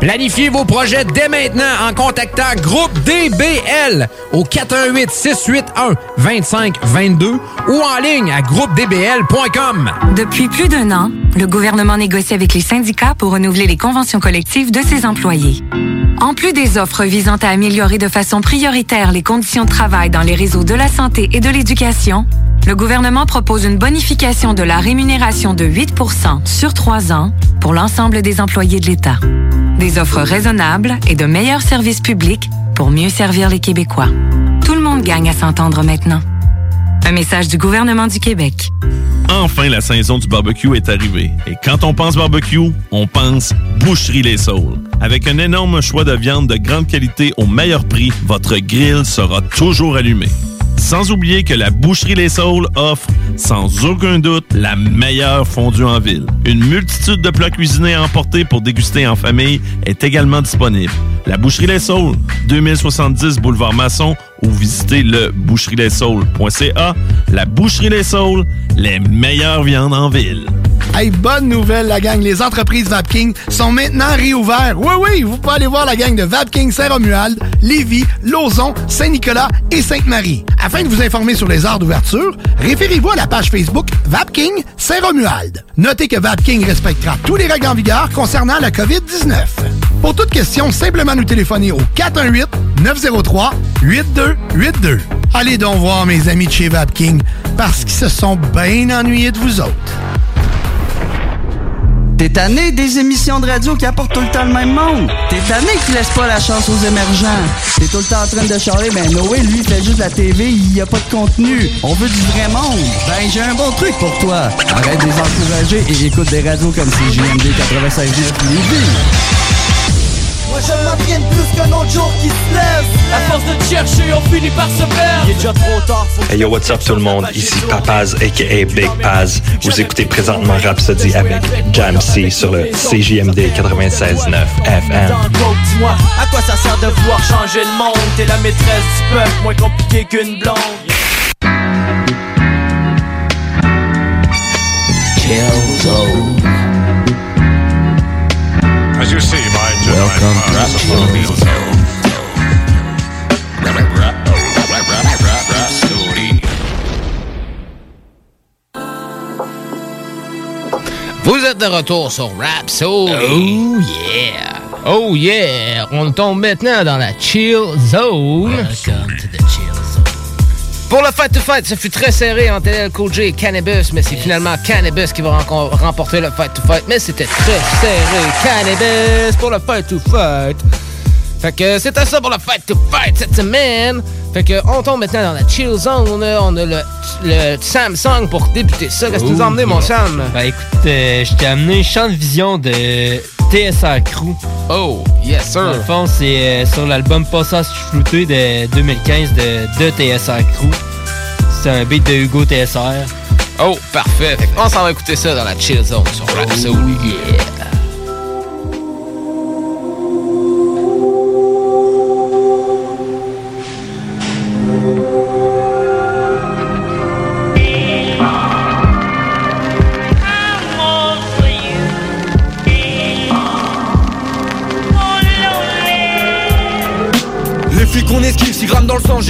Planifiez vos projets dès maintenant en contactant Groupe DBL au 418 681 2522 ou en ligne à groupedbl.com. Depuis plus d'un an, le gouvernement négocie avec les syndicats pour renouveler les conventions collectives de ses employés. En plus des offres visant à améliorer de façon prioritaire les conditions de travail dans les réseaux de la santé et de l'éducation, le gouvernement propose une bonification de la rémunération de 8% sur trois ans pour l'ensemble des employés de l'État. Des offres raisonnables et de meilleurs services publics pour mieux servir les Québécois. Tout le monde gagne à s'entendre maintenant. Un message du gouvernement du Québec. Enfin, la saison du barbecue est arrivée. Et quand on pense barbecue, on pense Boucherie Les Saules. Avec un énorme choix de viande de grande qualité au meilleur prix, votre grill sera toujours allumé. Sans oublier que la Boucherie Les Saules offre, sans aucun doute, la meilleure fondue en ville. Une multitude de plats cuisinés à emporter pour déguster en famille est également disponible. La Boucherie Les Saules, 2070 Boulevard Masson ou visitez le boucherie-les-saules.ca. La Boucherie Les Saules, les meilleures viandes en ville. Hey, bonne nouvelle, la gang. Les entreprises Vapking sont maintenant réouvertes. Oui, oui, vous pouvez aller voir la gang de Vapking Saint-Romuald, Lévis, Lauson, Saint-Nicolas et Sainte-Marie. Afin de vous informer sur les heures d'ouverture, référez-vous à la page Facebook Vapking Saint-Romuald. Notez que Vapking respectera tous les règles en vigueur concernant la COVID-19. Pour toute question, simplement nous téléphoner au 418-903-8282. Allez donc voir mes amis de chez Vapking parce qu'ils se sont bien ennuyés de vous autres. T'es tanné des émissions de radio qui apportent tout le temps le même monde. T'es tanné qui laisse pas la chance aux émergents. T'es tout le temps en train de charler, ben Noé, lui, fait juste la TV, il y a pas de contenu. On veut du vrai monde. Ben, j'ai un bon truc pour toi. Arrête de les encourager et écoute des radios comme CJMD 96.9 Lévis. Moi je m'en plus qu'un autre jour qui se lève À force de chercher, on finit par se perdre Il est déjà trop tard, faut Hey yo, what's up tout le monde? Ici Papaz, aka Big Paz. Vous écoutez présentement Rhapsody avec Jam C sur le CJMD 96.9 FM. Dis-moi, à quoi ça sert de vouloir changer le monde? T'es la maîtresse du peuple, moins compliqué qu'une blonde Killzone. As you see, my Welcome to Vous êtes de retour sur Rhapsody. Oh yeah. Oh yeah. On tombe maintenant dans la chill zone. Welcome to the chill zone. Pour le fight to fight, ce fut très serré entre LL Cool J et Cannabis, mais c'est finalement Cannabis qui va remporter le fight to fight. Mais c'était très serré. Cannabis pour le fight to fight. Fait que c'était ça pour le fight to fight cette semaine. Fait que on tombe maintenant dans la chill zone. On a le, le Samsung pour débuter ça. Qu'est-ce que tu nous as emmené, mon Sam? Ben écoute, euh, je t'ai amené Champ de vision de TSR Crew. Oh, yes sir. Dans le fond, c'est euh, sur l'album Passage Flouté de 2015 de, de TSR Crew. C'est un beat de Hugo TSR. Oh, parfait. Fait qu'on s'en va écouter ça dans la chill zone sur Rhapsody. Yeah.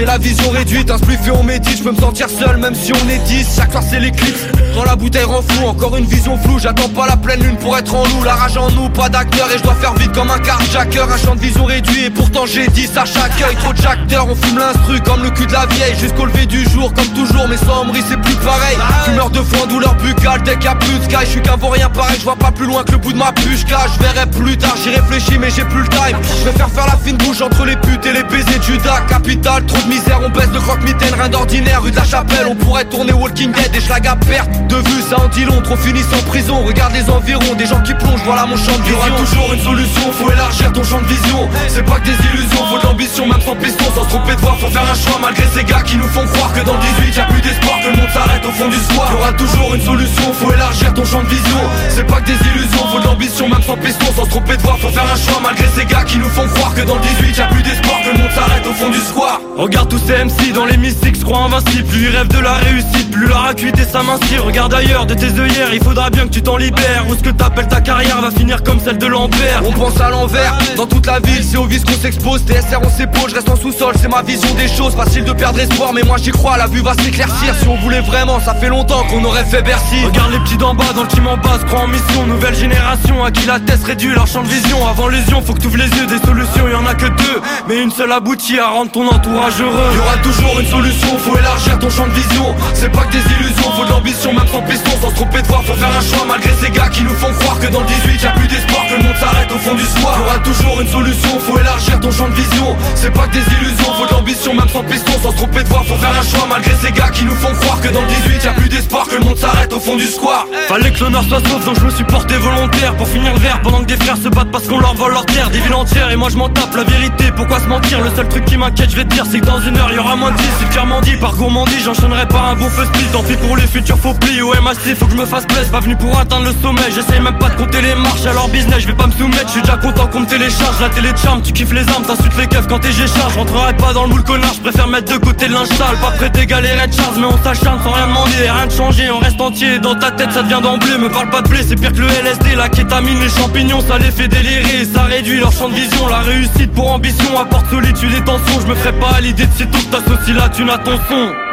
J'ai la vision réduite Un spliff et on médite, je peux me sentir seul même si on est 10 Chaque soir c'est l'éclipse, quand la bouteille rend Encore une vision floue, j'attends pas la pleine lune pour être en loup. La rage en nous, pas d'acteur et je dois faire vite comme un carjacker. Un champ de vision réduit et pourtant j'ai 10 à chaque œil. Trop de acteurs, on fume l'instru comme le cul de la vieille. Jusqu'au lever du jour, comme toujours, mais sans sombres, c'est plus pareil. Fumeur de foin, douleur buccale, dès qu'il y a plus de sky. Je suis qu'un vaurien pareil, je vois pas plus loin que le bout de ma puce Je verrai plus tard, j'y réfléchis mais j'ai plus le time. Je vais faire faire la fine bouche entre les putes et les baisers de Judas Capital, trop de misère, on baisse le croque-mitaine, rien d'ordinaire Rue de la Chapelle, on pourrait tourner Walking Dead Et schlag à perte de vue, ça en dit long. Trop finissent en prison, regarde les environs Des gens qui plongent, voilà mon champ de vision. Y'aura toujours une solution, faut élargir ton champ de vision. C'est pas que des illusions, faut de l'ambition Même sans piston, sans se tromper de voix Faut faire un choix malgré ces gars qui nous font croire Que dans le 18 y'a plus d'espoir, que le monde s'arrête au fond du soir Y'aura toujours une solution, faut élargir ton champ de vision. C'est pas que des illusions, faut de l'ambition Même sans piston, sans se tromper de voix Faut faire un choix malgré ces gars qui nous font croire Que dans le 18 y'a plus d'espoir, que le monde s'arrête au fond du square. Regarde tous ces MC dans les mystiques, se croient invincibles Plus ils rêvent de la réussite, plus leur acuité s'amincit Regarde ailleurs de tes œillères, il faudra bien que tu t'en libères. Ou ce que t'appelles ta carrière va finir comme celle de Lambert On pense à l'envers, dans toute la ville c'est au vice qu'on s'expose. TSR on s'épaule, je reste en sous-sol, c'est ma vision des choses. Facile de perdre espoir mais moi j'y crois, la vue va s'éclaircir. Si on voulait vraiment, ça fait longtemps qu'on aurait fait Bercy. Regarde les petits d'en bas dans le team en bas, croient en mission. Nouvelle génération à qui la tête réduit leur champ de vision. Avant lésion, faut que t'ouvres les yeux, des solutions y en a que deux. Mais une seule aboutit à rendre ton entourage heureux. Y'aura toujours une solution, faut élargir ton champ de vision. C'est pas que des illusions, faut de l'ambition Même sans piston, sans se tromper de voir, faut faire un choix. Malgré ces gars qui nous font croire que dans le 18 y'a plus d'espoir Que le monde s'arrête au fond du soir. Y'aura toujours une solution, faut élargir ton champ de vision. C'est pas que des illusions, faut de l'ambition Même sans piston, sans se tromper de voix Faut faire un choix. Malgré ces gars qui nous font croire Que dans le 18 y'a plus d'espoir, que le monde s'arrête au fond du square. Fallait que l'honneur soit sauf, donc je me suis porté volontaire Pour finir le verre pendant que des frères se battent parce qu'on leur vole leur terre. Des villes entières et moi je m'en tape la vérité. Pourquoi se mentir? Le seul truc qui m'inquiète je vais te dire c'est que dans une heure y aura moins de 10 C'est clairement dit par gourmandise J'enchaînerai par un bon feu speed Tant pis pour les futurs faux plis au MHC Faut que je me fasse plaisir. Pas venu pour atteindre le sommet. J'essaye même pas de compter les marches leur business. Je vais pas me soumettre. Je suis déjà content qu'on me télécharge. La télé de charme tu kiffes les armes. T'insultes les keufs quand t'es j'écharge Rentrerai pas dans le moule connard. Je préfère mettre de côté le linge sale Pas prêt d'égaler Red Charles Mais on s'acharne sans rien demander. Rien de changer on reste entier. Dans ta tête ça devient d'emblée. Me parle pas de blé c'est pire que le LSD La kétamine les champignons ça les fait délirer. Ça réduit leur champ de vision. La réussite pour ambition apporte solitude et tension. Je me ferai pas à l'idée de sitôt que t'associes la thune à ton son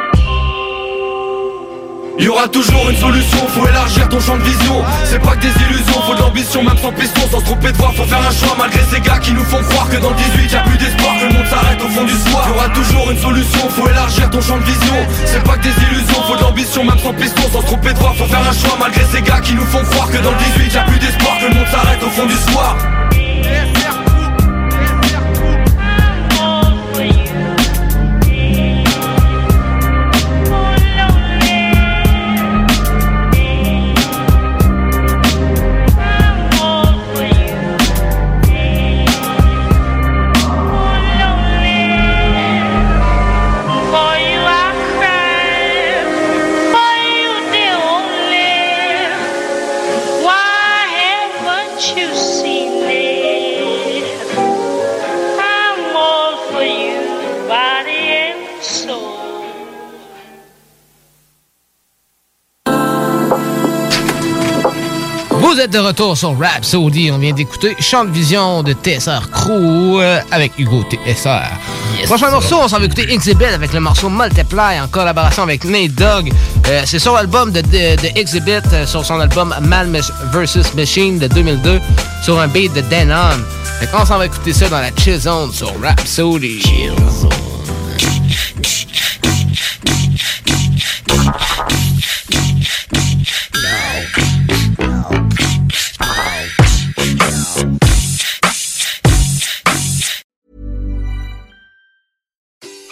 y aura toujours une solution, faut élargir ton champ de vision. C'est pas que des illusions, faut de l'ambition même sans piston Sans tromper de voix, faut faire un choix malgré ces gars qui nous font croire Que dans le 18 y'a plus d'espoir, que le monde s'arrête au fond du soir Y aura toujours une solution, faut élargir ton champ de vision. C'est pas que des illusions, faut de l'ambition même sans piston Sans tromper de voix, faut faire un choix malgré ces gars qui nous font croire Que dans le 18 y'a plus d'espoir, que le monde s'arrête au fond du soir Vous êtes de retour sur Rap Saudi. On vient d'écouter Chant de Vision de TSR Crew euh, avec Hugo TSR. Prochain morceau, on s'en va écouter Exhibit avec le morceau Multiply en collaboration avec Nate Dogg. Euh, C'est sur l'album de, de, de Exhibit, euh, sur son album Man vs Machine de 2002, sur un beat de Denon. Fait qu'on s'en va écouter ça dans la Chill Zone sur Rap Saudi.